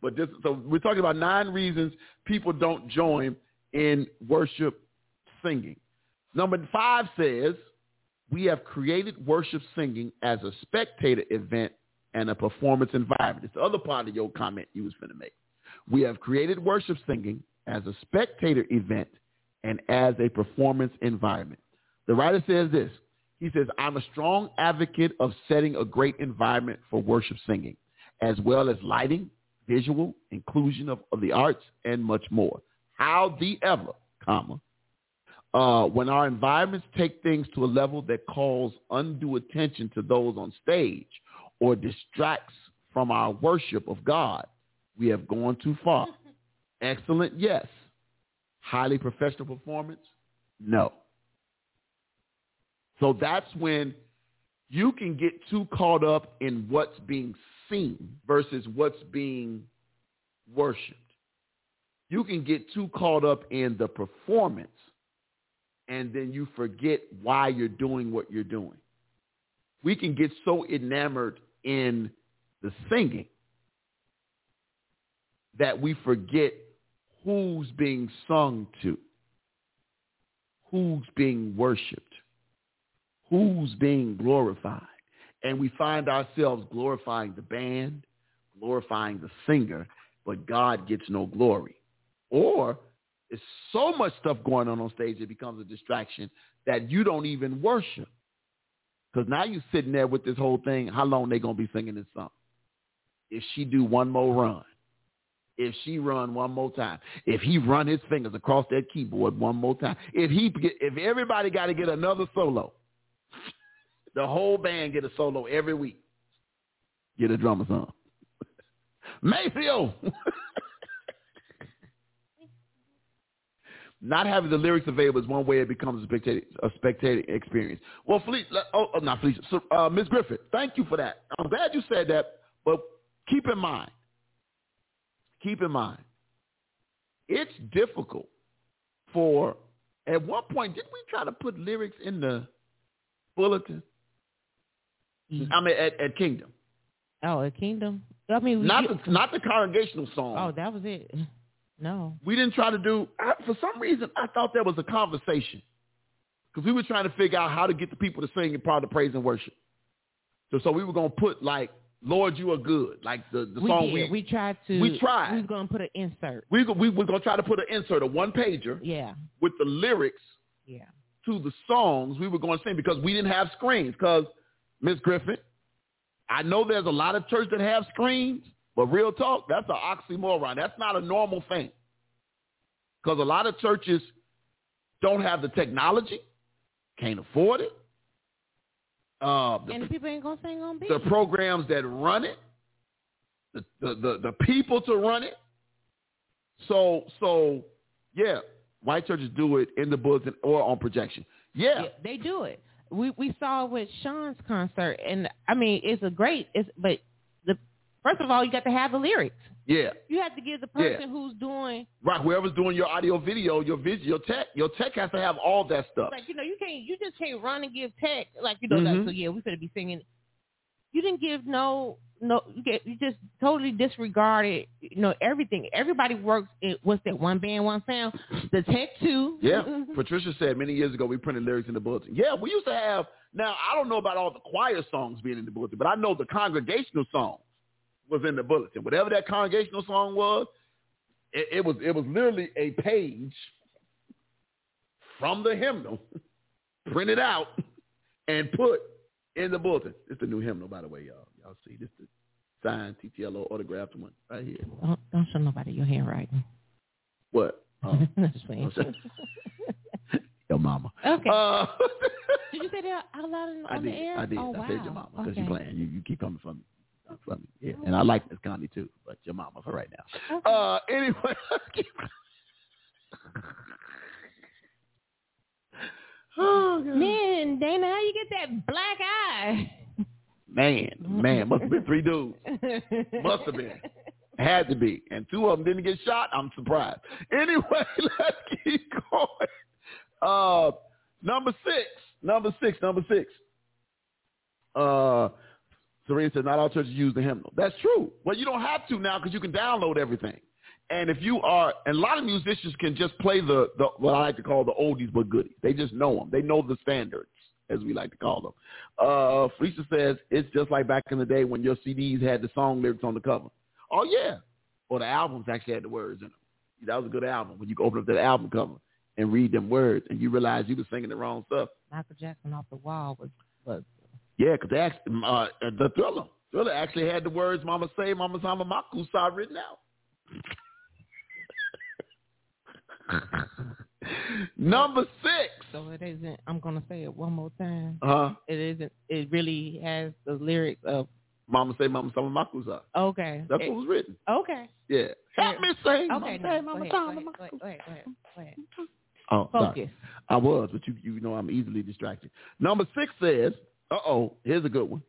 but this, so we're talking about nine reasons people don't join in worship singing. Number five says, we have created worship singing as a spectator event and a performance environment. It's the other part of your comment you was going to make. We have created worship singing as a spectator event and as a performance environment. The writer says this. He says, I'm a strong advocate of setting a great environment for worship singing, as well as lighting, visual, inclusion of, of the arts, and much more. How the ever, comma, uh, when our environments take things to a level that calls undue attention to those on stage or distracts from our worship of God, we have gone too far. Excellent, yes. Highly professional performance, no. So that's when you can get too caught up in what's being seen versus what's being worshiped. You can get too caught up in the performance and then you forget why you're doing what you're doing. We can get so enamored in the singing that we forget who's being sung to, who's being worshiped, who's being glorified. And we find ourselves glorifying the band, glorifying the singer, but God gets no glory. Or there's so much stuff going on on stage it becomes a distraction that you don't even worship. Because now you're sitting there with this whole thing. How long they gonna be singing this song? If she do one more run, if she run one more time, if he run his fingers across that keyboard one more time, if he if everybody got to get another solo, the whole band get a solo every week. Get a drummer song. Maceo. Not having the lyrics available is one way it becomes a spectator, a spectator experience. Well, Felicia, oh, oh, not Felicia, so, uh, Ms. Griffith, thank you for that. I'm glad you said that, but keep in mind, keep in mind, it's difficult for, at one point, didn't we try to put lyrics in the bulletin? Mm-hmm. I mean, at, at Kingdom. Oh, at Kingdom? I mean, not you, the not the congregational song. Oh, that was it. No. We didn't try to do, I, for some reason, I thought there was a conversation. Because we were trying to figure out how to get the people to sing in part of praise and worship. So, so we were going to put like, Lord, you are good. Like the, the we song did. we, we tried to. We tried. We were going to put an insert. We, we were going to try to put an insert, a one pager. Yeah. With the lyrics. Yeah. To the songs we were going to sing because we didn't have screens. Because, Miss Griffin, I know there's a lot of churches that have screens, but real talk, that's an oxymoron. That's not a normal thing. Because a lot of churches don't have the technology, can't afford it. Uh, the, and the people ain't gonna sing on beat. The programs that run it, the, the the the people to run it. So so yeah, white churches do it in the bulletin or on projection. Yeah, yeah they do it. We we saw with Sean's concert, and I mean it's a great. It's but the first of all you got to have the lyrics. Yeah. You have to give the person yeah. who's doing right. Whoever's doing your audio, video, your video, your tech, your tech has to have all that stuff. Like you know, you can't, you just can't run and give tech like you know. Mm-hmm. Like, so yeah, we could be singing. You didn't give no, no. You, get, you just totally disregarded. You know everything. Everybody works. In, what's that? One band, one sound. The tech too. Yeah. Patricia said many years ago we printed lyrics in the bulletin. Yeah, we used to have. Now I don't know about all the choir songs being in the bulletin, but I know the congregational songs was in the bulletin. Whatever that congregational song was, it, it was it was literally a page from the hymnal, printed out and put in the bulletin. It's the new hymnal, by the way, y'all. Y'all see this the signed TTLO autographed one right here. Don't, don't show nobody your handwriting. What? Oh. your mama. Okay. Uh, did you say that out loud on I the did, air? I did. Oh, I wow. said your mama because okay. you're playing. You, you keep coming from me. From me. Yeah. And I like Miss Connie too, but your mama for right now. Okay. Uh, anyway. oh, God. Man, Dana, how you get that black eye? Man, man, must have been three dudes. Must have been. Had to be. And two of them didn't get shot. I'm surprised. Anyway, let's keep going. Uh, number six. Number six. Number six. Uh, Serena said not all churches use the hymnal. That's true. Well, you don't have to now because you can download everything. And if you are, and a lot of musicians can just play the, the what I like to call the oldies but goodies. They just know them. They know the standards, as we like to call them. Uh, Felicia says it's just like back in the day when your CDs had the song lyrics on the cover. Oh yeah, or the albums actually had the words in them. That was a good album when you could open up that album cover and read them words, and you realize you were singing the wrong stuff. Michael Jackson off the wall was was Yeah, because they actually, uh, the Thriller, Thriller actually had the words "Mama say, Mama sama makusa" written out. Number six. so it isn't. I'm gonna say it one more time. Uh huh. It isn't. It really has the lyrics of Mama say, Mama sama makusa. okay. That's It- what was written. okay. Yeah. Help me sing. Okay. Mama No, say, Mama ahead, sama go ahead, makusa. go ahead, go ahead, go ahead, go ahead. Oh, sorry. I was, but you you know I'm easily distracted. Number six says, uh oh, here's a good one.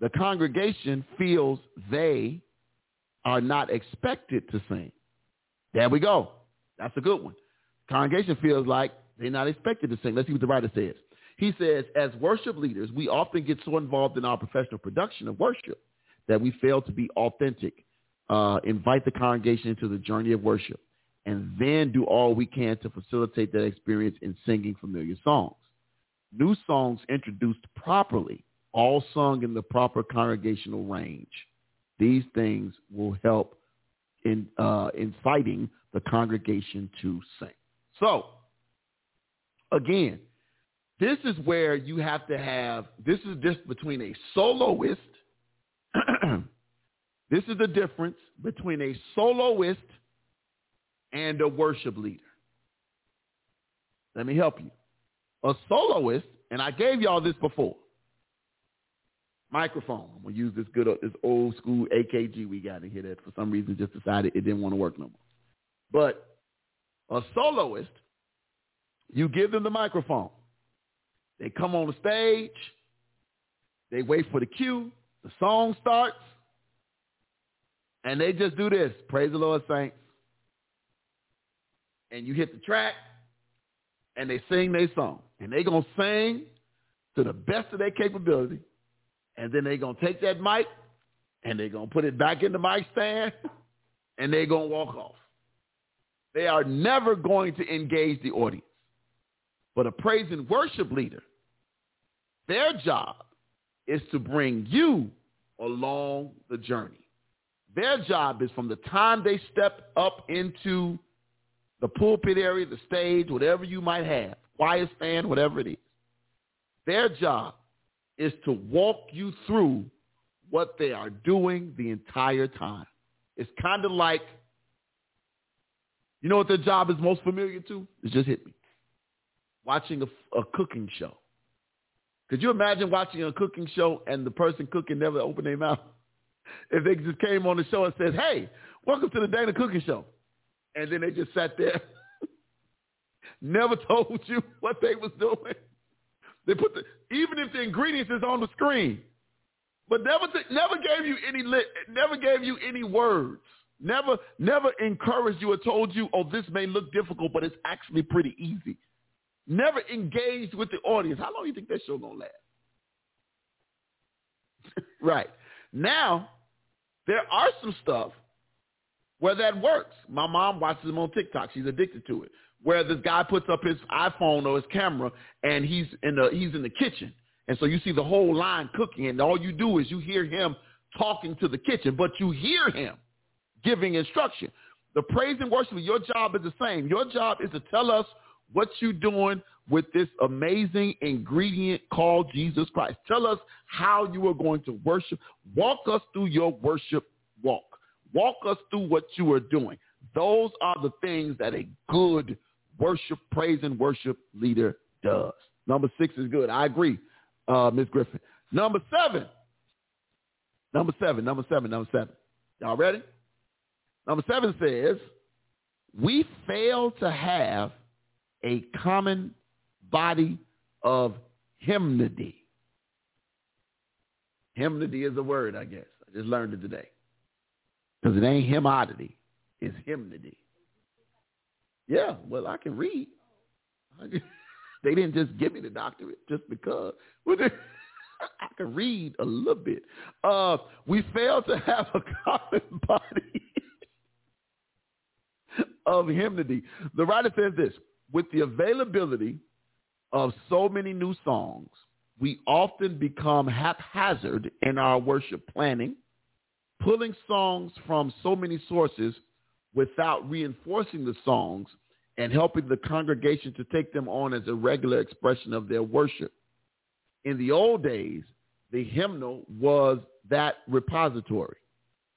The congregation feels they are not expected to sing. There we go. That's a good one. Congregation feels like they're not expected to sing. Let's see what the writer says. He says, as worship leaders, we often get so involved in our professional production of worship that we fail to be authentic, uh, invite the congregation into the journey of worship, and then do all we can to facilitate that experience in singing familiar songs. New songs introduced properly, all sung in the proper congregational range. These things will help in uh, inciting the congregation to sing. So, again, this is where you have to have, this is just between a soloist, this is the difference between a soloist and a worship leader. Let me help you. A soloist, and I gave y'all this before. Microphone. I'm gonna use this good, this old school AKG we got in here that for some reason just decided it didn't want to work no more. But a soloist, you give them the microphone. They come on the stage. They wait for the cue. The song starts. And they just do this. Praise the Lord, saints. And you hit the track. And they sing their song. And they going to sing to the best of their capability. And then they going to take that mic. And they going to put it back in the mic stand. And they going to walk off. They are never going to engage the audience. But a praise and worship leader, their job is to bring you along the journey. Their job is from the time they step up into the pulpit area, the stage, whatever you might have, choir stand, whatever it is. Their job is to walk you through what they are doing the entire time. It's kind of like, you know what their job is most familiar to? It just hit me. Watching a, a cooking show. Could you imagine watching a cooking show and the person cooking never opened their mouth? If they just came on the show and said, hey, welcome to the Dana Cooking Show. And then they just sat there, never told you what they was doing. They put the, even if the ingredients is on the screen, but never, never gave you any, never gave you any words. Never, never encouraged you or told you, oh, this may look difficult, but it's actually pretty easy. Never engaged with the audience. How long do you think that show gonna last? right. Now, there are some stuff where that works. My mom watches them on TikTok. She's addicted to it. Where this guy puts up his iPhone or his camera and he's in the he's in the kitchen. And so you see the whole line cooking and all you do is you hear him talking to the kitchen, but you hear him giving instruction. The praise and worship, your job is the same. Your job is to tell us what you're doing with this amazing ingredient called Jesus Christ. Tell us how you are going to worship. Walk us through your worship walk. Walk us through what you are doing. Those are the things that a good worship, praise, and worship leader does. Number six is good. I agree, uh, Ms. Griffin. Number seven. Number seven, number seven, number seven. Y'all ready? Number seven says, we fail to have a common body of hymnody. Hymnody is a word, I guess. I just learned it today. Because it ain't hymnody. It's hymnody. Yeah, well, I can read. I can, they didn't just give me the doctorate just because. I can read a little bit. Uh, we fail to have a common body of hymnody. The writer says this, with the availability of so many new songs, we often become haphazard in our worship planning, pulling songs from so many sources without reinforcing the songs and helping the congregation to take them on as a regular expression of their worship. In the old days, the hymnal was that repository.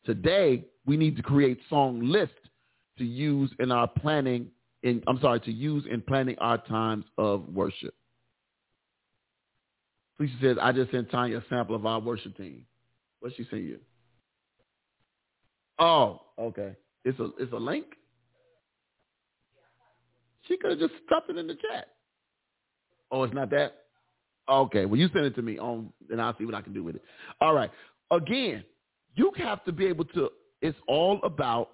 Today, we need to create song lists to use in our planning in I'm sorry, to use in planning our times of worship. Felicia says, I just sent Tanya a sample of our worship team. What she sent you? Oh, okay. It's a it's a link. She could have just stuffed it in the chat. Oh, it's not that? Okay. Well, you send it to me on, and I'll see what I can do with it. All right. Again, you have to be able to. It's all about.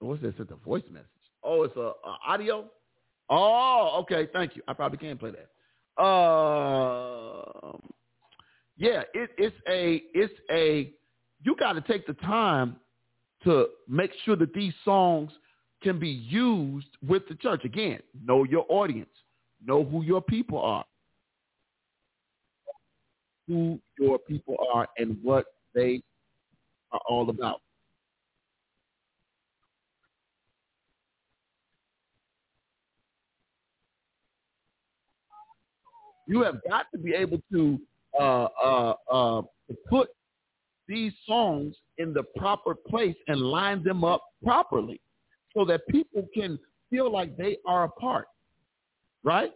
What's this? It's a voice message. Oh, it's a, a audio. Oh, okay. Thank you. I probably can't play that. Um, yeah, it, it's a it's a. You got to take the time to make sure that these songs can be used with the church. Again, know your audience. Know who your people are. Who your people are and what they are all about. You have got to be able to uh, uh, uh, put these songs in the proper place and line them up properly so that people can feel like they are a part. Right?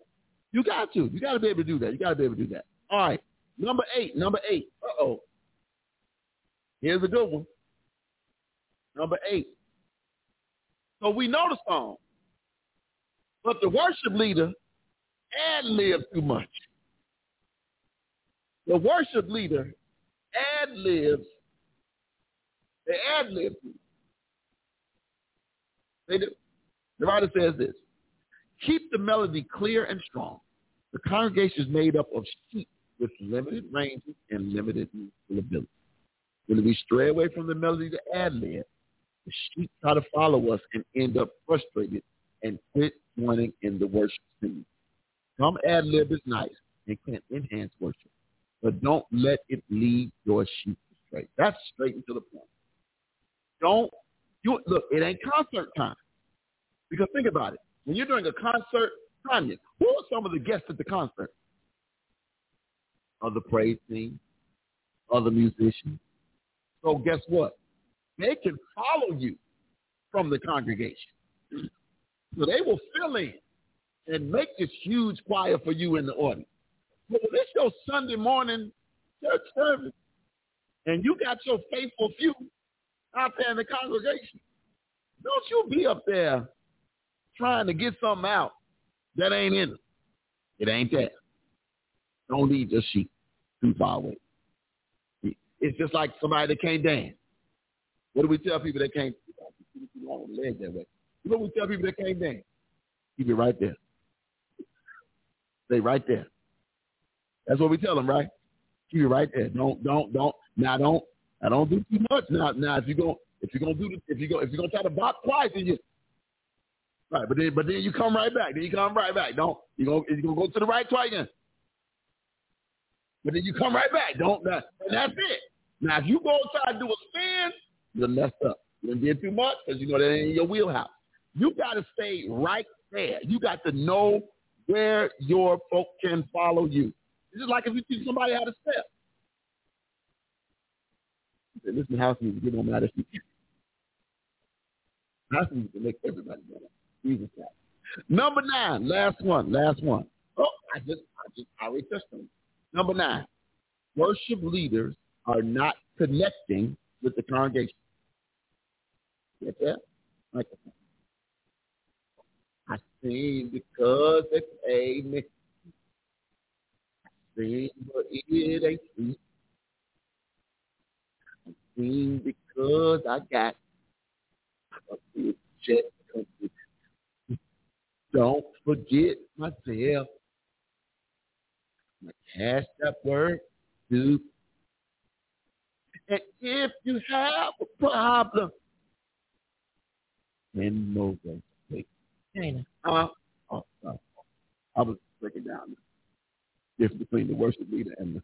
You got to. You got to be able to do that. You got to be able to do that. All right. Number eight. Number eight. Uh-oh. Here's a good one. Number eight. So we know the song, but the worship leader ad lib too much. The worship leader ad libs. They ad lib. They do. The writer says this: Keep the melody clear and strong. The congregation is made up of sheep with limited ranges and limited ability. When we stray away from the melody to ad lib, the sheep try to follow us and end up frustrated and quit joining in the worship singing. Some ad lib is nice and can enhance worship, but don't let it lead your sheep astray. That's straight and to the point. Don't you look? It ain't concert time because think about it. When you're doing a concert, Tanya, who are some of the guests at the concert? Other praise team, other musicians. So guess what? They can follow you from the congregation. So they will fill in and make this huge choir for you in the audience. But when it's your Sunday morning church service and you got your faithful few out there in the congregation, don't you be up there trying to get something out that ain't in it. It ain't there. Don't leave your sheep too far away. It's just like somebody that can't dance. What do we tell people that can't? You know what we tell people that can't dance? Keep it right there. Stay right there. That's what we tell them, right? Keep it right there. Don't, don't, don't. Now, don't. I don't do too much. Now, now, if you go, if you're gonna do, this, if you go, if you're gonna try to box twice, then you, right. But then, but then you come right back. Then you come right back. Don't you go? You gonna go to the right twice again. But then you come right back. Don't. and that's it. Now, if you go try to do a spin, you're messed up. You don't get too much because you know that ain't in your wheelhouse. You got to stay right there. You got to know where your folk can follow you. It's just like if you teach somebody how to step. Say, listen, house music, you don't matter if you House music to make everybody better. Jesus Christ. Number nine, last one, last one. Oh, I just, I just, I already touched on. Number nine, worship leaders are not connecting with the congregation. Get that? Microphone. I sing because they pay me. I sing, but it ain't sweet. I sing because I got a big check. Don't forget myself. My cash that word, dude. And if you have a problem, then way. Wait. China. Uh, oh, oh, I was breaking down the difference between the worship leader and the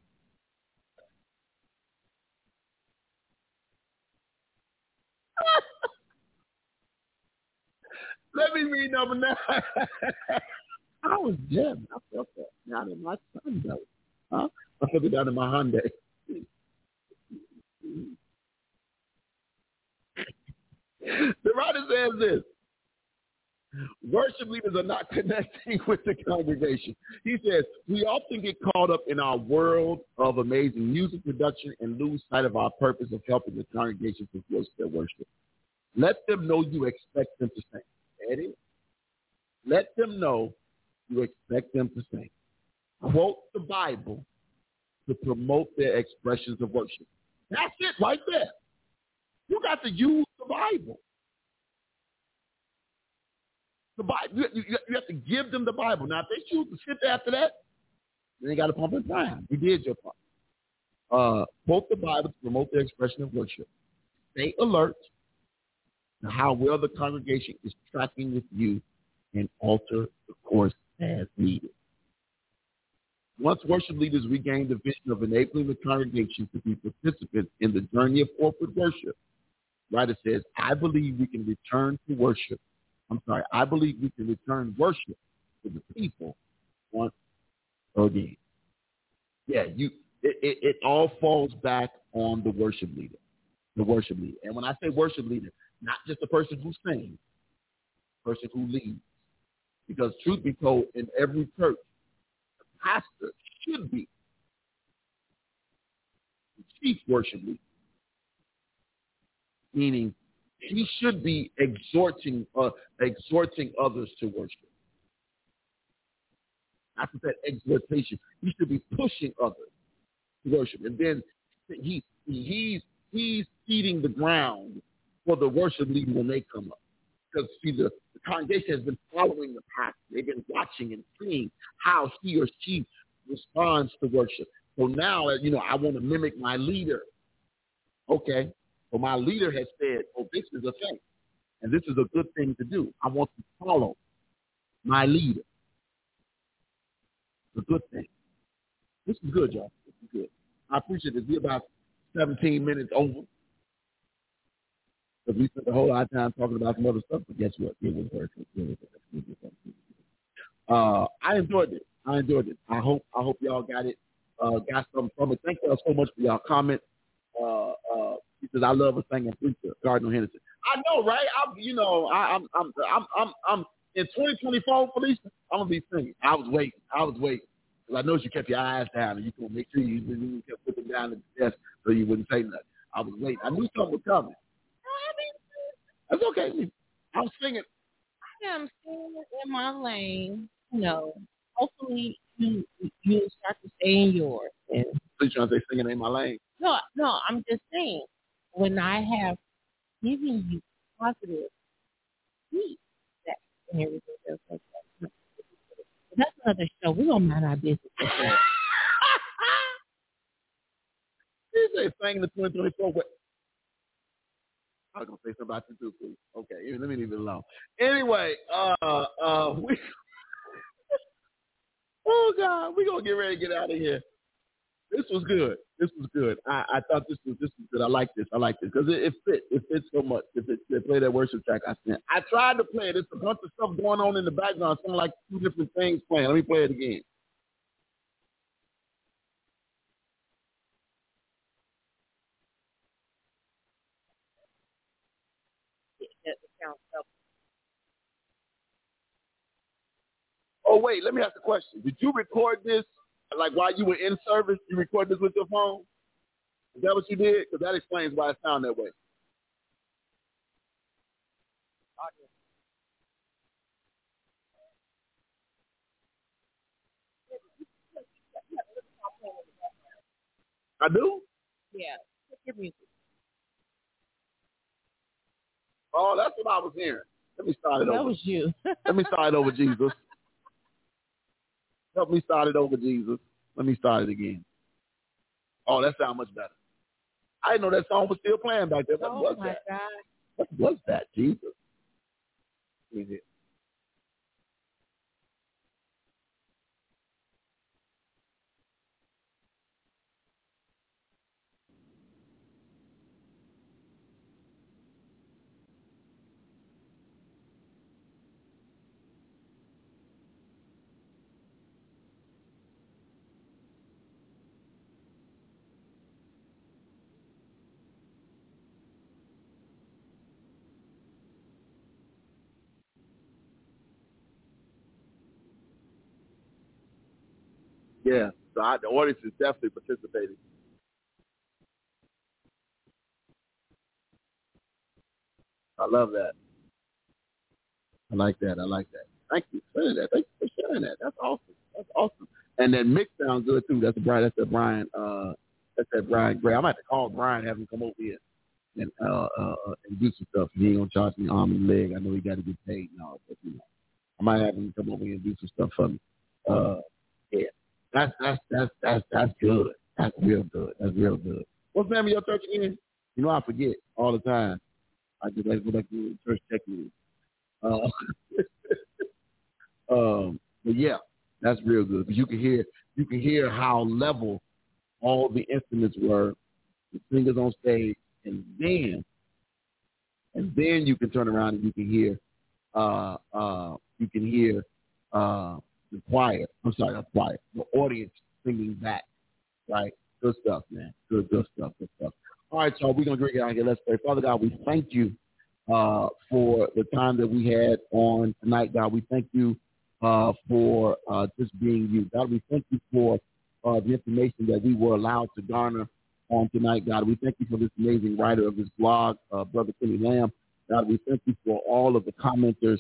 Let me read number nine. I was jamming. I felt that down in my Sunday. Huh? I felt it down in my Hyundai. the writer says this. Worship leaders are not connecting with the congregation. He says, we often get caught up in our world of amazing music production and lose sight of our purpose of helping the congregation fulfill their worship. Let them know you expect them to sing. Eddie, let them know you expect them to sing. Quote the Bible to promote their expressions of worship. That's it right there. You got to use the Bible. The Bible. You, you, you have to give them the Bible. Now, if they choose to sit after that, then they got to pump in time. You did your part. Uh, quote the Bible to promote their expression of worship. Stay alert to how well the congregation is tracking with you and alter the course as needed. Once worship leaders regain the vision of enabling the congregation to be participants in the journey of corporate worship, writer says, I believe we can return to worship. I'm sorry, I believe we can return worship to the people once again. Yeah, you it, it, it all falls back on the worship leader. The worship leader. And when I say worship leader, not just the person who sings, person who leads. Because truth be told, in every church, the pastor should be the chief worship leader. Meaning he should be exhorting uh, exhorting others to worship. After that exhortation, he should be pushing others to worship. And then he he's he's seeding the ground for the worship leader when they come up. Because see, the, the congregation has been following the pastor. They've been watching and seeing how he or she responds to worship. So now, you know, I want to mimic my leader. Okay. Well, my leader has said, oh, this is a thing. And this is a good thing to do. I want to follow my leader. It's a good thing. This is good, y'all. This is good. I appreciate it. We're about 17 minutes over. Because we spent a whole lot of time talking about some other stuff, but guess what? It was worth it. Was worth. Uh, I enjoyed it. I enjoyed it. I hope I hope y'all got it, uh, got something from it. Thank y'all so much for y'all comment. Uh, uh, because I love a singing preacher, Cardinal Henderson. I know, right? I'm, you know, I, I'm, I'm, I'm, I'm, I'm in 2024, Felicia. I'm gonna be singing. I was waiting. I was waiting because I know you kept your eyes down and you could make sure you, you kept putting down at the desk so you wouldn't say nothing. I was waiting. I knew something was coming. That's okay. I was singing. I am singing in my lane. You know, hopefully you you start to stay in yours. And So you trying to say singing ain't my lane? no, no, I'm just saying when I have given you positive feedback and everything else like that. That's another show. We don't mind our business. This that. You say singing the 2024. What? I was gonna say something about you too, please. Okay, let me leave it alone. Anyway, uh, uh, we. oh God, we gonna get ready to get out of here. This was good. This was good. I, I thought this was this was good. I like this. I like this because it, it fit. It fits so much. If it, they play that worship track, I sent. I tried to play it. It's a bunch of stuff going on in the background. Sound like two different things playing. Let me play it again. Sounds. Oh wait, let me ask a question. Did you record this like while you were in service? You record this with your phone? Is that what you did? Because that explains why it sounded that way. I do. Yeah. Your music. Oh, that's what I was hearing. Let me start it That over. was you. Let me start it over, Jesus. Help me start it over, Jesus. Let me start it again. Oh, that sounds much better. I didn't know that song was still playing back there. What oh was my that? God. What was that, Jesus? Yeah, so I, the audience is definitely participating. I love that. I like that. I like that. Thank you for that. Thank you for sharing that. That's awesome. That's awesome. And that mix sounds good too. That's Brian. That's that Brian. Uh, that's that Brian Gray. I'm gonna have to call Brian, have him come over here and uh, uh, uh and do some stuff. He ain't gonna charge me arm and leg. I know he got to get paid all, but you know, I might have him come over here and do some stuff for me. Uh, yeah, that's that's that's that's that's good. That's real good. That's real good. What's the name of your church again? You know I forget all the time. I just like to go back to church check me. Uh, um, but yeah, that's real good because you can hear you can hear how level all the instruments were, the singers on stage, and then and then you can turn around and you can hear uh uh you can hear uh the choir. I'm sorry, not choir. The audience singing back. Right? Good stuff, man. Good, good stuff. Good stuff. All right, y'all. We're gonna drink it out here. Let's pray. Father God, we thank you uh, for the time that we had on tonight, God. We thank you uh, for uh, just being you, God. We thank you for uh, the information that we were allowed to garner on tonight, God. We thank you for this amazing writer of this blog, uh, Brother Kenny Lamm. God, we thank you for all of the commenters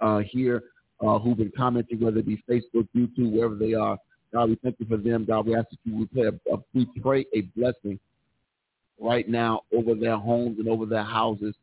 uh, here uh, who've been commenting, whether it be Facebook, YouTube, wherever they are. God, we thank you for them. God, we ask that you we pray a, we pray a blessing right now over their homes and over their houses.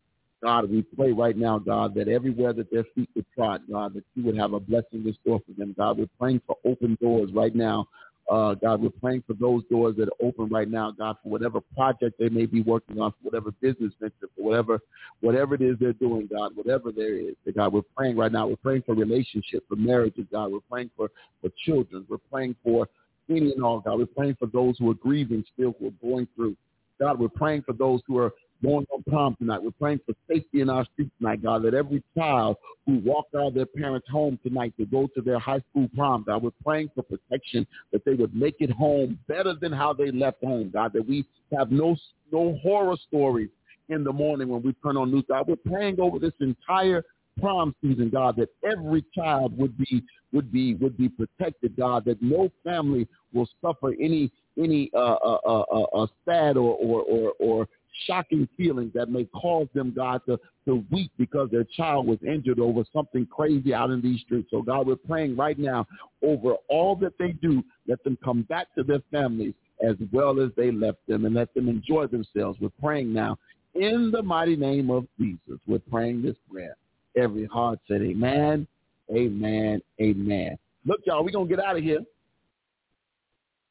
God, we pray right now, God, that everywhere that their feet would trod, God, that you would have a blessing in store for them. God, we're praying for open doors right now uh, God, we're praying for those doors that are open right now, God, for whatever project they may be working on, for whatever business venture, for whatever whatever it is they're doing, God, whatever there is. God, we're praying right now. We're praying for relationships, for marriages, God. We're praying for, for children. We're praying for any and all, God. We're praying for those who are grieving still, who are going through. God, we're praying for those who are going on prom tonight. We're praying for safety in our streets tonight, God, that every child who walked out of their parents' home tonight to go to their high school prom, God, we're praying for protection, that they would make it home better than how they left home, God, that we have no, no horror stories in the morning when we turn on news, God. We're praying over this entire prom season, God, that every child would be would be would be protected, God, that no family will suffer any any uh, uh, uh, uh, uh sad or, or or or shocking feelings that may cause them, God, to, to weep because their child was injured over something crazy out in these streets. So, God, we're praying right now over all that they do. Let them come back to their families as well as they left them and let them enjoy themselves. We're praying now in the mighty name of Jesus. We're praying this prayer. Every heart said amen, amen, amen. Look, y'all, we're going to get out of here.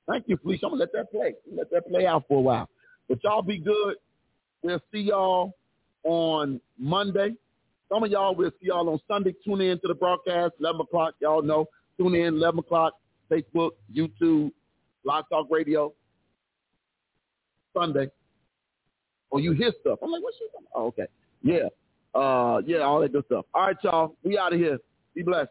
Thank you, Felicia. I'm going to let that play. Let that play out for a while. But y'all be good. We'll see y'all on Monday. Some of y'all, we'll see y'all on Sunday. Tune in to the broadcast, 11 o'clock. Y'all know. Tune in, 11 o'clock, Facebook, YouTube, Live Talk Radio, Sunday. Or oh, you hear stuff. I'm like, what's she talking Oh, okay. Yeah. Uh, yeah, all that good stuff. All right, y'all. We out of here. Be blessed.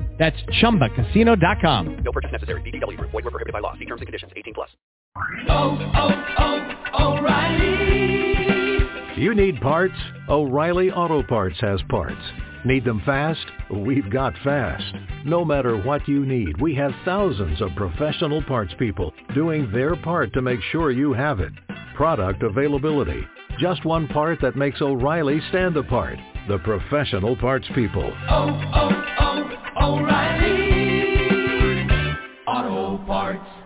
That's ChumbaCasino.com. No purchase necessary. VGW Group. Void were prohibited by law. See terms and conditions. 18 plus. Oh, oh, oh, O'Reilly. You need parts? O'Reilly Auto Parts has parts. Need them fast? We've got fast. No matter what you need, we have thousands of professional parts people doing their part to make sure you have it. Product availability. Just one part that makes O'Reilly stand apart the professional parts people. Oh, oh, oh, O'Reilly Auto Parts.